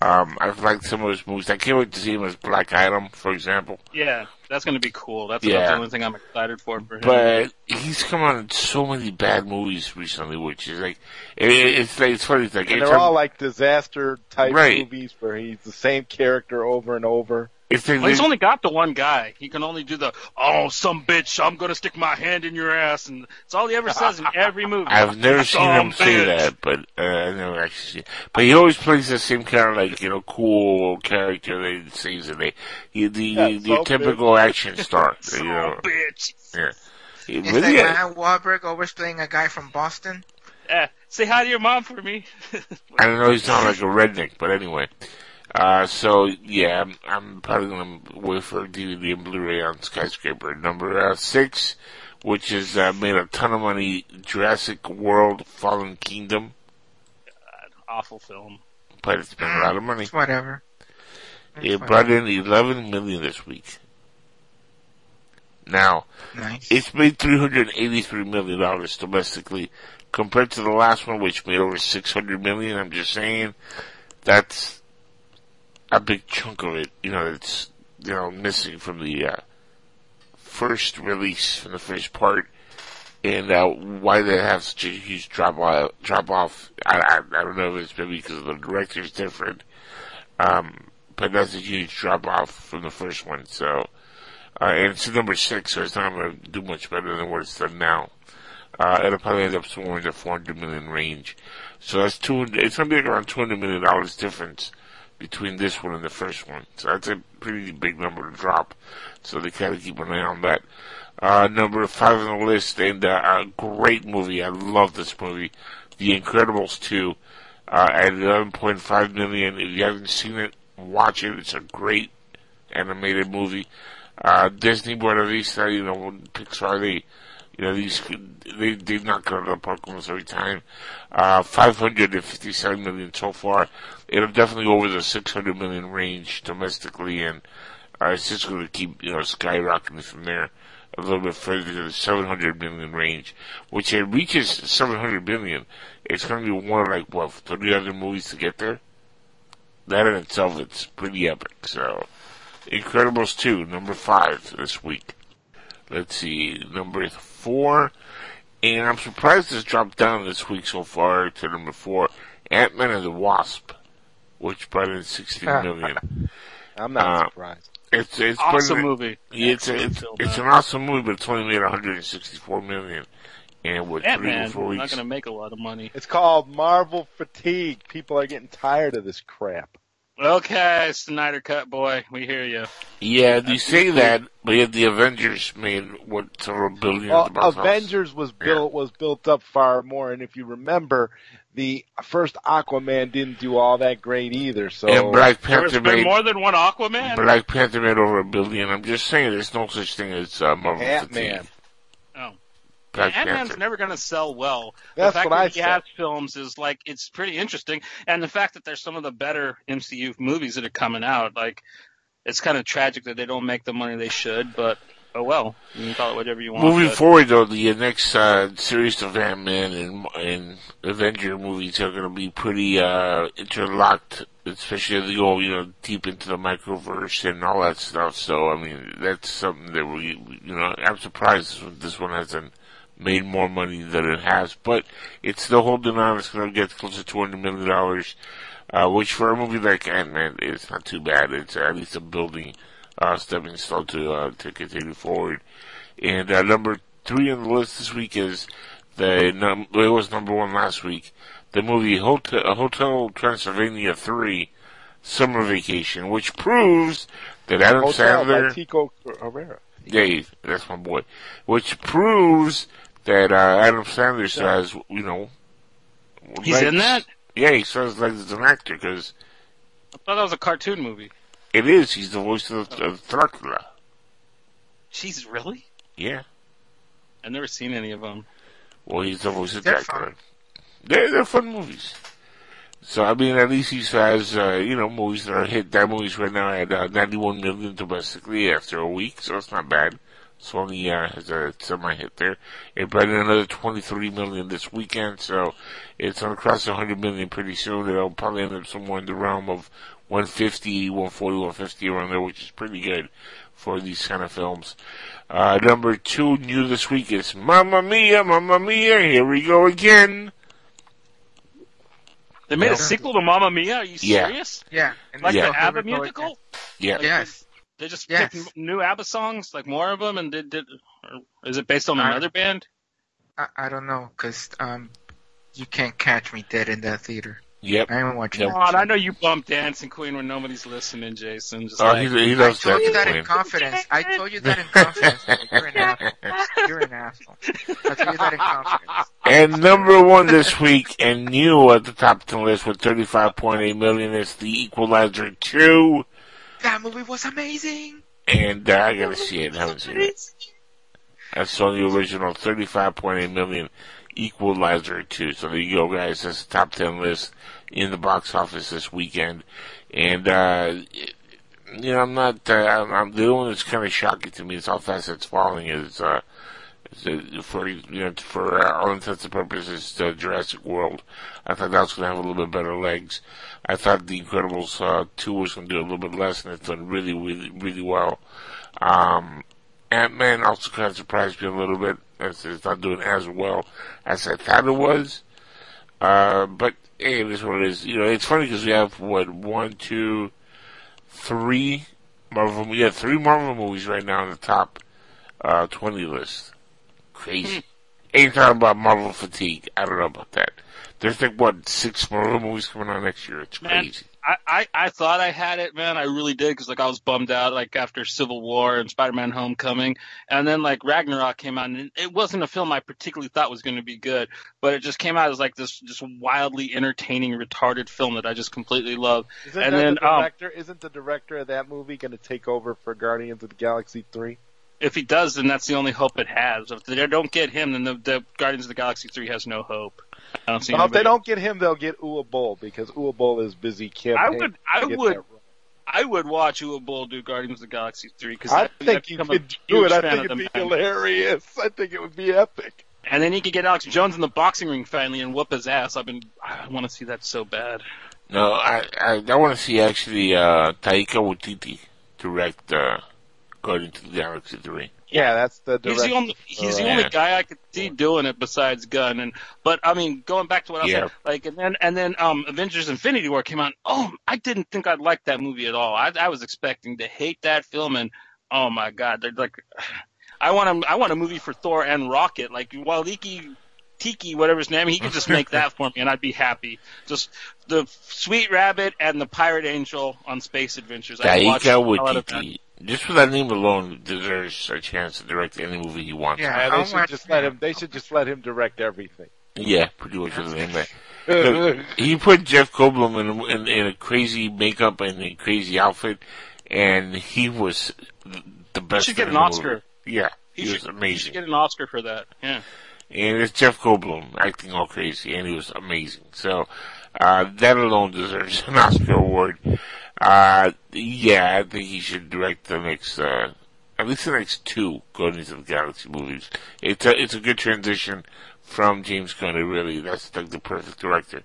Um, I've liked some of his movies. I can't wait to see him as Black Adam, for example. yeah, that's going to be cool. That's Yeah. about the only thing I'm excited for for him. But he's come on in so many bad movies recently, which is like, it, it's like, it's funny. It's like, And they're time- all like disaster type Right. movies where he's the same character over and over. It's like, Well, he's only got the one guy. He can only do the "Oh, some bitch, I'm gonna stick my hand in your ass," and it's all he ever says in every movie. I've never seen Some him say that, but uh, I never actually see. But he always plays the same kind of like you know cool character that he sees in it. He, the Yeah, the, so typical action star, you So know. bitch. Yeah. He It's really like is. Ryan Wahlberg always playing a guy from Boston. Eh, say hi to your mom for me. I don't know. He's not like a redneck, but anyway. Uh, so yeah, I'm, I'm probably gonna wait for DVD and Blu-ray on Skyscraper. Number uh, six, which has uh, made a ton of money, Jurassic World: Fallen Kingdom, Awful film. but it's been a lot of money. It's whatever. It brought in 11 million this week. Now, Nice. it's made 383 million dollars domestically, compared to the last one, which made over 600 million. I'm just saying, that's a big chunk of it. You know, it's you know missing from the uh, first release, from the first part, and uh, why they have such a huge drop off. Drop off. I, I, I don't know if it's maybe because the director's different. Um, but that's a huge drop off from the first one. So, uh, and it's number six, so it's not going to do much better than what it's done now. Uh, it'll probably end up somewhere in the 400 million range. So that's two. it's going to be around 200 million dollars difference between this one and the first one. So that's a pretty big number to drop. So they gotta keep an eye on that. Uh, number five on the list, and uh, a great movie. I love this movie. The Incredibles 2, uh, at 11.5 million. If you haven't seen it, watch it. It's a great animated movie. Uh, Disney Buena Vista, you know, Pixar, they, you know, these, they, they knock it out the park almost every time. Uh, 557 million so far. It'll definitely go over the 600 million range domestically and, uh, it's just gonna keep, you know, skyrocketing from there a little bit further to the 700 million range. Which it reaches 700 million, it's gonna be one of like, what, 30 other movies to get there? That in itself, it's pretty epic, so. Incredibles 2, number 5 this week. Let's see, number 4. And I'm surprised it's dropped down this week so far to number 4. Ant-Man and the Wasp, which brought in 16 million. I'm not Uh, surprised. It's it's Awesome been- movie. Yeah, it's a, Excellent it's, it's an awesome movie, but it's only made 164 million. And what Ant three or Man, four not going to make a lot of money. It's called Marvel fatigue. People are getting tired of this crap. Okay, Snyder Cut boy, we hear you. Yeah, you say that, but yet the Avengers made what several billion Well, at the box office. Avengers was built was built up far more, and if you remember, the first Aquaman didn't do all that great either. So And Black There's Panther been made more than one Aquaman. Black Panther made over a billion. I'm just saying, there's no such thing as uh, Marvel Ant-Man. fatigue. Black Ant Man's never going to sell well. That's the fact what I that he said. has films is like it's pretty interesting, and the fact that there's some of the better MCU movies that are coming out, like it's kind of tragic that they don't make the money they should. But oh well, you can call it whatever you want. Moving but- forward, though, the next uh, series of Ant-Man and, and Avenger movies are going to be pretty uh, interlocked, especially as they go, you know, deep into the microverse and all that stuff. So, I mean, that's something that we, you know, I'm surprised this one hasn't made more money than it has, but it's still holding on. It's going to get close to $200 million, uh, which for a movie like Ant-Man is not too bad. It's at least a building, uh, stepping stone to, uh, to continue forward. And, uh, number three on the list this week is the, num- it was number one last week, the movie Hotel, Hotel Transylvania 3, Summer Vacation, which proves that Adam Hotel Sandler, by Tico Herrera. yeah, that's my boy. Which proves that uh, Adam Sandler says, you know, He's legs- in that? Yeah, he says like as an actor because I thought that was a cartoon movie. it is. He's the voice of, of Dracula. Jeez, really? Yeah. I've never seen any of them. Well, he's the voice of Dracula. They're they're fun movies. So I mean, at least he has uh, you know movies that are hit. That movie's right now at uh, 91 million domestically after a week, so it's not bad. Sony uh, has a semi hit there. It brought in another 23 million this weekend, so it's going to cross 100 million pretty soon. It'll probably end up somewhere in the realm of 150, 140, 150 around there, which is pretty good for these kind of films. Uh, number two new this week is Mamma Mia, Mamma Mia, here we go again. They made Yeah. a sequel to Mamma Mia. Are you Yeah. serious? Yeah. Like Yeah. the ABBA musical? Yeah. Yes. They just Yes. picked new ABBA songs, like more of them, and did, did or is it based on I- another band? I, I don't know, cause um, you can't catch me dead in that theater. Yep. I ain't watching Come on, I know you bump Dancing Queen when nobody's listening, Jason. Just Oh, like, he, he I told you that Dancing in confidence. I told you that in confidence. You're an asshole. You're an asshole. I told you that in confidence. And number one this week, and new at the top of the list with 35.8 million is The Equalizer 2. That movie was amazing. And uh, I gotta see it, I haven't seen it. That's on the original 35.8 million Equalizer 2. So there you go, guys. That's the top 10 list in the box office this weekend. And, uh, you know, I'm not, uh, I'm, the only one that's kind of shocking to me is how fast it's falling is, uh, for, you know, for all intents and purposes, uh, Jurassic World. I thought that was going to have a little bit better legs. I thought The Incredibles, uh, 2 was going to do a little bit less, and it's done really, really, really well. Um, Ant-Man also kind of surprised me a little bit. It's, it's not doing as well as I thought it was. Uh, but hey, it is what it is. You know, it's funny because we have what one, two, three Marvel. We have three Marvel movies right now on the top uh, twenty list. Crazy. Ain't talking about Marvel fatigue. I don't know about that. There's like what six Marvel movies coming out next year. It's Man, crazy. I, I, I thought I had it, man. I really did, because like I was bummed out, like after Civil War and Spider-Man: Homecoming, and then like Ragnarok came out, and it wasn't a film I particularly thought was going to be good, but it just came out as like this just wildly entertaining, retarded film that I just completely love. Isn't and then the um, director? isn't the director of that movie going to take over for Guardians of the Galaxy three? If he does, then that's the only hope it has. If they don't get him, then the, the Guardians of the Galaxy three has no hope. I don't see. Well, if they don't get him, they'll get Uwe Boll because Uwe Boll is busy campaigning. I would, I would. I would watch Uwe Boll do Guardians of the Galaxy three because I think you could do it. I think it'd be hilarious. I think it would be epic. And then he could get Alex Jones in the boxing ring finally and whoop his ass. I've been, I want to see that so bad. No, I I, I want to see actually uh, Taika Waititi direct uh, Guardians of the Galaxy three. Yeah, that's the He's the only, he's the only guy I could see doing it besides Gunn. And but I mean, going back to what I Yeah. said, like, and then and then um, Avengers: Infinity War came out. Oh, I didn't think I'd like that movie at all. I, I was expecting to hate that film, and oh my god, they're like, I want a, I want a movie for Thor and Rocket. Like Waliki Tiki, whatever his name, he could just make that for me, and I'd be happy. Just the Sweet Rabbit and the Pirate Angel on Space Adventures. I'd watch the Taika out of that. Waititi. Just for that name alone, deserves a chance to direct any movie he wants. Yeah, they should just let him. They should just let him direct everything. Yeah, pretty much the name. that. Look, he put Jeff Goldblum in, in in a crazy makeup and a crazy outfit, and he was the best. He should get an the movie. Oscar. Yeah, he, He was should, he amazing. should get an Oscar for that. Yeah. and it's Jeff Goldblum acting all crazy, and he was amazing. So uh, that alone deserves an Oscar award. Uh, yeah, I think he should direct the next, uh, at least the next two Guardians of the Galaxy movies. It's a it's a good transition from James Gunn. Really that's like the perfect director.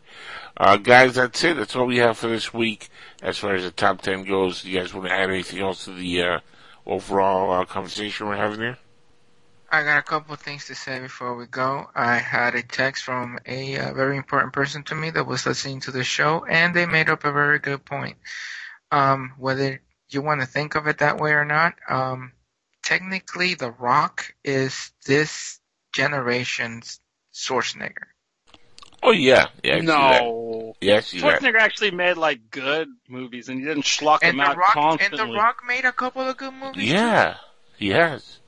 Uh, guys, that's it. That's all we have for this week as far as the top ten goes. You guys want to add anything else to the uh, overall uh, conversation we're having here? I got a couple of things to say before we go. I had a text from a uh, very important person to me that was listening to the show, and they made up a very good point. Um, whether you want to think of it that way or not, um, technically, The Rock is this generation's Schwarzenegger. Oh yeah, yeah. I can. No. Yeah, I see that. Schwarzenegger actually made like good movies, and he didn't schlock And them The out Rock, and. The Rock made a couple of good movies. Yeah, he has.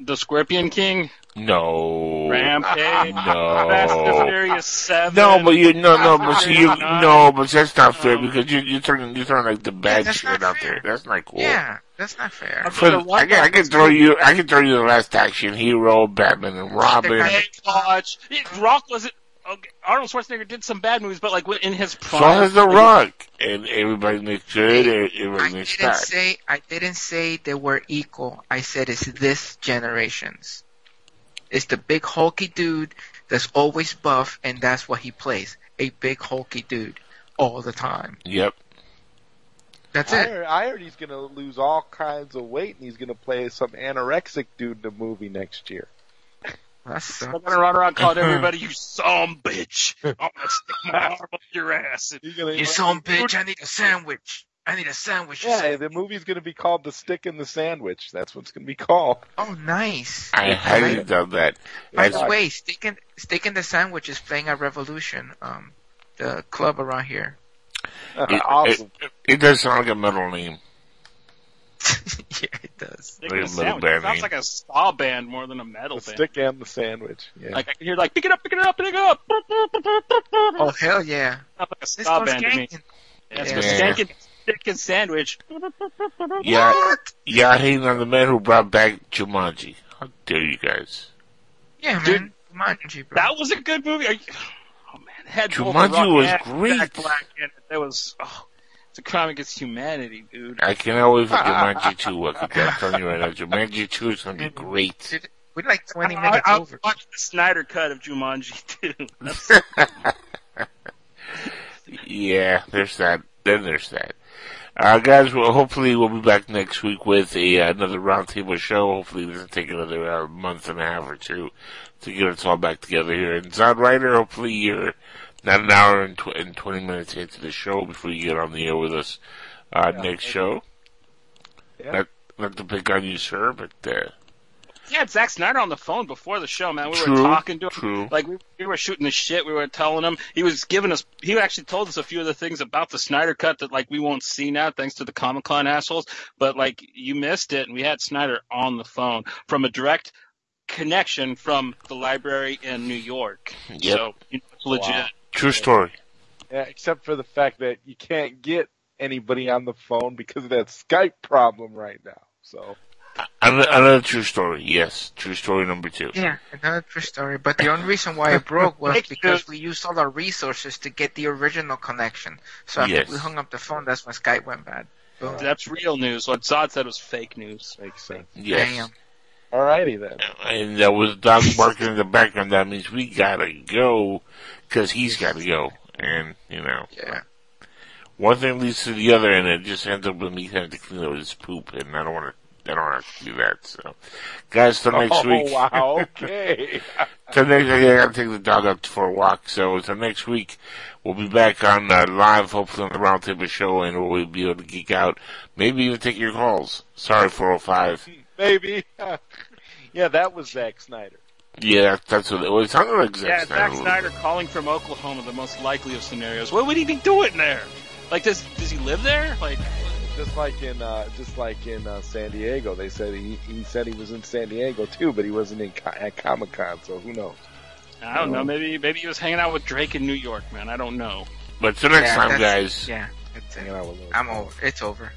The Scorpion King, No. Rampage, No. Fast and Furious Seven. No, but you no no, but see you no, but that's not fair um, because you you turn you turn like the bad that's shit out there. That's not cool. Yeah, that's not fair. For the- I can I can throw you I can throw you the last action hero, Batman and Robin. Baywatch. It- Rock wasn't. Okay, Arnold Schwarzenegger did some bad movies, but like in his So prime. has The like, Rock, and everybody makes good, and everybody makes didn't bad. say I didn't say they were equal. I said it's this generation's. It's the big hulky dude that's always buff, and that's what he plays. A big hulky dude all the time. Yep. That's I it. heard, I heard he's going to lose all kinds of weight, and he's going to play some anorexic dude in the movie next year. That's I'm gonna run around calling everybody you some bitch. I'm gonna stick my arm up your ass. You some bitch, I need a sandwich. I need a sandwich. Yeah, the movie's going to be called The Stick in the Sandwich. That's what it's going to be called. Oh, nice. I highly doubt that. By That's- the way, Steak and, Steak and the Sandwich is playing at Revolution, um, the club around here. it, awesome. it, it does sound like a metal name. yeah, it does. Stick Like a the metal sandwich. band Sounds like a ska band more than a metal The band. Stick and the Sandwich. Yeah. Like I can hear like pick it up, pick it up, pick it up. Oh, hell yeah. Sounds like a It's ska called band to me. Yeah, Yeah. skanking stick and sandwich. Yeah, yeah, I hating on the man who brought back Jumanji. How dare you guys? Yeah, man. Jumanji, bro. That was a good movie. Are you, oh man, it had Jumanji was and great. Jack Black in it. That was oh, it's a crime against humanity, dude. I cannot wait for Jumanji 2. I can I'm telling you right now, Jumanji 2 is going to be great. We're like 20 I, minutes I, over. watched the Snyder cut of Jumanji too. That's, Yeah, there's that. Then there's that. Uh, guys, well, hopefully we'll be back next week with a uh, another roundtable show. Hopefully it doesn't take another uh, month and a half or two to get us all back together here. And Zod Ryder, hopefully you're not an hour and, tw- and 20 minutes into the show before you get on the air with us uh, next show. Yeah. Not, not to pick on you, sir, but uh, he had Zack Snyder on the phone before the show, man. We True, were talking to him. true. Like we, we were shooting the shit. We were telling him. He was giving us. He actually told us a few of the things about the Snyder cut that like we won't see now, thanks to the Comic Con assholes. But like you missed it, and we had Snyder on the phone from a direct connection from the library in New York. Yep. So you know, it's legit. Wow. True story. Yeah, except for the fact that you can't get anybody on the phone because of that Skype problem right now. So Another, another true story. Yes, true story number two. Yeah, another true story. But the only reason why it broke was because we used all our resources to get the original connection. So after Yes. we hung up the phone, that's when Skype went bad. Boom. That's real news. What Zod said was fake news. Makes sense. Yes. Damn. Alrighty then. And that was dog barking in the background. That means we gotta go because he's gotta go. And you know, Yeah. one thing leads to the other, and it just ends up with me having to clean up his poop, and I don't want to. I don't have to do that. So, guys, till next oh, week. wow, okay. till next week, I gotta take the dog up for a walk. So, till next week, we'll be back on uh, live, hopefully on the Roundtable Show, and we'll be able to geek out. Maybe even take your calls. Sorry, 405. Maybe. yeah, that was Zack Snyder. Yeah, that's what it was. It sounded like Zack Yeah, Snyder. Zack Snyder calling from Oklahoma, the most likely of scenarios. What would he be doing there? Like, does does he live there? Like, Just like in, uh, just like in uh, San Diego, they said he he said he was in San Diego too, but he wasn't in at Comic Con, so who knows? I don't know. Maybe maybe he was hanging out with Drake in New York, man. I don't know. But till next Yeah, time, guys. Yeah, it's Hanging out with Lil I'm over. It's over.